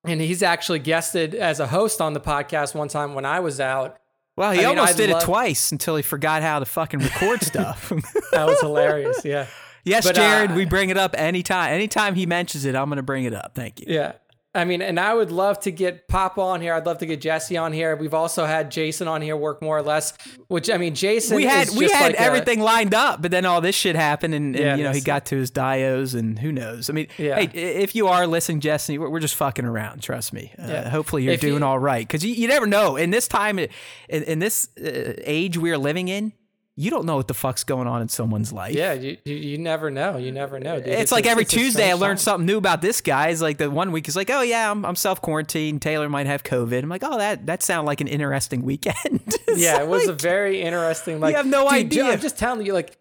and he's actually guested as a host on the podcast one time when I was out. Well, he I mean, almost did love- it twice until he forgot how to fucking record stuff. That was hilarious. Yeah. yes, But, Jared, uh, we bring it up anytime. Anytime he mentions it, I'm going to bring it up. Thank you. Yeah. I mean, and I would love to get Papa on here. I'd love to get Jesse on here. We've also had Jason on here work more or less, which I mean, Jason we had we had like a- everything lined up, but then all this shit happened, and, and Yeah, you know he got to his dios, and who knows? I mean, Yeah. hey, if you are listening, Jesse, we're, we're just fucking around. Trust me. Uh, Yeah. hopefully, you're If you- doing all right because you, you never know. In this time, in, in this uh, age we are living in, you don't know what the fuck's going on in someone's life. yeah, you, you you never know. You never know. Dude. It's, like a- every it's Tuesday I learn something new about this guy. It's like the one week is like, oh yeah, I'm, I'm self quarantined. Taylor might have COVID. I'm like, oh that that sounded like an interesting weekend. Yeah, it was a very interesting. Like you have no dude, idea. I'm just telling you, like,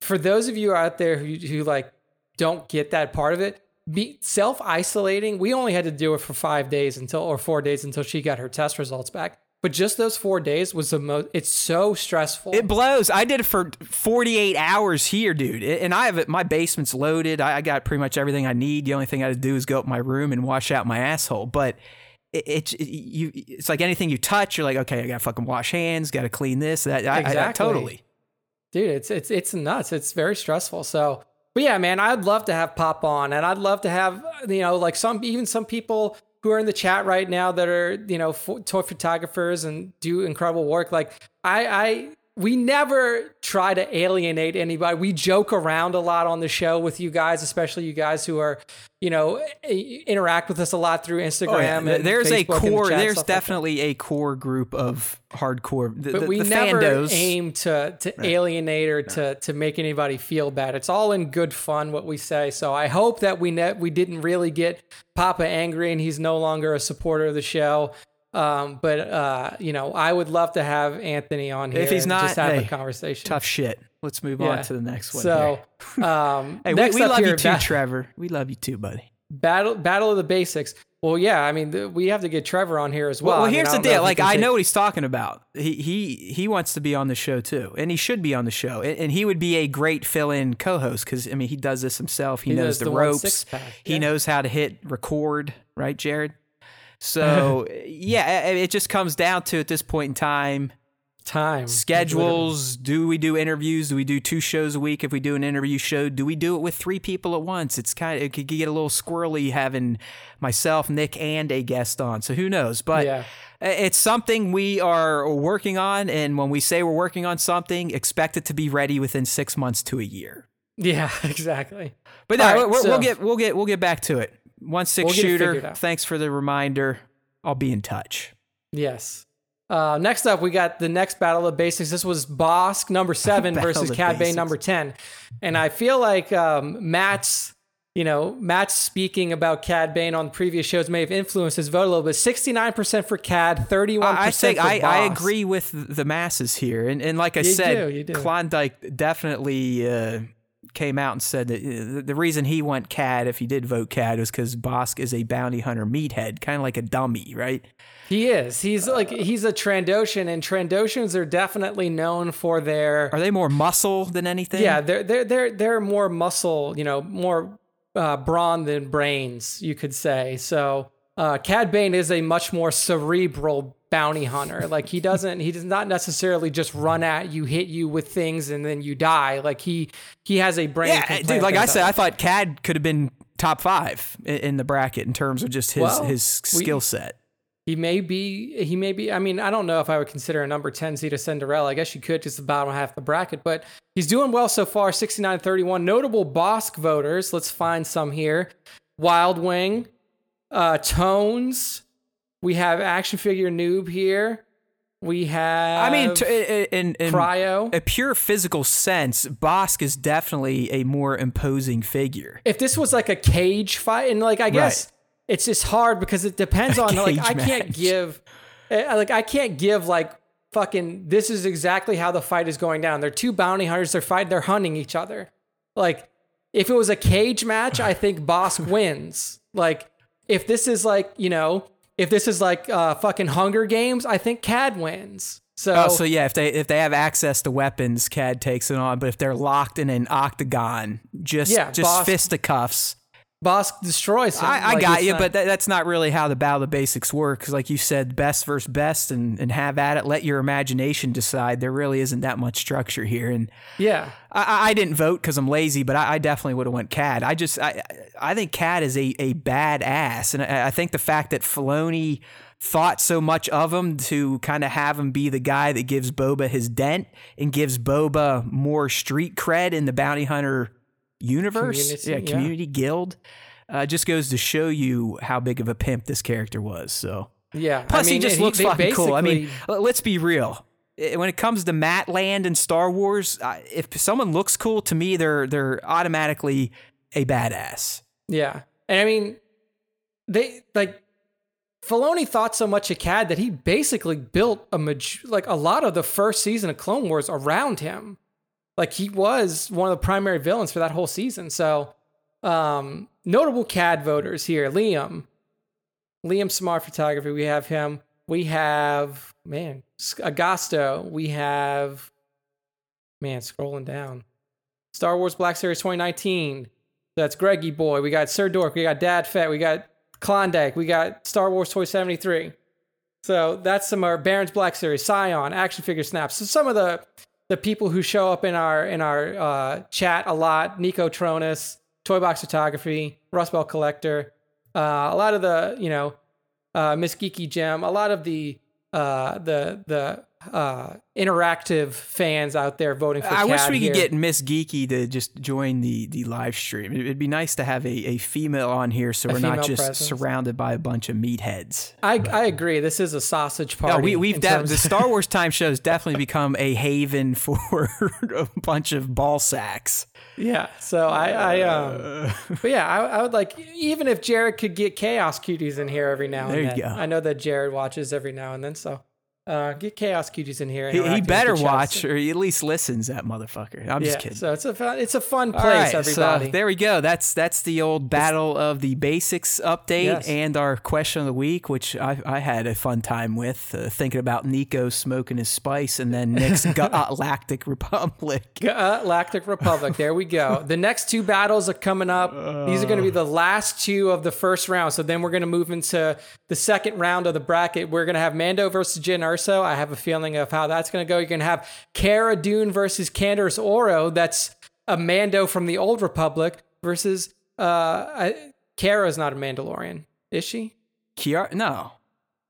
for those of you out there who who like don't get that part of it, be self isolating. We only had to do it for five days until or four days until she got her test results back. But just those four days was the most. It's so stressful. It blows. I did it for 48 hours here, dude. And I have it, my basement's loaded. I, I got pretty much everything I need. The only thing I had to do is go up my room and wash out my asshole. But it, it, you it's like anything you touch, you're like, okay, I got to fucking wash hands, got to clean this, that. I- I, I, Exactly. totally. dude it's it's it's nuts it's very stressful so but yeah man i'd love to have pop on and i'd love to have you know like some even some people who are in the chat right now that are you know toy photographers and do incredible work like i i we never try to alienate anybody we joke around a lot on the show with you guys especially you guys who are you know eh, interact with us a lot through oh, instagram Oh, yeah. and There's a Facebook the core. chat, There's stuff like definitely a core group of hardcore. The, but the, we the never fandos. aim to to alienate or to to make anybody feel bad. It's all in good fun what we say. So I hope that we ne- we didn't really get Papa angry and he's no longer a supporter of the show. Um, but uh, you know, I would love to have Anthony on here. If he's not, just have hey, a conversation. Tough shit. Let's move Yeah. on to the next one. So, um, hey, next we up love here, you too, ba- Trevor. We love you too, buddy. battle battle of the basics. Well, yeah, I mean, th- we have to get Trevor on here as well. Well, I mean, here's the don't know if deal. Like I take- know what he's talking about. He he he wants to be on the show too, and he should be on the show. And, and he would be a great fill-in co-host because I mean he does this himself. He, He knows the, ropes. six-pack, He knows how to hit record, right, Jared? So yeah, it it just comes down to at this point in time time schedules. Do we do interviews? Do we do two shows a week? If we do an interview show, do we do it with three people at once? It's kind of it could get a little squirrely having myself, Nick, and a guest on. So who knows? But Yeah. it's something we are working on, and when we say we're working on something, expect it to be ready within six months to a year. Yeah, exactly. But no, right, so- we'll get we'll get we'll get back to it. One six We'll get it figured shooter. Thanks for the reminder. I'll be in touch. Yes. Uh, next up, we got the next battle of basics. This was Bossk number seven versus of Cad Bane Basics. number ten, and I feel like um, Matt's, you know, Matt's speaking about Cad Bane on previous shows may have influenced his vote a little bit. Sixty nine percent for Cad, thirty one I think I, I agree with the masses here, and and like I You said, do, do. Klondike definitely uh, came out and said that uh, the reason he went Cad, if he did vote Cad, was because Bossk is a bounty hunter meathead, kind of like a dummy, right? He is. He's like he's a Trandoshan, and Trandoshans are definitely known for their Are they more muscle than anything? Yeah, they're they're they're they're more muscle, you know, more uh, brawn than brains, you could say. So uh, Cad Bane is a much more cerebral bounty hunter. Like he doesn't, he does not necessarily just run at you, hit you with things, and then you die. Like he he has a brain. yeah, dude. Like I said. I thought Cad could have been top five i- in the bracket in terms of just his Well, his skill set. He may be, he may be, I mean, I don't know if I would consider a number 10 seed a Cinderella. I guess you could just the bottom half of the bracket, but he's doing well so far 69 31. Notable Bossk voters. Let's find some here Wild Wing, uh, Tones. We have Action Figure Noob here. We have, I mean, t- in, in Cryo. a pure physical sense, Bossk is definitely a more imposing figure. if this was like a cage fight, and like I guess it's just hard because it depends on like cage I can't give, eh, like I can't give like fucking. This is exactly how the fight is going down. They're two bounty hunters. They're fighting. They're hunting each other. Like if it was a cage match, I think Bossk wins. Like if this is like you know if this is like uh, fucking Hunger Games, I think Cad wins. So, Oh, so yeah, if they if they have access to weapons, Cad takes it on. But if they're locked in an octagon, just Yeah, just Bossk- fisticuffs. Bossk destroys him. I, I Like, got you, not- but that, that's not really how the battle of basics work. Because like you said, best versus best, and and have at it. Let your imagination decide. There really isn't that much structure here, and yeah. I- I, I didn't vote because I'm lazy, but I, I definitely would have went Cad. I just I I think Cad is a a bad ass, and I, I think the fact that Filoni thought so much of him to kind of have him be the guy that gives Boba his dent and gives Boba more street cred in the bounty hunter universe, Community, yeah, yeah. community guild, uh, just goes to show you how big of a pimp this character was. So. Yeah. Plus, I mean, he just looks they fucking cool. I mean, let's be real. When it comes to Matt Land and Star Wars, if someone looks cool to me, they're they're automatically a badass. Yeah. And I mean, they like Filoni thought so much of Cad that he basically built a maj- like a lot of the first season of Clone Wars around him. Like he was one of the primary villains for that whole season. So, um, notable Cad voters here: Liam, Liam Smart Photography. We have him. We have man Agasto. We have man scrolling down. Star Wars Black Series 2019. That's Greggy Boy. We got Sir Dork. We got Dad Fett. We got Klondike. We got Star Wars Toy 73. So that's some of our Baron's Black Series, Scion, Action Figure Snaps. So some of the the people who show up in our in our uh, chat a lot: Nico Tronus, Toy Box Photography, Rust Belt Collector. Uh, a lot of the you know uh, Miss Geeky Gem. A lot of the uh, the the uh, interactive fans out there voting for. I Cad wish we here. could get Miss Geeky to just join the the live stream. It'd be nice to have a, a female on here, so we're not just presence. surrounded by a bunch of meatheads. I, I agree. This is a sausage party. No, we, we've de- the Star Wars time show has definitely become a haven for a bunch of ball sacks. Yeah. So I, I um, but yeah, I, I would like even if Jared could get chaos cuties in here every now and There you then. go. I know that Jared watches every now and then, so uh, get chaos cuties in here. He, he better watch, or he at least listens. That motherfucker. I'm Yeah. just kidding. So it's a fun, it's a fun place, right, everybody. So there we go. That's that's the old battle of the basics update Yes. and our question of the week, which I, I had a fun time with, uh, thinking about Nico smoking his spice and then Nick's Galactic Republic. Uh, Lactic Republic. There we go. The next two battles are coming up. These are going to be the last two of the first round. So then we're going to move into the second round of the bracket. We're going to have Mando versus Jyn Erso. I have a feeling of how that's going to go. You're going to have Cara Dune versus Canderous Ordo. That's a Mando from the Old Republic versus uh, I, Kara's not a Mandalorian, is she? Kiara, no.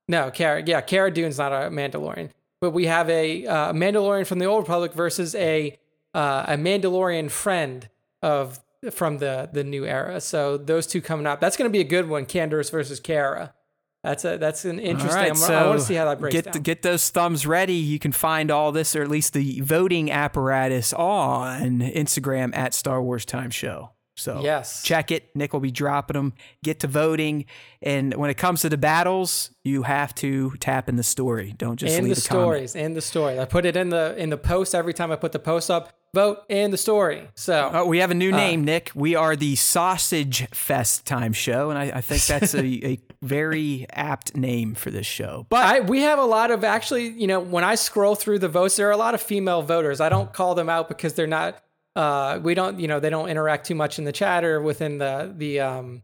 No, Cara. Yeah, Cara Dune's not a Mandalorian, but we have a uh, Mandalorian from the Old Republic versus a uh, a Mandalorian friend of from the the new era. So those two coming up. That's going to be a good one. Candace versus Cara. That's a that's an interesting. Right, so I want to see how that breaks get down. the- get those thumbs ready. You can find all this, or at least the voting apparatus, on Instagram at Star Wars Time Show. So Yes. check it. Nick will be dropping them. Get to voting, and when it comes to the battles, you have to tap in the story. Don't just in leave the a comment. stories, in the story. I put it in the in the post every time I put the post up. Vote in the story. So Oh, we have a new Uh, name, Nick. We are the Sausage Fest Time Show, and I, I think that's a, a very apt name for this show. But I we have a lot of actually, you know, when I scroll through the votes, there are a lot of female voters. I don't call them out because they're not uh we don't, you know, they don't interact too much in the chat or within the the um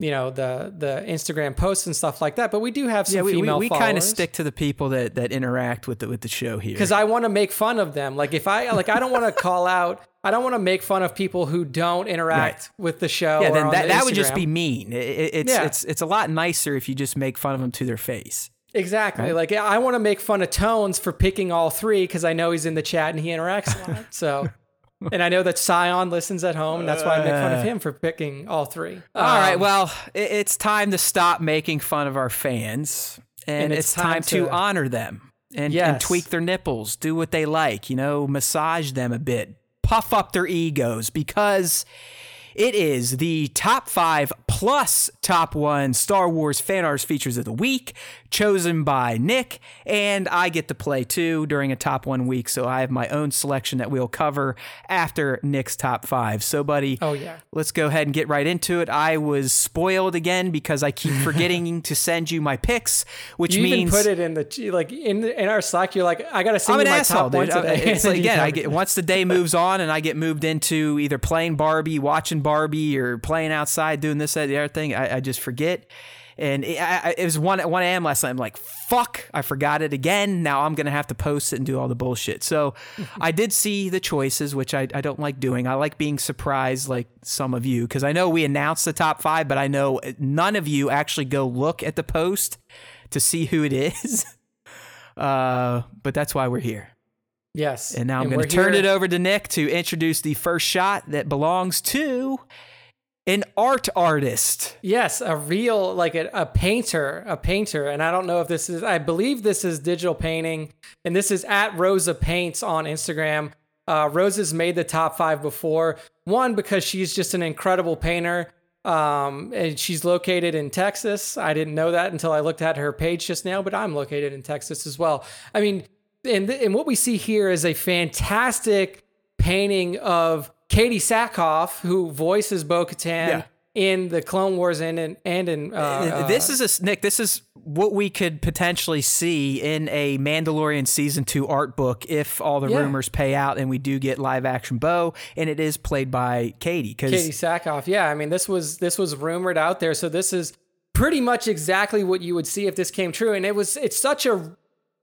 you know, the the Instagram posts and stuff like that, but we do have some yeah, we, we, female we kind of stick to the people that, that interact with the, with the show here. because I want to make fun of them. Like if I like, I don't want to call out. I don't want to make fun of people who don't interact with the show. yeah, then that, that would just be mean. It, it- it's Yeah. it's it's a lot nicer if you just make fun of them to their face. Exactly. Like I want to make fun of Tones for picking all three because I know he's in the chat and he interacts a lot. So, and I know that Scion listens at home, and that's why I make fun of him for picking all three. All right, Um, well, it, it's time to stop making fun of our fans, and, And it's, it's time, time to, to- honor them and, and tweak their nipples, do what they like, you know, massage them a bit, puff up their egos because it is the top five plus top one Star Wars fan arts features of the week, chosen by Nick, and I get to play too during a top one week. So I have my own selection that we'll cover after Nick's top five. So, buddy, Oh yeah. let's go ahead and get right into it. I was spoiled again because I keep forgetting to send you my picks, which You means put it in the like in the, in our Slack. You're like, I gotta send I'm you an my asshole, top one dude. Uh, today. It's like again, I get once the day moves on and I get moved into either playing Barbie, watching Barbie, or playing outside, doing this, that, the other thing. I, I just forget. And it, I, it was one one a.m. last night. I'm like, fuck, I forgot it again. Now I'm gonna have to post it and do all the bullshit. So I did see the choices, which I, I don't like doing. I like being surprised, like some of you, because I know we announced the top five, but I know none of you actually go look at the post to see who it is. Uh, but that's why we're here. Yes. And now I'm going to turn here- it over to Nick to introduce the first shot that belongs to an art artist. Yes, a real like a, a painter, a painter, and I don't know if this is. I believe this is digital painting, and this is at Rosa Paints on Instagram. Uh, Rosa's made the top five before. One because she's just an incredible painter, um, and she's located in Texas. I didn't know that until I looked at her page just now, but I'm located in Texas as well. I mean, and th- and what we see here is a fantastic painting of Katee Sackhoff, who voices Bo-Katan Yeah. in the Clone Wars and in and in uh, this is a Nick. This is what we could potentially see in a Mandalorian season two art book if all the Yeah. rumors pay out and we do get live action Bo, and it is played by Katee. Katee Sackhoff. Yeah, I mean this was this was rumored out there, so this is pretty much exactly what you would see if this came true, and it was it's such a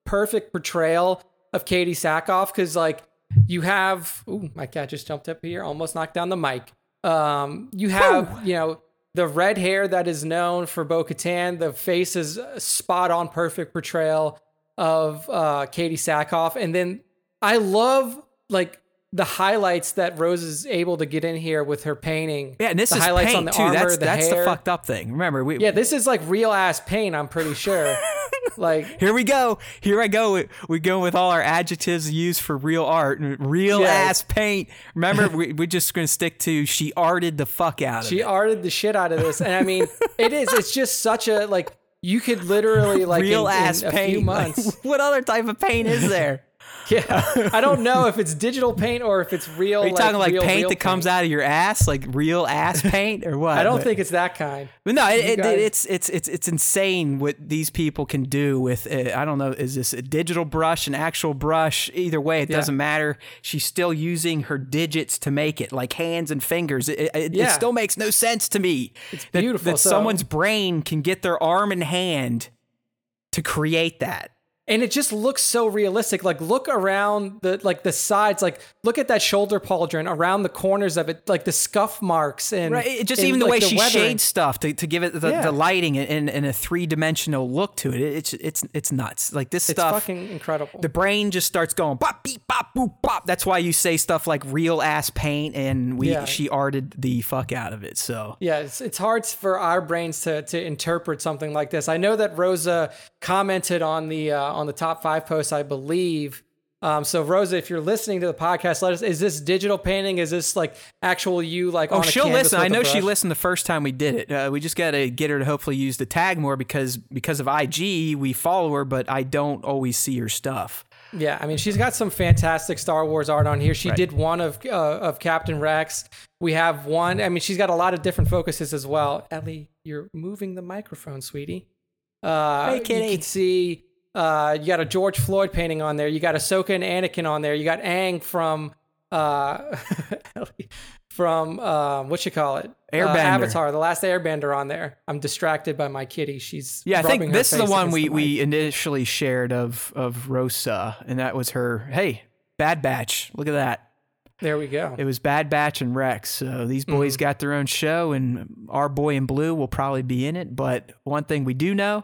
perfect portrayal of Katee Sackhoff because like you have ooh my cat just jumped up here, almost knocked down the mic. Um, you have you know the red hair that is known for Bo-Katan. The face is spot on perfect portrayal. of uh, Katee Sackhoff, and then I love like the highlights that Rose is able to get in here with her painting. Yeah, and this the is highlights paint on the too. armor, that's the that's hair. the fucked up thing. Remember, we Yeah, this is like real ass paint. I'm pretty sure. like here we go. Here I go. We, we go with all our adjectives used for real art. Real Yeah. ass paint. Remember, we, we're just to stick to she arted the fuck out of she it. arted the shit out of this, and I mean, it is. It's just such a like. You could literally like real in, ass in a paint. few Like, months. what other type of paint is there? Yeah, I don't know if it's digital paint or if it's real. Are you talking like real, paint real that comes out of your ass, like real ass paint, or what? I don't But- think it's that kind. But no, it, it, guys- it's it's it's it's insane what these people can do with. Uh, I don't know, is this a digital brush, an actual brush? Either way, it Yeah. doesn't matter. She's still using her digits to make it, like hands and fingers. It, it, it Yeah. still makes no sense to me. It's that, beautiful, that so- someone's brain can get their arm and hand to create that. And it just looks so realistic like look around the like the sides like look at that shoulder pauldron around the corners of it like the scuff marks and Right, it, just and, even the like, way she weathering. shades stuff to, to give it the, Yeah. the lighting and, and a three dimensional look to it. It's it's it's nuts. Like this it's stuff. fucking incredible the brain just starts going bop beep bop boop bop. That's why you say stuff like real ass paint, and we Yeah. she arted the fuck out of it. So yeah it's, it's hard for our brains to to interpret something like this i know that rosa commented on the uh, on the top five posts, i believe um, so Rosa, if you're listening to the podcast, let us. Is this digital painting? Is this like actual you like oh, on a she'll canvas listen. with I a know she listened the first time we did it. Uh, we just got to get her to hopefully use the tag more because because of IG we follow her, but I don't always see her stuff. Yeah, I mean, she's got some fantastic Star Wars art on here. She Right. did one of uh, of Captain Rex. We have one. I mean, she's got a lot of different focuses as well. Ellie, you're moving the microphone, sweetie. Uh, Hey, kitty. You can see uh, you got a George Floyd painting on there. You got Ahsoka and Anakin on there. You got Aang from uh, from uh, what you call it, Uh, Airbender. Avatar, the Last Airbender on there. I'm distracted by my kitty. She's Yeah, I think this is the one we, the we initially shared of of Rosa, and that was her. Hey, Bad Batch. Look at that. There we go. It was Bad Batch and Rex. So these boys Mm-hmm. got their own show, and our boy in blue will probably be in it. But one thing we do know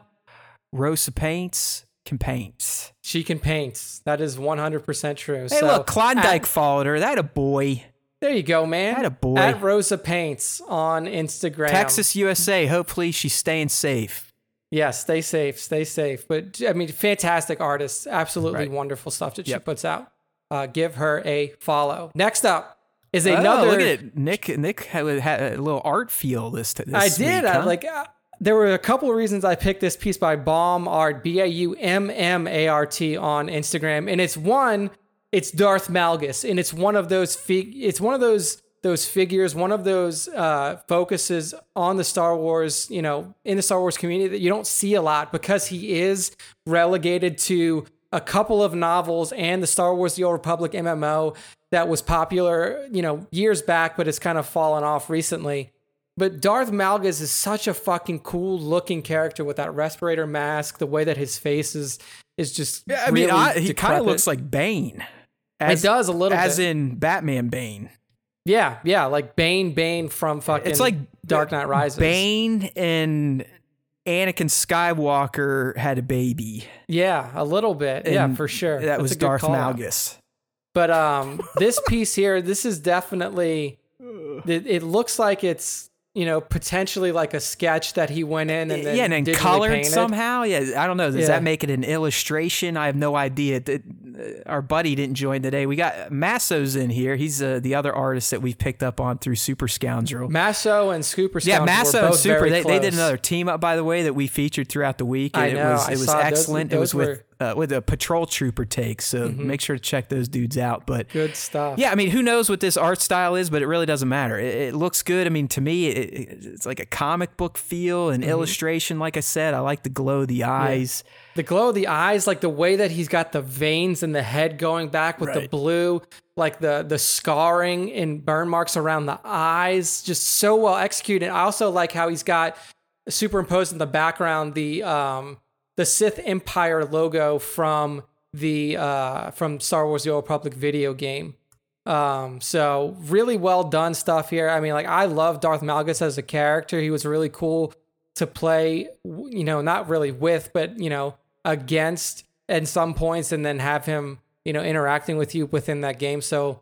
Rosa paints can paint. She can paint. That is 100% true. Hey, so, look, Klondike at- followed her. That a boy. there you go, man. That a boy. At Rosa Paints on Instagram. Texas, USA. Hopefully she's staying safe. Yeah, stay safe. Stay safe. But I mean, fantastic artist. Absolutely Right. wonderful stuff that she puts out. Uh, give her a follow. Next up is Oh, another. look at it. Nick Nick had, had a little art feel this, this I week, did. I, huh? like uh, there were a couple of reasons I picked this piece by Baum Art, B A U M M A R T on Instagram, and it's one, it's Darth Malgus, and it's one of those fig, it's one of those those figures, one of those uh, focuses on the Star Wars, you know, in the Star Wars community that you don't see a lot because he is relegated to a couple of novels and the Star Wars: The Old Republic MMO that was popular, you know, years back, but it's kind of fallen off recently. But Darth Malgus is such a fucking cool looking character with that respirator mask. The way that his face is is just Yeah, I mean, really I, he kind of looks like Bane. it does a little bit as bit. in Batman Bane. yeah, yeah, like Bane, Bane from fucking. It's like Dark Knight Rises. Bane and Anakin Skywalker had a baby. Yeah, a little bit. yeah, for sure. That That's was Darth. Malgus. But um, this piece here, this is definitely. It, it looks like it's you know potentially like a sketch that he went in and then yeah, and then colored painted. somehow. Yeah, I don't know. Does Yeah. that make it an illustration? I have no idea. Uh, Our buddy didn't join today. We got Masso's in here. He's uh, the other artist that we've picked up on through Super Scoundrel. Masso and Scooper. Yeah, Scoundrel were Masso and Super. They, they did another team up, by the way, that we featured throughout the week. I and know, It was I it was saw those- excellent. it those was with uh, with a patrol trooper take. So Mm-hmm. make sure to check those dudes out. But Good stuff. yeah, I mean, who knows what this art style is, but it really doesn't matter. It, it looks good. I mean, to me, it, it- it's like a comic book feel, Mm-hmm. an illustration. Like I said, I like the glow of the eyes. The glow of the eyes, like the way that he's got the veins in the head going back with the blue, like the the scarring and burn marks around the eyes, just so well executed. I also like how he's got superimposed in the background the um the Sith Empire logo from the uh from Star Wars: The Old Republic video game. Um, so really well done stuff here. I mean, like I love Darth Malgus as a character. He was really cool to play, you know, not really with, but you know, against at some points and then have him, you know, interacting with you within that game. So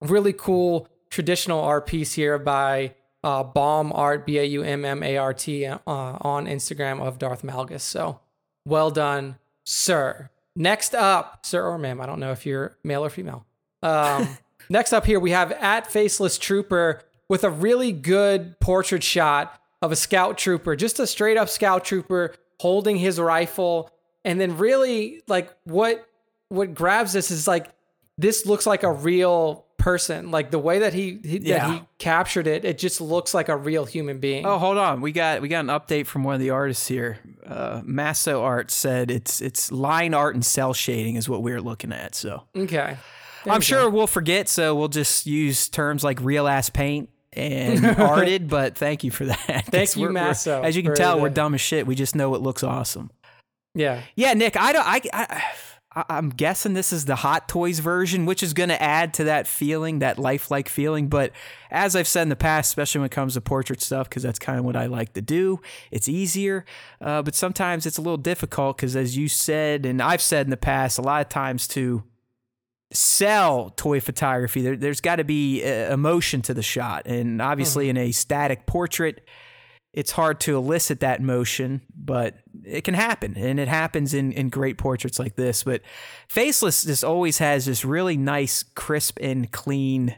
really cool traditional piece here by uh, Baum Art, B A U M M A R T, uh, on Instagram of Darth Malgus. So well done, sir. Next up, sir or ma'am, I don't know if you're male or female. Um, next up here, we have at Faceless Trooper with a really good portrait shot of a scout trooper, just a straight up scout trooper holding his rifle. And then really like what what grabs this is like this looks like a real person. Like the way that he, he Yeah. that he captured it, it just looks like a real human being. Oh, hold on. We got we got an update from one of the artists here. Uh, Masso Art said it's it's line art and cell shading is what we're looking at. So Okay. There I'm sure go. we'll forget. So we'll just use terms like real ass paint and arted. But thank you for that. Thank you, Masso, As you can tell, we're dumb as shit. We just know it looks awesome. Yeah. Yeah, Nick, I don't. I, I, I I'm guessing this is the Hot Toys version, which is going to add to that feeling, that lifelike feeling. But as I've said in the past, especially when it comes to portrait stuff, because that's kind of what I like to do. It's easier, uh, but sometimes it's a little difficult because, as you said, and I've said in the past, a lot of times to sell toy photography, there, there's got to be uh, emotion to the shot, and obviously in a static portrait it's hard to elicit that motion, but it can happen. And it happens in, in great portraits like this. But Faceless just always has this really nice, crisp, and clean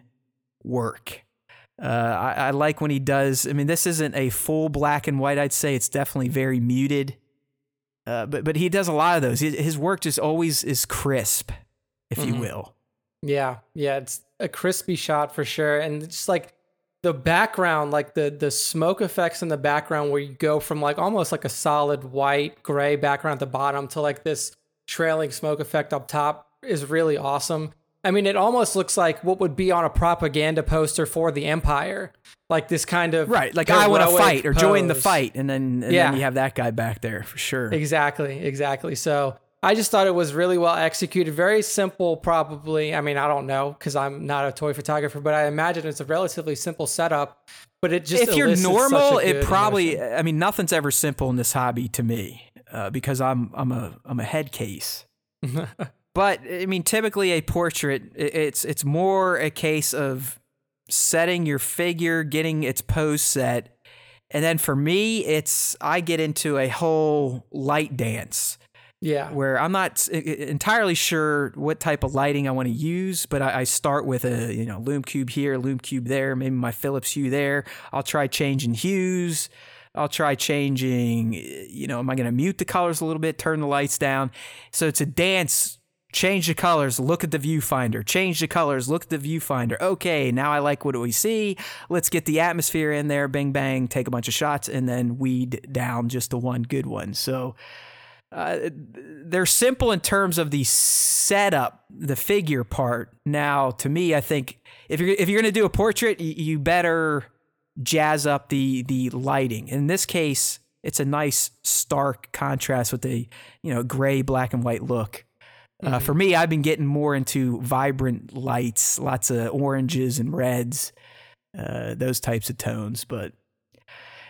work. Uh, I, I like when he does. I mean, this isn't a full black and white, I'd say. It's definitely very muted. Uh, but, but he does a lot of those. His, his work just always is crisp, if you Mhm. will. Yeah, yeah, it's a crispy shot for sure, and it's like the background, like the the smoke effects in the background, where you go from like almost like a solid white gray background at the bottom to like this trailing smoke effect up top is really awesome. I mean, it almost looks like what would be on a propaganda poster for the Empire, like this kind of Right. Like, I want to fight or join the fight. And then, and Yeah. then you have that guy back there for sure. Exactly, exactly. So I just thought it was really well executed. Very simple, probably. I mean, I don't know because I'm not a toy photographer, but I imagine it's a relatively simple setup. But it just if you're normal, it probably. emotion. I mean, nothing's ever simple in this hobby to me uh, because I'm I'm a I'm a head case. but I mean, typically a portrait, it's it's more a case of setting your figure, getting its pose set, and then for me, it's I get into a whole light dance yeah, where I'm not entirely sure what type of lighting I want to use, but I, I start with a you know lume cube here, lume cube there, maybe my Philips hue there. I'll try changing hues. I'll try changing. You know, am I going to mute the colors a little bit, turn the lights down? So it's a dance. Change the colors. Look at the viewfinder. Change the colors. Look at the viewfinder. Okay, now I like what we see. Let's get the atmosphere in there. Bang bang. Take a bunch of shots and then weed down just the one good one. So uh, they're simple in terms of the setup, the figure part. Now, to me, I think if you're if you're going to do a portrait, you, you better jazz up the the lighting. In this case, it's a nice stark contrast with the you know gray, black and white look. Uh, for me, I've been getting more into vibrant lights, lots of oranges and reds, uh, those types of tones. But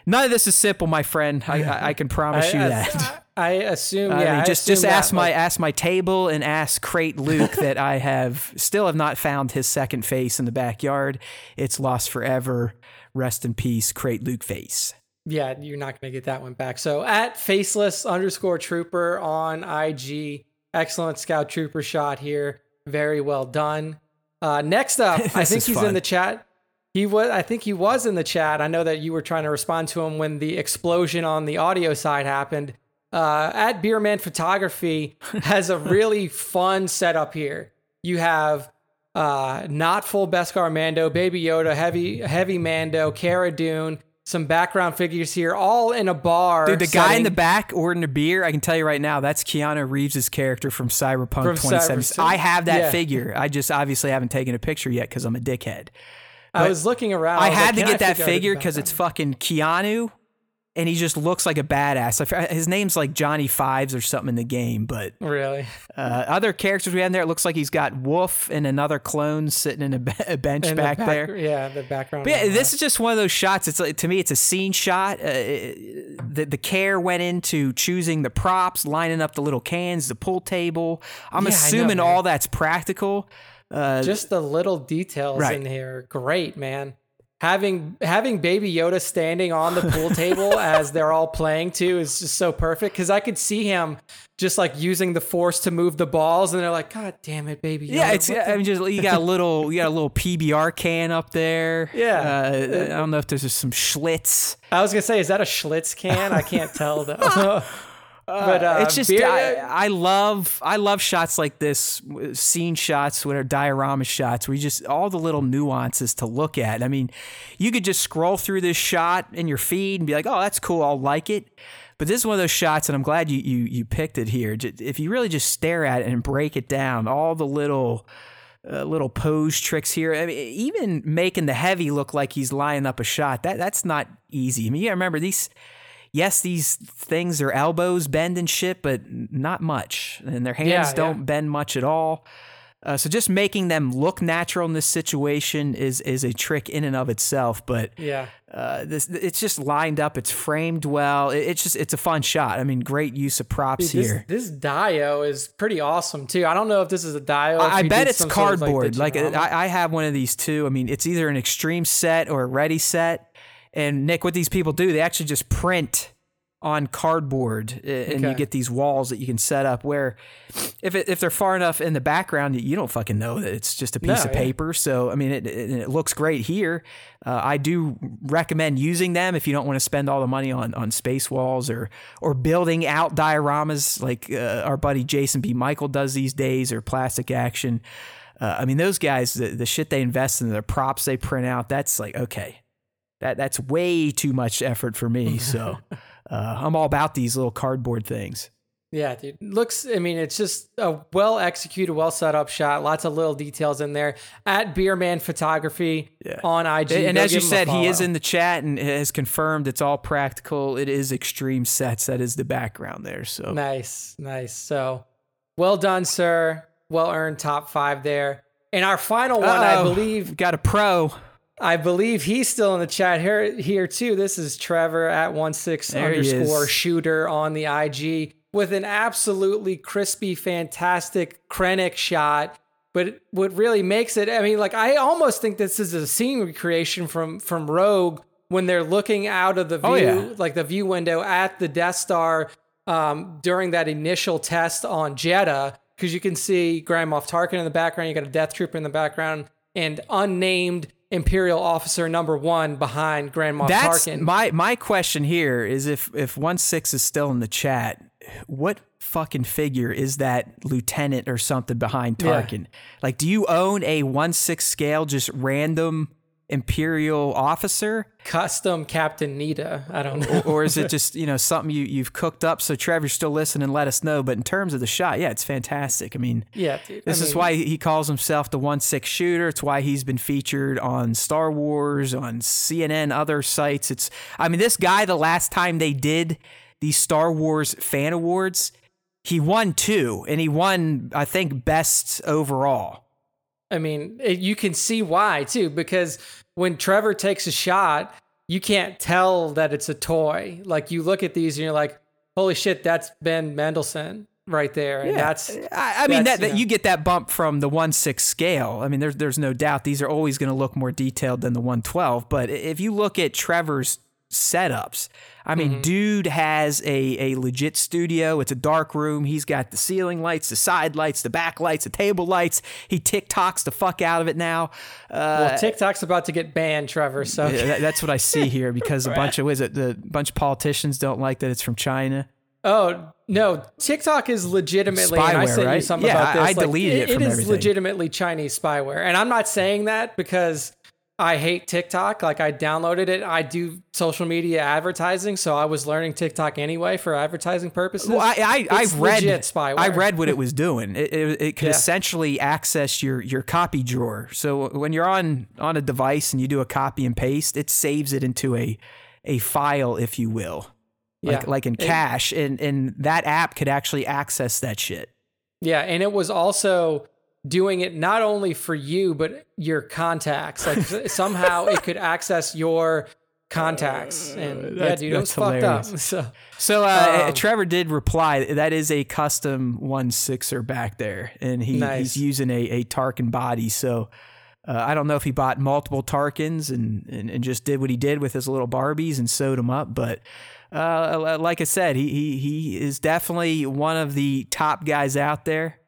none of this is simple, my friend. I, I, I can promise you I, that. I assume. Yeah, I just just assume ask that, my like- ask my table and ask Crate Luke that I have still have not found his second face in the backyard. It's lost forever. Rest in peace, Crate Luke face. yeah, you're not going to get that one back. So at faceless underscore trooper on IG, excellent scout trooper shot here. Very well done. Uh, next up, I think he's fun. in the chat. He was, I think he was in the chat. I know that you were trying to respond to him when the explosion on the audio side happened. Uh, at Beerman Photography has a really fun setup here. You have uh, not full Beskar Mando, Baby Yoda, heavy heavy Mando, Cara Dune, some background figures here, all in a bar. Dude, the guy in the back ordering a beer, I can tell you right now, that's Keanu Reeves' character from Cyberpunk From 2077. Cyber- I have that yeah. figure. I just obviously haven't taken a picture yet because I'm a dickhead. I was looking around. I was had like, to get that figure out figure the because it's fucking Keanu and he just looks like a badass. His name's like Johnny Fives or something in the game, but Really? uh, other characters we have in there, it looks like he's got Wolf and another clone sitting in a, be- a bench In the back, there. Yeah, the background. But yeah, this that. is just one of those shots. It's like to me, it's a scene shot. Uh, the the care went into choosing the props, lining up the little cans, the pool table. I'm Yeah, I know, assuming all that's practical. Uh, just the little details Right. in here. Great, man. Having having Baby Yoda standing on the pool table as they're all playing too is just so perfect because I could see him just like using the force to move the balls, and they're like, "God damn it, Baby Yoda!" yeah, it's. the I mean, just you got a little, you got a little PBR can up there. Yeah. Uh, I don't know if there's just some Schlitz. I was gonna say, is that a Schlitz can? I can't tell though. but uh, it's just beer- I, I love I love shots like this, scene shots, whatever diorama shots, where you just all the little nuances to look at. I mean, you could just scroll through this shot in your feed and be like, "Oh, that's cool, I'll like it." But this is one of those shots, and I'm glad you you you picked it here. If you really just stare at it and break it down, all the little uh, little pose tricks here. I mean, even making the heavy look like he's lining up a shot. That that's not easy. I mean, gotta remember these. Yes, these things their elbows bend and shit, but not much, and their hands Yeah, yeah. don't bend much at all. Uh, so just making them look natural in this situation is is a trick in and of itself. But yeah, uh, this it's just lined up. It's framed well. It, it's just it's a fun shot. I mean, great use of props Dude, this, here. this dio is pretty awesome too. I don't know if this is a dio. I, I bet it's some sort of, cardboard. Like, I, I have one of these too. I mean, it's either an extreme set or a ready set. And Nick, what these people do, they actually just print on cardboard, uh, and you get these walls that you can set up. Where, if it, if they're far enough in the background, you don't fucking know that it's just a piece No, of yeah. paper. So, I mean, it, it, it looks great here. Uh, I do recommend using them if you don't want to spend all the money on on space walls or or building out dioramas like uh, our buddy Jason B. Michael does these days or Plastic Action. Uh, I mean, those guys, the, the shit they invest in, the props they print out, that's like okay, that that's way too much effort for me. So uh, I'm all about these little cardboard things. Yeah, dude. Looks, I mean, it's just a well executed, well set up shot. Lots of little details in there. At Beerman Photography Yeah. on IG. And Go as you give him a said, he is in the chat and has confirmed it's all practical. It is extreme sets. That is the background there. So Nice, nice. So well done, sir. Well earned top five there. And our final one, I Uh-oh. believe, got a pro. I believe he's still in the chat here here too. This is Trevor at one six underscore shooter on the IG with an absolutely crispy, fantastic Krennic shot. But what really makes it, I mean, like I almost think this is a scene recreation from from Rogue when they're looking out of the view, Oh, yeah. like the view window at the Death Star um, during that initial test on Jedha, because you can see Grand Moff Tarkin in the background, you got a Death Trooper in the background, and unnamed Imperial Officer Number One behind Grand Moff That's Tarkin. my my question here is if if one six is still in the chat, what fucking figure is that lieutenant or something behind Yeah. Tarkin? Like, do you own a one six scale just random imperial officer, Custom Captain Nita. I don't know. or is it just you know something you you've cooked up? So Trevor, still listening, let us know. But in terms of the shot, yeah, it's fantastic. I mean. yeah, dude. I This is mean, why he calls himself the one six shooter. It's why he's been featured on Star Wars, on CNN, other sites. It's I mean, this guy the last time they did these Star Wars fan awards, he won two, and he won, I think, best overall. I mean, it, you can see why too, because when Trevor takes a shot, you can't tell that it's a toy. Like you look at these and you're like, "Holy shit, that's Ben Mendelsohn right there," and that's I, I mean that's, that, you that you get that bump from the one six scale. I mean, there's there's no doubt these are always going to look more detailed than the one twelve. But if you look at Trevor's setups, I mean, dude has a a legit studio. It's a dark room. He's got the ceiling lights, the side lights, the back lights, the table lights. He TikToks the fuck out of it now. Uh, well, TikTok's about to get banned, Trevor. So yeah, that- that's what I see here because a bunch of is it the bunch of politicians don't like that it's from China. Oh no, TikTok is legitimately. and I Spyware, sent you right? something Yeah, about I- this. I deleted it It is everything. legitimately Chinese spyware, and I'm not saying that because I hate TikTok. Like I downloaded it. I do social media advertising, so I was learning TikTok anyway for advertising purposes. Well, I, I, I've read spyware. I read what it was doing. It, it, it could Yeah. essentially access your your copy drawer. So when you're on on a device and you do a copy and paste, it saves it into a a file, if you will, like Yeah. like in cache, and and that app could actually access that shit. Yeah, and it was also doing it not only for you but your contacts. Like somehow it could access your contacts. And yeah, Uh, That's- dude, it was that's fucked up. So So uh, Um, Trevor did reply. That is a custom one sixer back there, and he, Nice. he's using a, a Tarkin body. So uh, I don't know if he bought multiple Tarkins and, and and just did what he did with his little Barbies and sewed them up. But uh, like I said, he he he is definitely one of the top guys out there.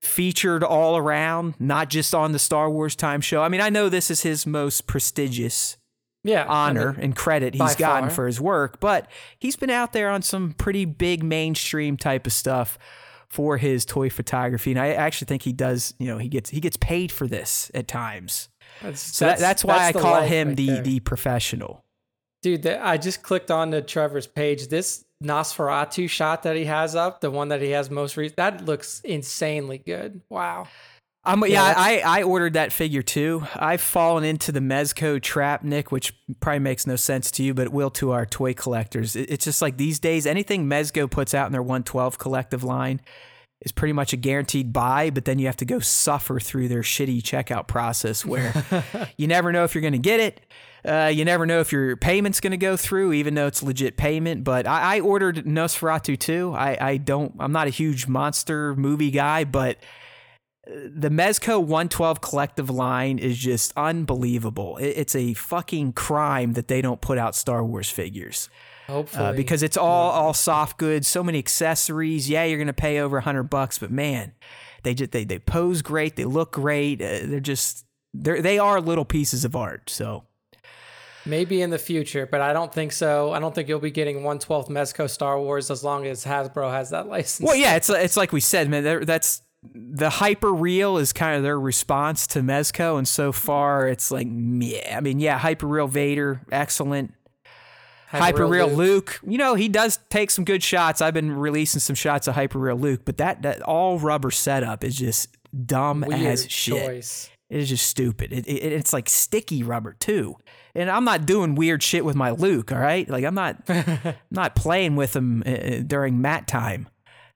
Featured all around, not just on the Star Wars Time show. I mean, I know this is his most prestigious yeah, I mean, honor and credit he's gotten far. for his work, but he's been out there on some pretty big mainstream type of stuff for his toy photography, and I actually think he does. You know, he gets he gets paid for this at times, that's, so that, that's why I call him right the there. the professional. Dude, I just clicked on to Trevor's page. This Nosferatu shot that he has up, the one that he has most recent, that looks insanely good. Wow. Um, yeah, Yeah, I, I ordered that figure too. I've fallen into the Mezco trap, Nick, which probably makes no sense to you, but it will to our toy collectors. It's just like these days, anything Mezco puts out in their 112 collective line is pretty much a guaranteed buy, but then you have to go suffer through their shitty checkout process where you never know if you're going to get it. Uh, you never know if your payment's going to go through, even though it's legit payment. But I, I ordered Nosferatu too. I, I don't. I'm not a huge monster movie guy, but the Mezco 112 collective line is just unbelievable. It, it's a fucking crime that they don't put out Star Wars figures Hopefully. uh, because it's all all soft goods, so many accessories. Yeah, you're gonna pay over a hundred bucks, but man, they just they they pose great, they look great. Uh, they're just they're they are little pieces of art. So Maybe in the future, but I don't think so. I don't think you'll be getting 112th Mezco Star Wars as long as Hasbro has that license. Well, yeah, it's it's like we said, man. That's the hyper real is kind of their response to Mezco, and so far it's like, yeah. I mean, yeah, hyper real Vader, excellent. Hyper real Luke. Luke. you know, he does take some good shots. I've been releasing some shots of hyper real Luke, but that that all rubber setup is just dumb Weird as shit. choice. It is just stupid. It, it, it's like sticky rubber too. And I'm not doing weird shit with my Luke, all right? Like I'm not not playing with him uh, during mat time.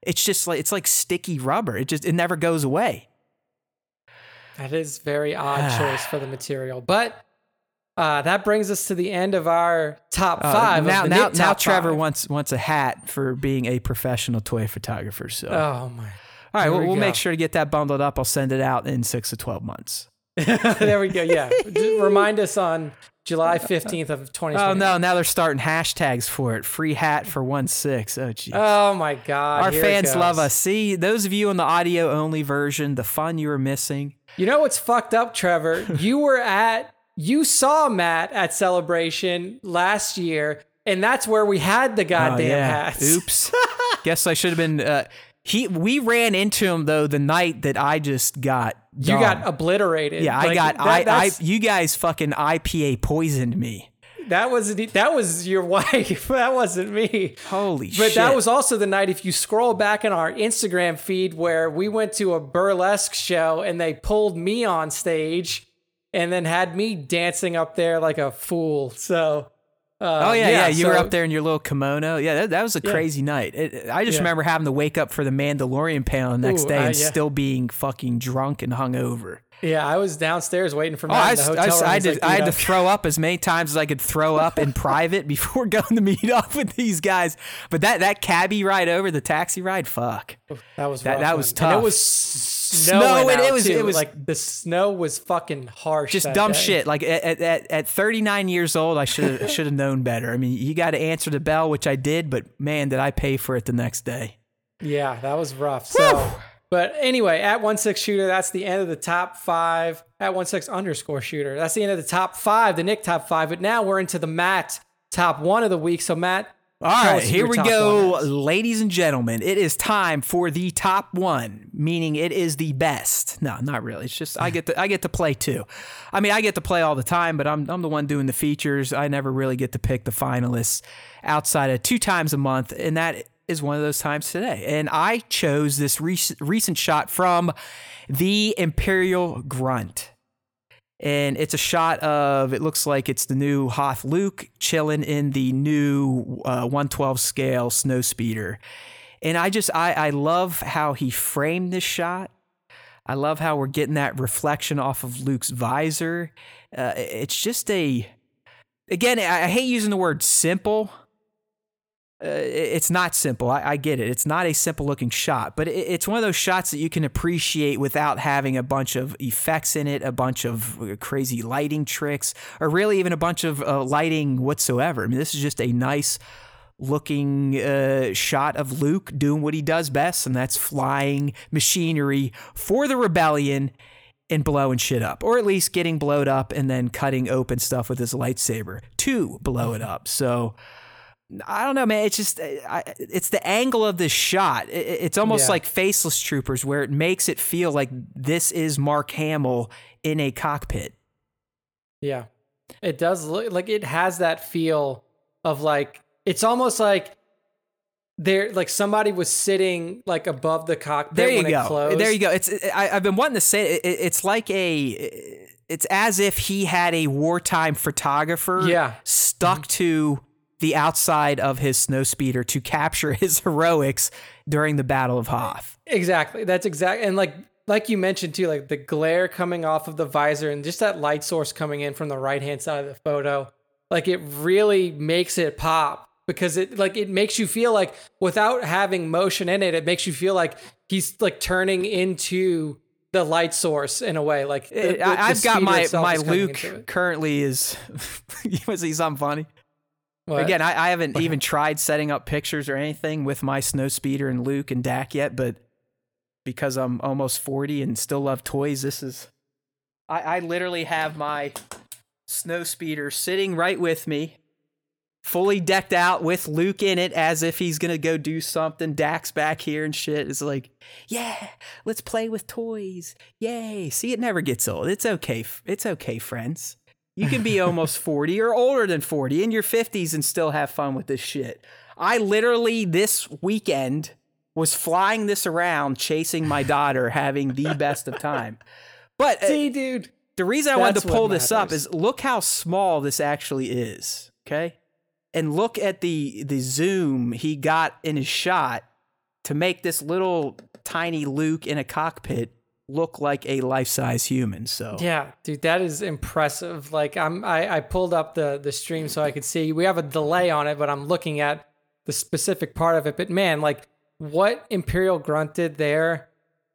It's just like it's like sticky rubber. It just it never goes away. That is very odd choice for the material, but uh, that brings us to the end of our top Uh, five. now now Nick now Trevor five. wants wants a hat for being a professional toy photographer. So Oh my! All right, we'll, we we'll make sure to get that bundled up. I'll send it out in six to twelve months. there we go. Yeah, remind us on July fifteenth of 2020. Oh, no! Now they're starting hashtags for it. Free hat for one six. Oh geez. Oh my God! Our here fans love us. See, those of you in the audio only version, the fun you were missing. You know what's fucked up, Trevor? You were at, you saw Matt at Celebration last year, and that's where we had the Oh, goddamn yeah. hats. Oops. Guess I should have been. Uh, he. We ran into him though the night that I just got. You got obliterated. Yeah, I got. that- I, I. You guys fucking IPA poisoned me. That was that was your wife. That wasn't me. Holy But shit! that was also the night, if you scroll back in our Instagram feed, where we went to a burlesque show and they pulled me on stage and then had me dancing up there like a fool. So, uh, Oh yeah, yeah. You were up there in your little kimono. Yeah, that, that was a crazy night. It, I just Yeah. remember having to wake up for the Mandalorian panel the next Ooh, day and yeah. still being fucking drunk and hungover. Yeah, I was downstairs waiting for Oh, I, in the s- hotel I. I did, like, I had "Dude, to throw up as many times as I could throw up in private before going to meet up with these guys. But that that cabbie ride over the taxi ride, fuck. That was That- that was man. And tough. it was snowing. Snow, and out, it was- too. it was- like the snow was fucking harsh. Just dumb day. shit. Like at, at- at, at 39 years old, I should should have known better. I mean, you got to answer the bell, which I did, but man, did I pay for it the next day. Yeah, that was rough. So, but anyway, at one six shooter, that's the end of the top five. At one six underscore shooter, that's the end of the top five, the Nick top five. But now we're into the Matt top one of the week. So Matt, All right, here we go, ladies and gentlemen. It is time for the top one, meaning it is the best. No, not really. It's just I get to I get to play too. I mean, I get to play all the time, but I'm I'm the one doing the features. I never really get to pick the finalists outside of two times a month, and that is one of those times today. And I chose this rec- recent shot from the Imperial Grunt. And it's a shot of it looks like it's the new Hoth Luke chilling in the new uh, 112 scale snow speeder. And I just I I love how he framed this shot. I love how we're getting that reflection off of Luke's visor. Uh, it's just a again I, I hate using the word simple uh, it's not simple. I, I, get it. It's not a simple looking shot, but it, it's one of those shots that you can appreciate without having a bunch of effects in it, a bunch of uh, crazy lighting tricks, or really even a bunch of uh, lighting whatsoever. I mean, this is just a nice looking uh, shot of Luke doing what he does best, and that's flying machinery for the rebellion and blowing shit up, or at least getting blowed up and then cutting open stuff with his lightsaber to blow it up. So I don't know, man. It's just I, it's the angle of this shot. it's almost yeah. like Faceless Troopers, where it makes it feel like this is Mark Hamill in a cockpit. Yeah, it does look like it has that feel of like it's almost like there like somebody was sitting like above the cockpit. There you go. There you go. It's I, have been wanting to say it, it's like a it's as if he had a wartime photographer yeah. stuck mm-hmm. to the outside of his snowspeeder to capture his heroics during the Battle of Hoth. Exactly. That's exactly and like like you mentioned too, like the glare coming off of the visor and just that light source coming in from the right hand side of the photo, like it really makes it pop because it like it makes you feel like without having motion in it, it makes you feel like he's like turning into the light source in a way. Like the, eh, the, I, have got my my Luke currently is. to see something funny? What? Again, I, I haven't even tried setting up pictures or anything with my snow speeder and Luke and Dak yet, but because I'm almost 40 and still love toys, this is. I, I literally have my snow speeder sitting right with me, fully decked out with Luke in it as if he's gonna go do something. Dak's back here and shit. It's like, yeah, let's play with toys. Yay. See, it never gets old. It's okay. It's okay, friends. You can be almost 40 or older than 40 in your 50s and still have fun with this shit. I literally this weekend was flying this around chasing my daughter having the best of time. But uh, see dude, the reason I wanted to pull this up is look how small this actually is, okay? And look at the the zoom he got in his shot to make this little tiny Luke in a cockpit look like a life-size human. So yeah, dude, that is impressive. Like I'm, I, I pulled up the the stream so I could see. We have a delay on it, but I'm looking at the specific part of it. But man, like what Imperial Grunt did there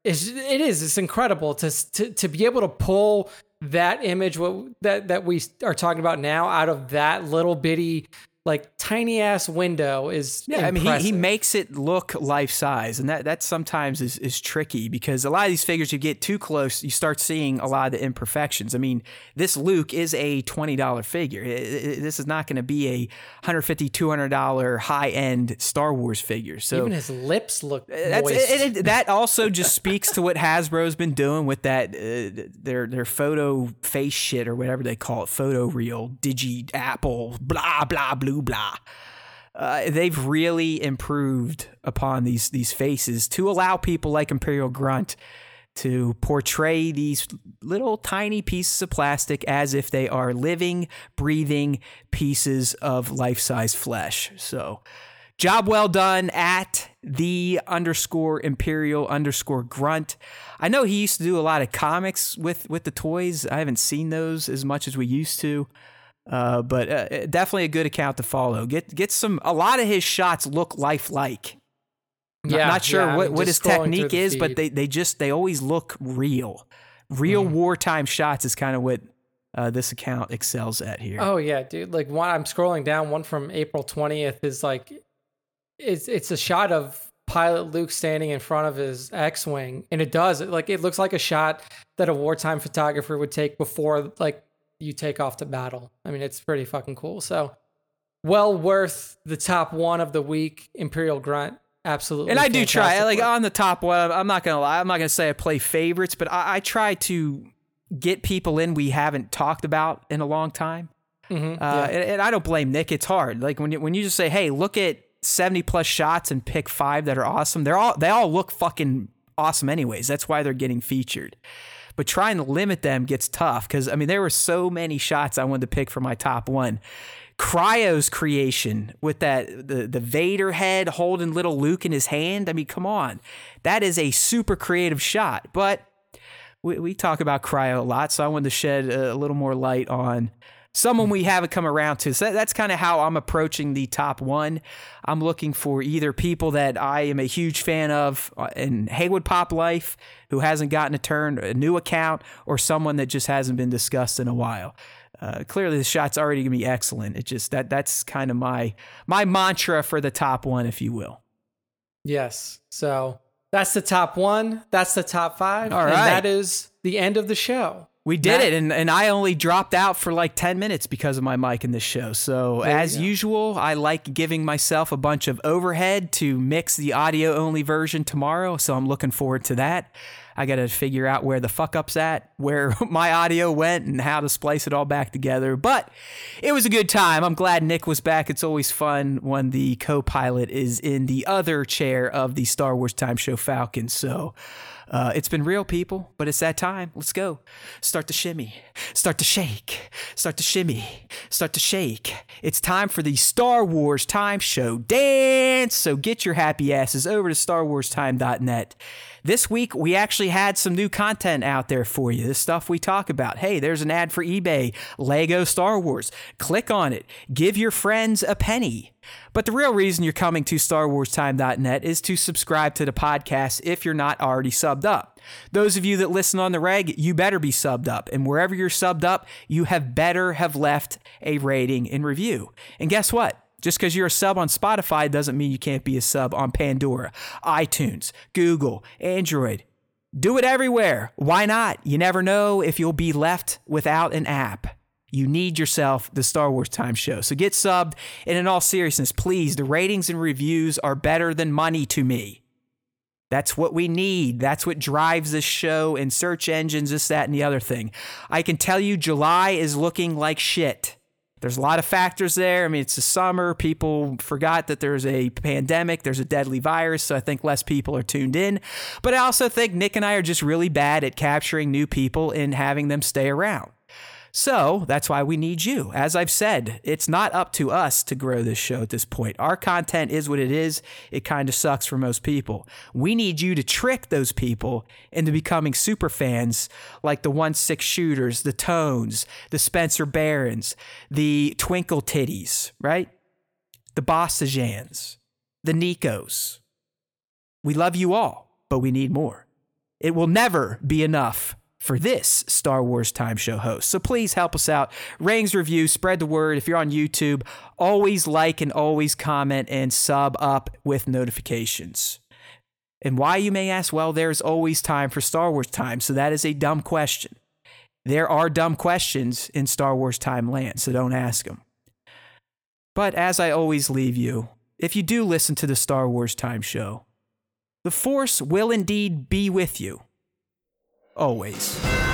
is it is it's incredible to to to be able to pull that image what that that we are talking about now out of that little bitty like tiny ass window is yeah impressive. i mean he, he makes it look life size and that that sometimes is, is tricky because a lot of these figures you get too close you start seeing a lot of the imperfections. I mean this luke is a $20 figure. It, it, this is not going to be a $150 $200 high end star wars figure so even his lips look it, that also just speaks to what hasbro's been doing with that uh, their their photo face shit or whatever they call it photo real digi apple blah blah blah blue blah. Uh, they've really improved upon these these faces to allow people like Imperial Grunt to portray these little tiny pieces of plastic as if they are living, breathing pieces of life-size flesh. So, job well done at the underscore Imperial underscore Grunt. I know he used to do a lot of comics with with the toys. I haven't seen those as much as we used to. Uh, but uh, definitely a good account to follow. Get get some. A lot of his shots look lifelike. Yeah, not sure yeah, what, I mean, what his technique is, but they they just they always look real. Real mm. wartime shots is kind of what uh, this account excels at here. Oh yeah, dude. Like one, I'm scrolling down. One from April 20th is like, it's it's a shot of pilot Luke standing in front of his X-wing, and it does like it looks like a shot that a wartime photographer would take before like you take off to battle. I mean, it's pretty fucking cool. So, well worth the top one of the week. Imperial Grunt, absolutely. And I do try, like on the top one. I'm not gonna lie. I'm not gonna say I play favorites, but I, I try to get people in we haven't talked about in a long time. Mm-hmm, uh, yeah. and, and, I don't blame Nick. It's hard. Like when you, when you just say, "Hey, look at 70 plus shots and pick five that are awesome." They're all they all look fucking awesome anyways. That's why they're getting featured. But trying to limit them gets tough because I mean there were so many shots I wanted to pick for my top one. Cryo's creation with that the the Vader head holding little Luke in his hand. I mean, come on, that is a super creative shot. But we, we talk about Cryo a lot, so I wanted to shed a little more light on someone we haven't come around to. So that, that's kind of how I'm approaching the top one. I'm looking for either people that I am a huge fan of uh, in Haywood Pop Life who hasn't gotten a turn, a new account, or someone that just hasn't been discussed in a while. Uh, clearly, the shot's already gonna be excellent. It just that that's kind of my my mantra for the top one, if you will. Yes. So that's the top one. That's the top five. All and right. that is the end of the show. We did Matt- it, and, and I only dropped out for like 10 minutes because of my mic in this show. So, as usual, I like giving myself a bunch of overhead to mix the audio only version tomorrow. So, I'm looking forward to that. I got to figure out where the fuck up's at, where my audio went, and how to splice it all back together. But it was a good time. I'm glad Nick was back. It's always fun when the co pilot is in the other chair of the Star Wars Time Show Falcon. So, uh, it's been real, people, but it's that time. Let's go. Start to shimmy, start to shake, start to shimmy, start to shake. It's time for the Star Wars Time Show dance. So get your happy asses over to StarWarsTime.net. This week, we actually had some new content out there for you. The stuff we talk about. Hey, there's an ad for eBay, Lego Star Wars. Click on it. Give your friends a penny. But the real reason you're coming to StarWarsTime.net is to subscribe to the podcast if you're not already subbed up. Those of you that listen on the reg, you better be subbed up. And wherever you're subbed up, you have better have left a rating and review. And guess what? Just because you're a sub on Spotify doesn't mean you can't be a sub on Pandora, iTunes, Google, Android. Do it everywhere. Why not? You never know if you'll be left without an app. You need yourself the Star Wars Time Show. So get subbed. And in all seriousness, please, the ratings and reviews are better than money to me. That's what we need. That's what drives this show and search engines, this, that, and the other thing. I can tell you July is looking like shit. There's a lot of factors there. I mean, it's the summer. People forgot that there's a pandemic, there's a deadly virus, so I think less people are tuned in. But I also think Nick and I are just really bad at capturing new people and having them stay around. So that's why we need you. As I've said, it's not up to us to grow this show at this point. Our content is what it is. It kind of sucks for most people. We need you to trick those people into becoming super fans like the 1 6 shooters, the Tones, the Spencer Barons, the Twinkle Titties, right? The Bossajans, the Nikos. We love you all, but we need more. It will never be enough for this Star Wars Time Show host. So please help us out. Ratings, review, spread the word. If you're on YouTube, always like and always comment and sub up with notifications. And why, you may ask? Well, there's always time for Star Wars time. So that is a dumb question. There are dumb questions in Star Wars time land, so don't ask them. But as I always leave you, if you do listen to the Star Wars Time Show, the Force will indeed be with you. Always.